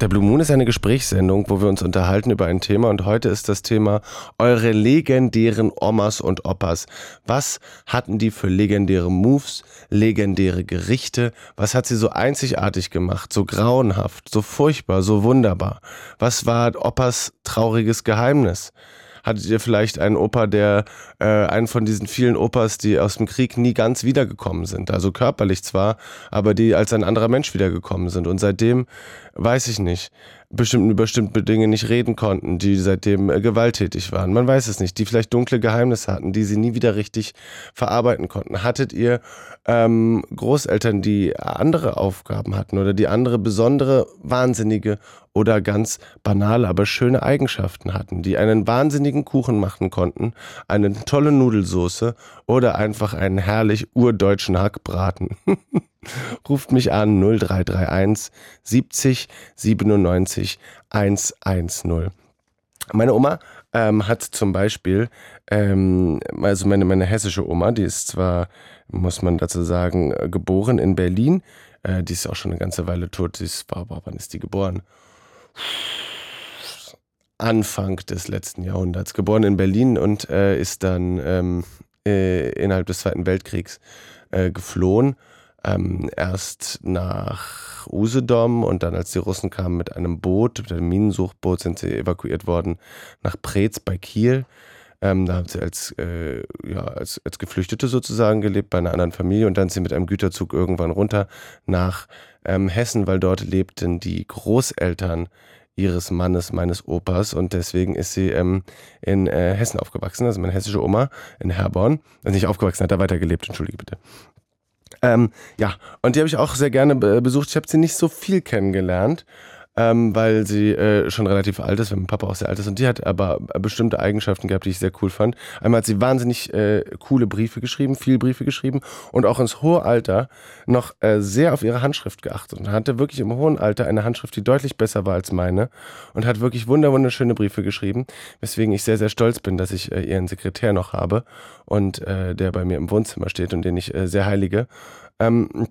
Der Blue Moon ist eine Gesprächssendung, wo wir uns unterhalten über ein Thema und heute ist das Thema eure legendären Omas und Opas. Was hatten die für legendäre Moves, legendäre Gerichte? Was hat sie so einzigartig gemacht, so grauenhaft, so furchtbar, so wunderbar? Was war Opas trauriges Geheimnis? Hattet ihr vielleicht einen Opa, der äh, einen von diesen vielen Opas, die aus dem Krieg nie ganz wiedergekommen sind? Also körperlich zwar, aber die als ein anderer Mensch wiedergekommen sind. Und seitdem weiß ich nicht bestimmten bestimmte Dinge nicht reden konnten, die seitdem äh, gewalttätig waren. Man weiß es nicht, die vielleicht dunkle Geheimnisse hatten, die sie nie wieder richtig verarbeiten konnten. Hattet ihr ähm, Großeltern, die andere Aufgaben hatten oder die andere besondere, wahnsinnige oder ganz banale, aber schöne Eigenschaften hatten, die einen wahnsinnigen Kuchen machen konnten, eine tolle Nudelsoße oder einfach einen herrlich urdeutschen Hackbraten? Ruft mich an 0331 70 97 110. Meine Oma ähm, hat zum Beispiel, ähm, also meine, meine hessische Oma, die ist zwar, muss man dazu sagen, äh, geboren in Berlin, äh, die ist auch schon eine ganze Weile tot, die ist, wow, wann ist die geboren? Anfang des letzten Jahrhunderts, geboren in Berlin und äh, ist dann ähm, äh, innerhalb des Zweiten Weltkriegs äh, geflohen ähm, erst nach Usedom und dann, als die Russen kamen mit einem Boot, mit einem Minensuchboot, sind sie evakuiert worden nach Preetz bei Kiel. Ähm, da haben sie als, äh, ja, als, als Geflüchtete sozusagen gelebt bei einer anderen Familie und dann sind sie mit einem Güterzug irgendwann runter nach ähm, Hessen, weil dort lebten die Großeltern ihres Mannes, meines Opas und deswegen ist sie ähm, in äh, Hessen aufgewachsen, also meine hessische Oma in Herborn, also nicht aufgewachsen, hat da weitergelebt, entschuldige bitte. Ähm, ja, und die habe ich auch sehr gerne besucht. Ich habe sie nicht so viel kennengelernt, ähm, weil sie äh, schon relativ alt ist, weil mein Papa auch sehr alt ist. Und die hat aber bestimmte Eigenschaften gehabt, die ich sehr cool fand. Einmal hat sie wahnsinnig äh, coole Briefe geschrieben, viele Briefe geschrieben und auch ins hohe Alter noch äh, sehr auf ihre Handschrift geachtet und hatte wirklich im hohen Alter eine Handschrift, die deutlich besser war als meine und hat wirklich wunderschöne Briefe geschrieben, weswegen ich sehr, sehr stolz bin, dass ich äh, ihren Sekretär noch habe und äh, der bei mir im Wohnzimmer steht und den ich äh, sehr heilige. Ähm,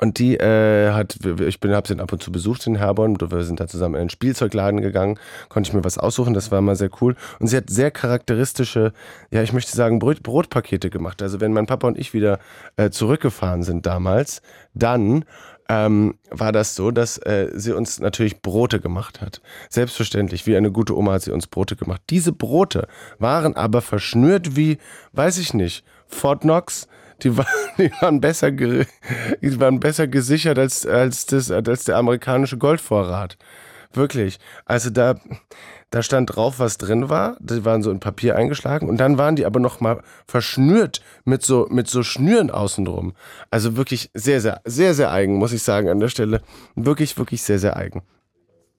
und die äh, hat, ich bin, habe sie ab und zu besucht in Herborn. Wir sind da zusammen in einen Spielzeugladen gegangen, konnte ich mir was aussuchen, das war mal sehr cool. Und sie hat sehr charakteristische, ja, ich möchte sagen, Brot, Brotpakete gemacht. Also wenn mein Papa und ich wieder äh, zurückgefahren sind damals, dann ähm, war das so, dass äh, sie uns natürlich Brote gemacht hat. Selbstverständlich, wie eine gute Oma hat sie uns Brote gemacht. Diese Brote waren aber verschnürt wie, weiß ich nicht, Fort Knox die, war, die, waren besser, die waren besser gesichert als, als, das, als der amerikanische Goldvorrat. Wirklich. Also da, da stand drauf, was drin war. Die waren so in Papier eingeschlagen und dann waren die aber noch mal verschnürt mit so, mit so Schnüren außenrum. Also wirklich sehr, sehr, sehr, sehr eigen, muss ich sagen an der Stelle. Wirklich, wirklich sehr, sehr eigen.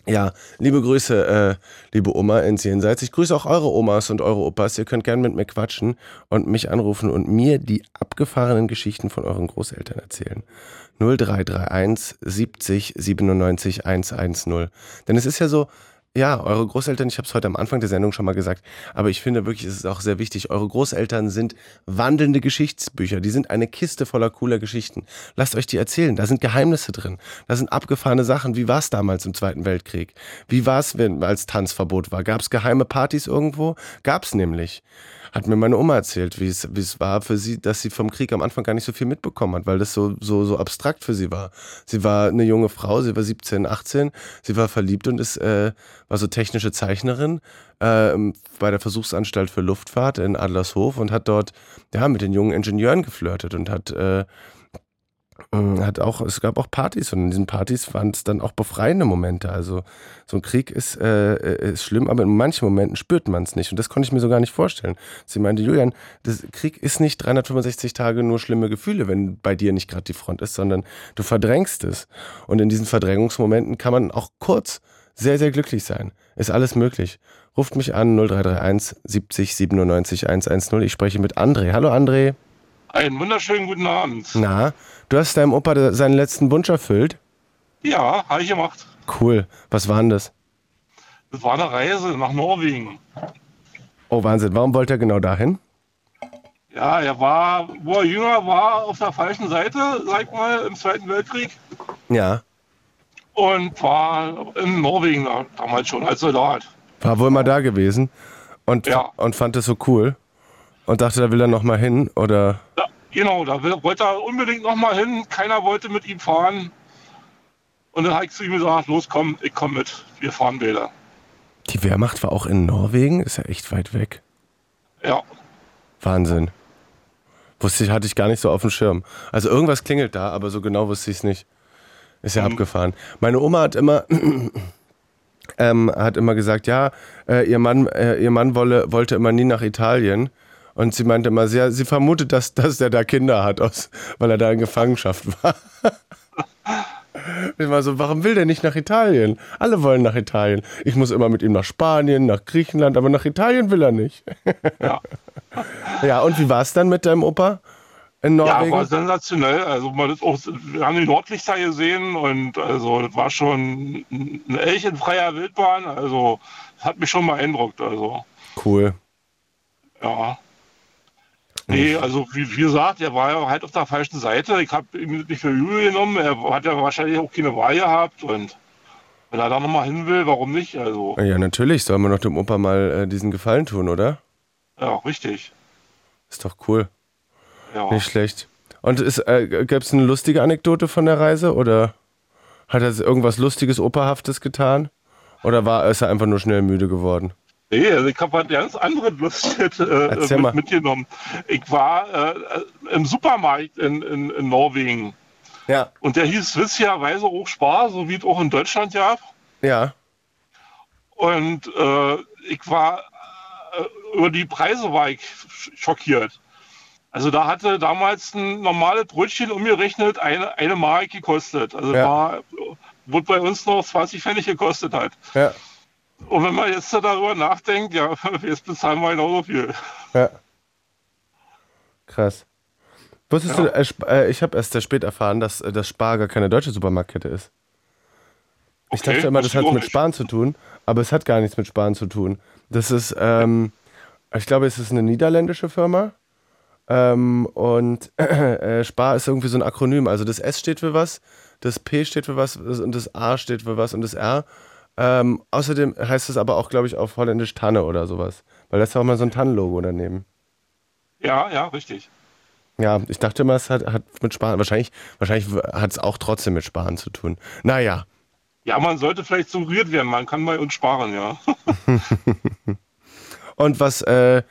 Ja, liebe Grüße, äh, liebe Oma ins Jenseits. Ich grüße auch eure Omas und eure Opas. Ihr könnt gerne mit mir quatschen und mich anrufen und mir die abgefahrenen Geschichten von euren Großeltern erzählen. 0331 70 97 110. Denn es ist ja so, ja, eure Großeltern, ich habe es heute am Anfang der Sendung schon mal gesagt, aber ich finde wirklich, es ist auch sehr wichtig, eure Großeltern sind wandelnde Geschichtsbücher, die sind eine Kiste voller cooler Geschichten. Lasst euch die erzählen, da sind Geheimnisse drin, da sind abgefahrene Sachen. Wie war es damals im Zweiten Weltkrieg? Wie war es, als Tanzverbot war? Gab es geheime Partys irgendwo? Gab es nämlich hat mir meine Oma erzählt, wie es, wie es war für sie, dass sie vom Krieg am Anfang gar nicht so viel mitbekommen hat, weil das so, so, so abstrakt für sie war. Sie war eine junge Frau, sie war 17, 18, sie war verliebt und ist, äh, war so technische Zeichnerin äh, bei der Versuchsanstalt für Luftfahrt in Adlershof und hat dort ja, mit den jungen Ingenieuren geflirtet und hat äh, hat auch, es gab auch Partys und in diesen Partys waren es dann auch befreiende Momente. Also so ein Krieg ist, äh, äh ist schlimm, aber in manchen Momenten spürt man es nicht. Und das konnte ich mir so gar nicht vorstellen. Sie meinte, Julian, das Krieg ist nicht 365 Tage nur schlimme Gefühle, wenn bei dir nicht gerade die Front ist, sondern du verdrängst es. Und in diesen Verdrängungsmomenten kann man auch kurz sehr, sehr glücklich sein. Ist alles möglich. Ruft mich an 0331 70 97 110. Ich spreche mit André. Hallo André. Einen wunderschönen guten Abend. Na, du hast deinem Opa seinen letzten Wunsch erfüllt? Ja, habe ich gemacht. Cool. Was war denn das? Das war eine Reise nach Norwegen. Oh, Wahnsinn. Warum wollte er genau dahin? Ja, er war, wo er jünger war, auf der falschen Seite, sag mal, im Zweiten Weltkrieg. Ja. Und war in Norwegen damals schon als Soldat. War wohl mal da gewesen und, ja. und fand es so cool und dachte, da will er noch mal hin, oder? Genau, da wollte er unbedingt noch mal hin. Keiner wollte mit ihm fahren. Und dann habe ich zu ihm gesagt, los komm, ich komme mit, wir fahren Bilder. Die Wehrmacht war auch in Norwegen? Ist ja echt weit weg. Ja. Wahnsinn. Wusste ich, hatte ich gar nicht so auf dem Schirm. Also irgendwas klingelt da, aber so genau wusste ich es nicht. Ist ja mhm. abgefahren. Meine Oma hat immer, ähm, hat immer gesagt, ja, äh, ihr Mann, äh, ihr Mann wolle, wollte immer nie nach Italien. Und sie meinte immer, sie, sie vermutet, dass, dass der da Kinder hat, aus, weil er da in Gefangenschaft war. Ich war so, warum will der nicht nach Italien? Alle wollen nach Italien. Ich muss immer mit ihm nach Spanien, nach Griechenland, aber nach Italien will er nicht. Ja, ja und wie war es dann mit deinem Opa? In Norwegen? Ja, war sensationell. Also man ist auch, wir haben die Nordlichter gesehen und also das war schon eine Elch in freier Wildbahn. Also das hat mich schon beeindruckt. Also. Cool. Ja. Nee, also wie, wie, gesagt, er war ja halt auf der falschen Seite. Ich habe ihm nicht für übel genommen. Er hat ja wahrscheinlich auch keine Wahl gehabt. Und wenn er da nochmal hin will, warum nicht? Also. Ja, natürlich. Soll man doch dem Opa mal äh, diesen Gefallen tun, oder? Ja, richtig. Ist doch cool. Ja. Nicht schlecht. Und äh, gab es eine lustige Anekdote von der Reise? Oder hat er irgendwas Lustiges, Operhaftes getan? Oder war, ist er einfach nur schnell müde geworden? Nee, also ich habe eine ganz andere Lust äh, mit, mitgenommen. Ich war äh, im Supermarkt in, in, in, Norwegen. Ja. Und der hieß witzigerweise auch Spar, so wie es auch in Deutschland gab. Ja. Und äh, ich war äh, über die Preise war ich schockiert. Also da hatte damals ein normales Brötchen umgerechnet eine, eine Mark gekostet. Also ja. war, wurde bei uns noch 20 Pfennig gekostet hat. Ja. Und wenn man jetzt darüber nachdenkt, ja, jetzt bezahlen wir genauso viel. Ja. Krass. Wusstest ja. du, äh, äh ich habe erst sehr spät erfahren, dass äh, das Spar gar keine deutsche Supermarktkette ist. Ich okay, dachte immer, das hat mit Sparen zu tun, aber es hat gar nichts mit Sparen zu tun. Das ist, ähm, ich glaube, es ist eine niederländische Firma. Ähm, und äh, Spar ist irgendwie so ein Akronym. Also das S steht für was, das P steht für was und das A steht für was und das R. Ähm, außerdem heißt es aber auch, glaube ich, auf Holländisch Tanne oder sowas. Weil das ist auch mal so ein Tannenlogo daneben. Ja, ja, richtig. Ja, ich dachte immer, es hat, hat mit Sparen, wahrscheinlich, wahrscheinlich hat es auch trotzdem mit Sparen zu tun. Naja. Ja, man sollte vielleicht suggeriert werden, man kann bei uns sparen, ja. und was, äh,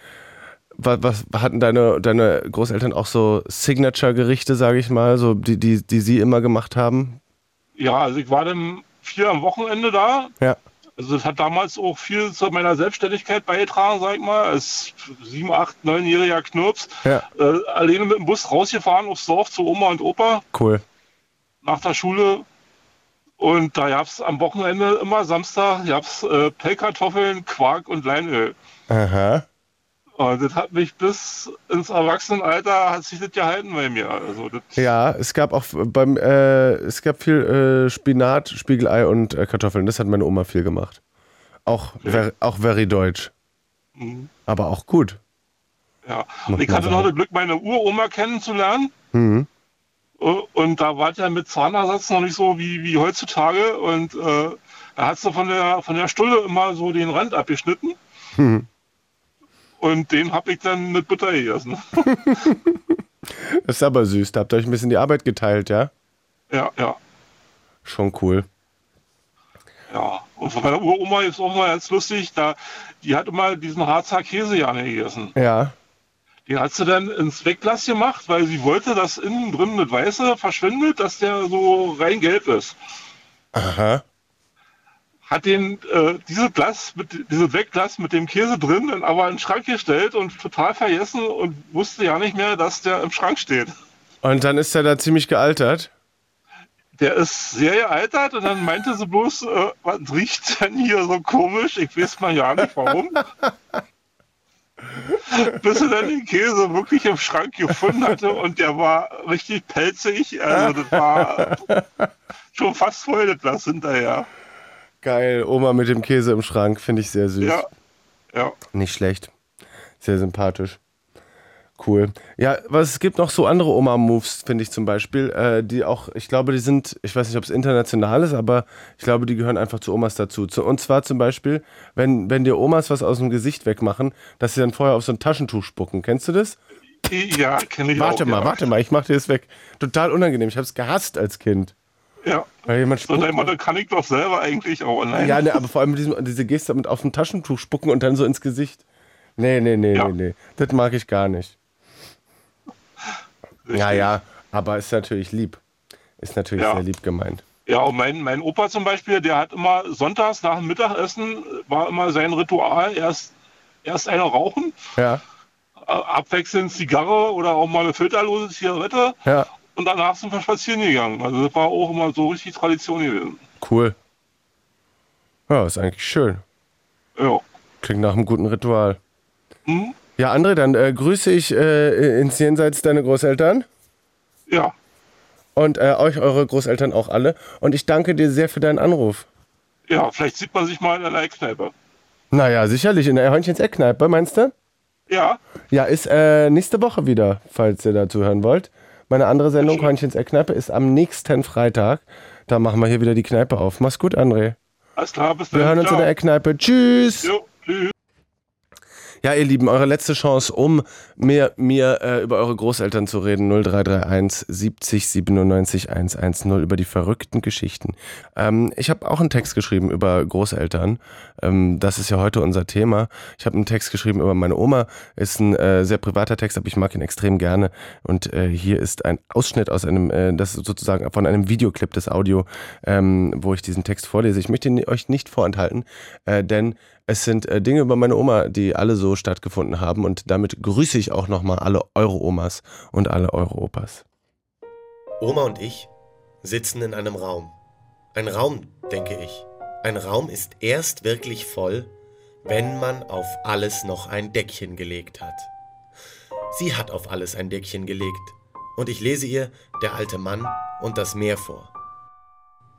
was, was hatten deine, deine Großeltern auch so Signature-Gerichte, sage ich mal, so die, die, die sie immer gemacht haben? Ja, also ich war dann viel am Wochenende da. Ja. Also das hat damals auch viel zu meiner Selbstständigkeit beigetragen, sag ich mal, als sieben, acht, neunjähriger Knirps. Ja. Äh, alleine mit dem Bus rausgefahren aufs Dorf zu Oma und Opa. Cool. Nach der Schule. Und da gab es am Wochenende immer Samstag gab's, äh, Pellkartoffeln, Quark und Leinöl. Aha. Und das hat mich bis ins Erwachsenenalter hat sich das gehalten bei mir. Also ja, es gab auch beim äh, es gab viel äh, Spinat, Spiegelei und äh, Kartoffeln. Das hat meine Oma viel gemacht. Auch okay. ver, auch very deutsch. Mhm. Aber auch gut. Ja. Und ich hatte noch das Glück, meine Uroma kennenzulernen. Mhm. Und da war ja mit Zahnersatz noch nicht so wie, wie heutzutage. Und äh, da hat sie von der, von der Stulle immer so den Rand abgeschnitten. Mhm. Und den habe ich dann mit Butter gegessen. das ist aber süß. Da habt ihr euch ein bisschen die Arbeit geteilt, ja? Ja, ja. Schon cool. Ja, und von meiner Uroma ist auch mal ganz lustig, da, die hat immer diesen Harzer Käse gerne gegessen. Ja. Den hat sie dann ins Wegglas gemacht, weil sie wollte, dass innen drin das Weiße verschwindet, dass der so rein gelb ist. Aha hat den äh, dieses Glas mit dieses Wegglas mit dem Käse drin dann aber in den Schrank gestellt und total vergessen und wusste ja nicht mehr, dass der im Schrank steht. Und dann ist er da ziemlich gealtert. Der ist sehr gealtert und dann meinte sie bloß, äh, was riecht denn hier so komisch? Ich weiß mal ja nicht warum. bis sie dann den Käse wirklich im Schrank gefunden hatte und der war richtig pelzig. Also das war schon fast voll das Glas hinterher. Geil, Oma mit dem Käse im Schrank, finde ich sehr süß. Ja, ja. Nicht schlecht. Sehr sympathisch. Cool. Ja, was es gibt noch so andere Oma-Moves, finde ich zum Beispiel, äh, die auch, ich glaube, die sind, ich weiß nicht, ob es international ist, aber ich glaube, die gehören einfach zu Omas dazu. Und zwar zum Beispiel, wenn, wenn dir Omas was aus dem Gesicht wegmachen, dass sie dann vorher auf so ein Taschentuch spucken. Kennst du das? Ja, kenne ich Warte auch, mal, ja. warte mal, ich mach dir das weg. Total unangenehm. Ich habe es gehasst als Kind. Ja. Weil jemand so dein Motto kann ich doch selber eigentlich auch allein. Ja, ne, aber vor allem diesem, diese Geste mit auf dem Taschentuch spucken und dann so ins Gesicht. Nee, nee, nee, Ja. nee, nee. Das mag ich gar nicht. Ja, ja, aber ist natürlich lieb. Ist natürlich Ja. sehr lieb gemeint. Ja, und mein, mein Opa zum Beispiel, der hat immer sonntags nach dem Mittagessen, war immer sein Ritual, erst, erst eine rauchen, Ja, abwechselnd Zigarre oder auch mal eine filterlose Zigarette ja, und danach sind wir spazieren gegangen. Also das war auch immer so richtig Tradition gewesen. cool. Ja, ist eigentlich schön. Ja. Klingt nach einem guten Ritual. Hm? Ja, André, dann äh, grüße ich äh, ins Jenseits deine Großeltern. Ja. Und äh, euch, eure Großeltern auch alle. Und ich danke dir sehr für deinen Anruf. Ja, vielleicht sieht man sich mal in der Eckneipe. Naja, sicherlich in der Hörnchens Eckkneipe, meinst du? Ja, Ja, ist äh, nächste Woche wieder, falls ihr dazu hören wollt. Meine andere Sendung, Hörnchens Eckkneipe, ist am nächsten Freitag. Da machen wir hier wieder die Kneipe auf. Mach's gut, André. alles klar, bis Wir dann. hören uns in Ciao. der Eckkneipe. Tschüss. Jo, tschüss. Ja, ihr Lieben, eure letzte Chance, um mir, mir äh, über eure Großeltern zu reden. 0331 70 97 110 über die verrückten Geschichten. Ähm, ich habe auch einen Text geschrieben über Großeltern. Ähm, das ist ja heute unser Thema. Ich habe einen Text geschrieben über meine Oma. Ist ein äh, sehr privater Text, aber ich mag ihn extrem gerne. Und äh, hier ist ein Ausschnitt aus einem, äh, das ist sozusagen von einem Videoclip des Audio, ähm, wo ich diesen Text vorlese. Ich möchte ihn euch nicht vorenthalten, äh, denn es sind äh, Dinge über meine Oma, die alle so stattgefunden haben und damit grüße ich auch nochmal alle eure Omas und alle eure Opas. Oma und ich sitzen in einem Raum. Ein Raum, denke ich. Ein Raum ist erst wirklich voll, wenn man auf alles noch ein Deckchen gelegt hat. Sie hat auf alles ein Deckchen gelegt und ich lese ihr Der alte Mann und das Meer vor.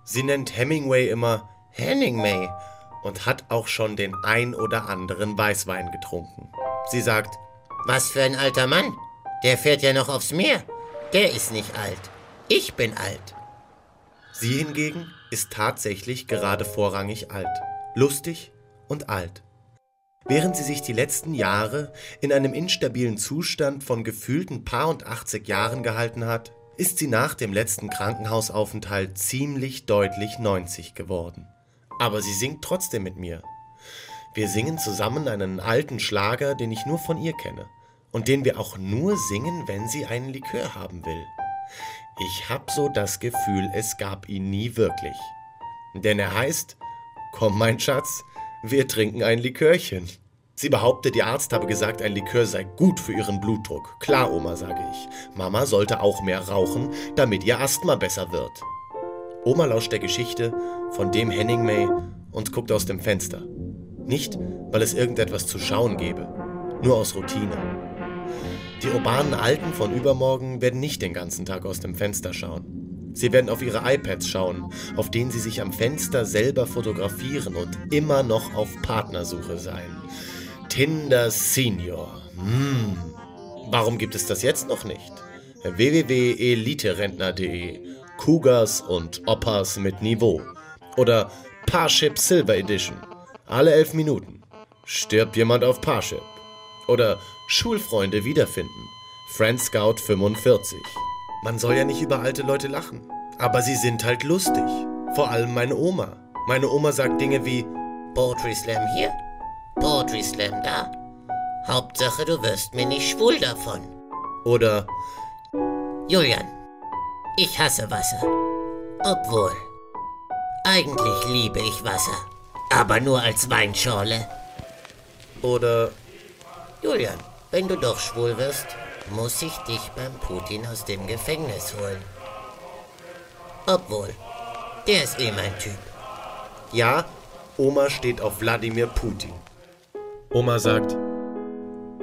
Sie nennt Hemingway immer Hemingway und hat auch schon den ein oder anderen Weißwein getrunken. Sie sagt, Was für ein alter Mann. Der fährt ja noch aufs Meer. Der ist nicht alt. Ich bin alt. Sie hingegen ist tatsächlich gerade vorrangig alt, lustig und alt. Während sie sich die letzten Jahre in einem instabilen Zustand von gefühlten paar und 80 Jahren gehalten hat, ist sie nach dem letzten Krankenhausaufenthalt ziemlich deutlich 90 geworden. Aber sie singt trotzdem mit mir. Wir singen zusammen einen alten Schlager, den ich nur von ihr kenne und den wir auch nur singen, wenn sie einen Likör haben will. Ich hab so das Gefühl, es gab ihn nie wirklich. Denn er heißt, komm mein Schatz, wir trinken ein Likörchen. Sie behauptet, ihr Arzt habe gesagt, ein Likör sei gut für ihren Blutdruck. Klar, Oma, sage ich. Mama sollte auch mehr rauchen, damit ihr Asthma besser wird. Oma lauscht der Geschichte von dem Hemingway und guckt aus dem Fenster. Nicht, weil es irgendetwas zu schauen gäbe, nur aus Routine. Die urbanen Alten von übermorgen werden nicht den ganzen Tag aus dem Fenster schauen. Sie werden auf ihre iPads schauen, auf denen sie sich am Fenster selber fotografieren und immer noch auf Partnersuche sein. Tinder Senior. Hm. Warum gibt es das jetzt noch nicht? www.eliterentner.de Cougars und Oppas mit Niveau. Oder Parship Silver Edition. Alle elf Minuten. Stirbt jemand auf Parship. Oder Schulfreunde wiederfinden. Friend Scout 45. Man soll ja nicht über alte Leute lachen. Aber sie sind halt lustig. Vor allem meine Oma. Meine Oma sagt Dinge wie Poetry Slam hier, Poetry Slam da. Hauptsache, du wirst mir nicht schwul davon. oder Julian, ich hasse Wasser. Obwohl, eigentlich liebe ich Wasser. Aber nur als Weinschorle. oder Julian, wenn du doch schwul wirst, muss ich dich beim Putin aus dem Gefängnis holen. Obwohl, der ist eh mein Typ. ja, Oma steht auf Wladimir Putin. Oma sagt,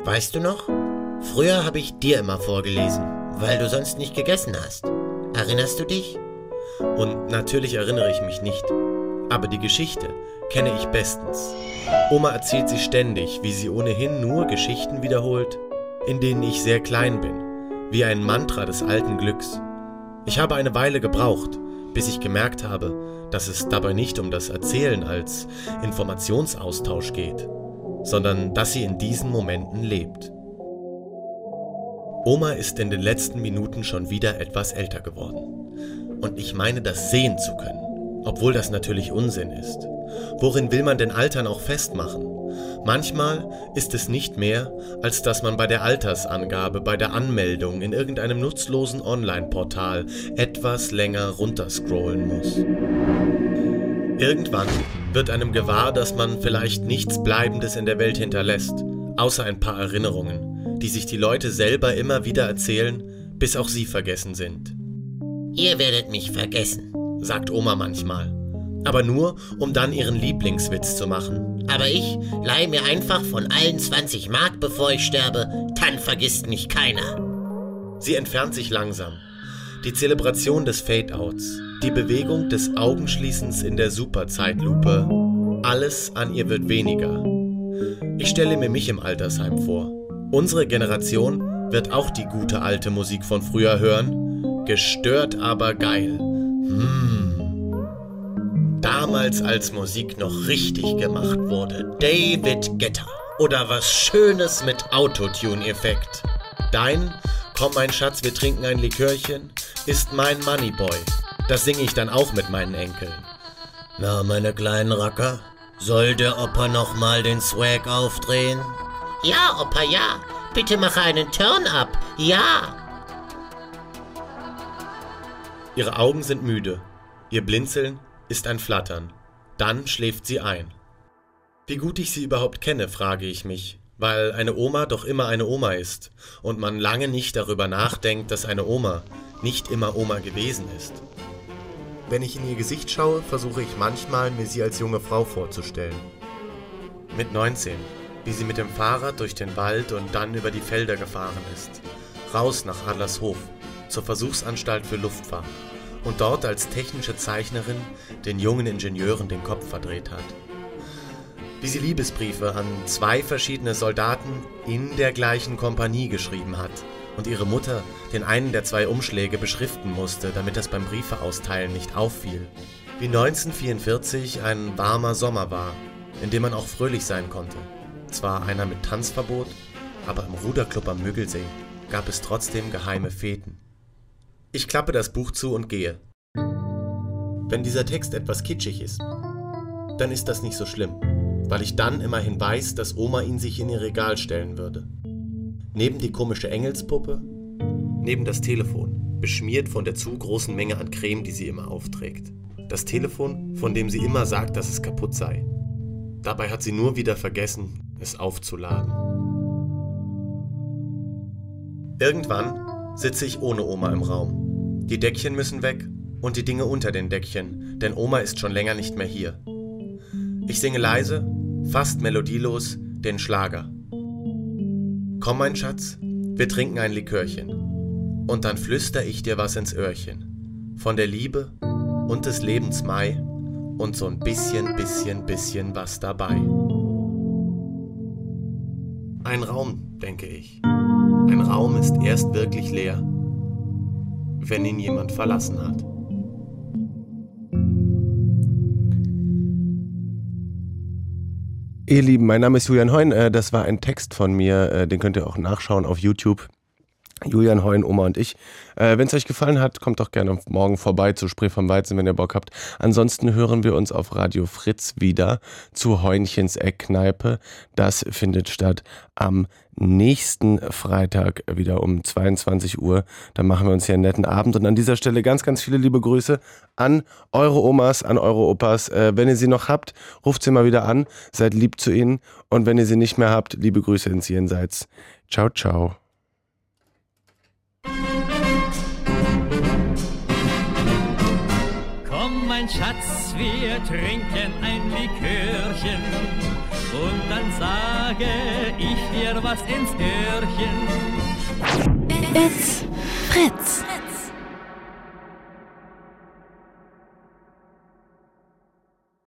Weißt du noch? Früher habe ich dir immer vorgelesen, weil du sonst nicht gegessen hast. Erinnerst du dich? Und natürlich erinnere ich mich nicht. Aber die Geschichte kenne ich bestens. Oma erzählt sie ständig, wie sie ohnehin nur Geschichten wiederholt, in denen ich sehr klein bin, wie ein Mantra des alten Glücks. Ich habe eine Weile gebraucht, bis ich gemerkt habe, dass es dabei nicht um das Erzählen als Informationsaustausch geht, sondern dass sie in diesen Momenten lebt. Oma ist in den letzten Minuten schon wieder etwas älter geworden. Und ich meine das sehen zu können, obwohl das natürlich Unsinn ist. Worin will man denn Altern auch festmachen? Manchmal ist es nicht mehr, als dass man bei der Altersangabe, bei der Anmeldung in irgendeinem nutzlosen Online-Portal etwas länger runterscrollen muss. Irgendwann wird einem gewahr, dass man vielleicht nichts Bleibendes in der Welt hinterlässt, außer ein paar Erinnerungen, die sich die Leute selber immer wieder erzählen, bis auch sie vergessen sind. Ihr werdet mich vergessen, sagt Oma manchmal aber nur, um dann ihren Lieblingswitz zu machen. Aber ich leihe mir einfach von allen 20 Mark, bevor ich sterbe, dann vergisst mich keiner. Sie entfernt sich langsam. Die Zelebration des Fade-Outs, die Bewegung des Augenschließens in der Superzeitlupe, alles an ihr wird weniger. Ich stelle mir mich im Altersheim vor. Unsere Generation wird auch die gute alte Musik von früher hören. Gestört aber geil. Mmh. Damals, als Musik noch richtig gemacht wurde. David Guetta. Oder was Schönes mit Autotune-Effekt. Dein, komm mein Schatz, wir trinken ein Likörchen, ist mein Moneyboy. Das singe ich dann auch mit meinen Enkeln. Na, meine kleinen Racker, soll der Opa noch mal den Swag aufdrehen? Ja, Opa, ja. Bitte mache einen Turn-up. Ja. Ihre Augen sind müde. Ihr Blinzeln ist ein Flattern. Dann schläft sie ein. Wie gut ich sie überhaupt kenne, frage ich mich, weil eine Oma doch immer eine Oma ist und man lange nicht darüber nachdenkt, dass eine Oma nicht immer Oma gewesen ist. Wenn ich in ihr Gesicht schaue, versuche ich manchmal, mir sie als junge Frau vorzustellen. Mit 19, wie sie mit dem Fahrrad durch den Wald und dann über die Felder gefahren ist, raus nach Adlershof, zur Versuchsanstalt für Luftfahrt und dort als technische Zeichnerin den jungen Ingenieuren den Kopf verdreht hat. Wie sie Liebesbriefe an zwei verschiedene Soldaten in der gleichen Kompanie geschrieben hat und ihre Mutter den einen der zwei Umschläge beschriften musste, damit das beim Briefeausteilen nicht auffiel. Wie 1944 ein warmer Sommer war, in dem man auch fröhlich sein konnte. Zwar einer mit Tanzverbot, aber im Ruderclub am Müggelsee gab es trotzdem geheime Feten. Ich klappe das Buch zu und gehe. Wenn dieser Text etwas kitschig ist, dann ist das nicht so schlimm, weil ich dann immerhin weiß, dass Oma ihn sich in ihr Regal stellen würde. Neben die komische Engelspuppe, neben das Telefon, beschmiert von der zu großen Menge an Creme, die sie immer aufträgt. Das Telefon, von dem sie immer sagt, dass es kaputt sei. Dabei hat sie nur wieder vergessen, es aufzuladen. Irgendwann sitze ich ohne Oma im Raum. Die Deckchen müssen weg und die Dinge unter den Deckchen, denn Oma ist schon länger nicht mehr hier. Ich singe leise, fast melodielos, den Schlager. Komm, mein Schatz, wir trinken ein Likörchen. Und dann flüster ich dir was ins Öhrchen. Von der Liebe und des Lebens Mai und so ein bisschen, bisschen, bisschen was dabei. Ein Raum, denke ich. Ein Raum ist erst wirklich leer, wenn ihn jemand verlassen hat. Ihr Lieben, mein Name ist Julian Heun. Äh, das war ein Text von mir, äh, den könnt ihr auch nachschauen auf YouTube. Julian Heun, Oma und ich. Äh, wenn es euch gefallen hat, kommt doch gerne morgen vorbei zu Spree vom Weizen, wenn ihr Bock habt. Ansonsten hören wir uns auf Radio Fritz wieder zu Heunchens Eckkneipe. Das findet statt am nächsten Freitag wieder um 22 Uhr. Da machen wir uns hier einen netten Abend. Und an dieser Stelle ganz, ganz viele liebe Grüße an eure Omas, an eure Opas. Äh, wenn ihr sie noch habt, ruft sie mal wieder an. Seid lieb zu ihnen. Und wenn ihr sie nicht mehr habt, liebe Grüße ins Jenseits. Ciao, ciao. Komm, mein Schatz, wir trinken ein Likörchen und dann sage ich dir was ins Öhrchen. It's Fritz.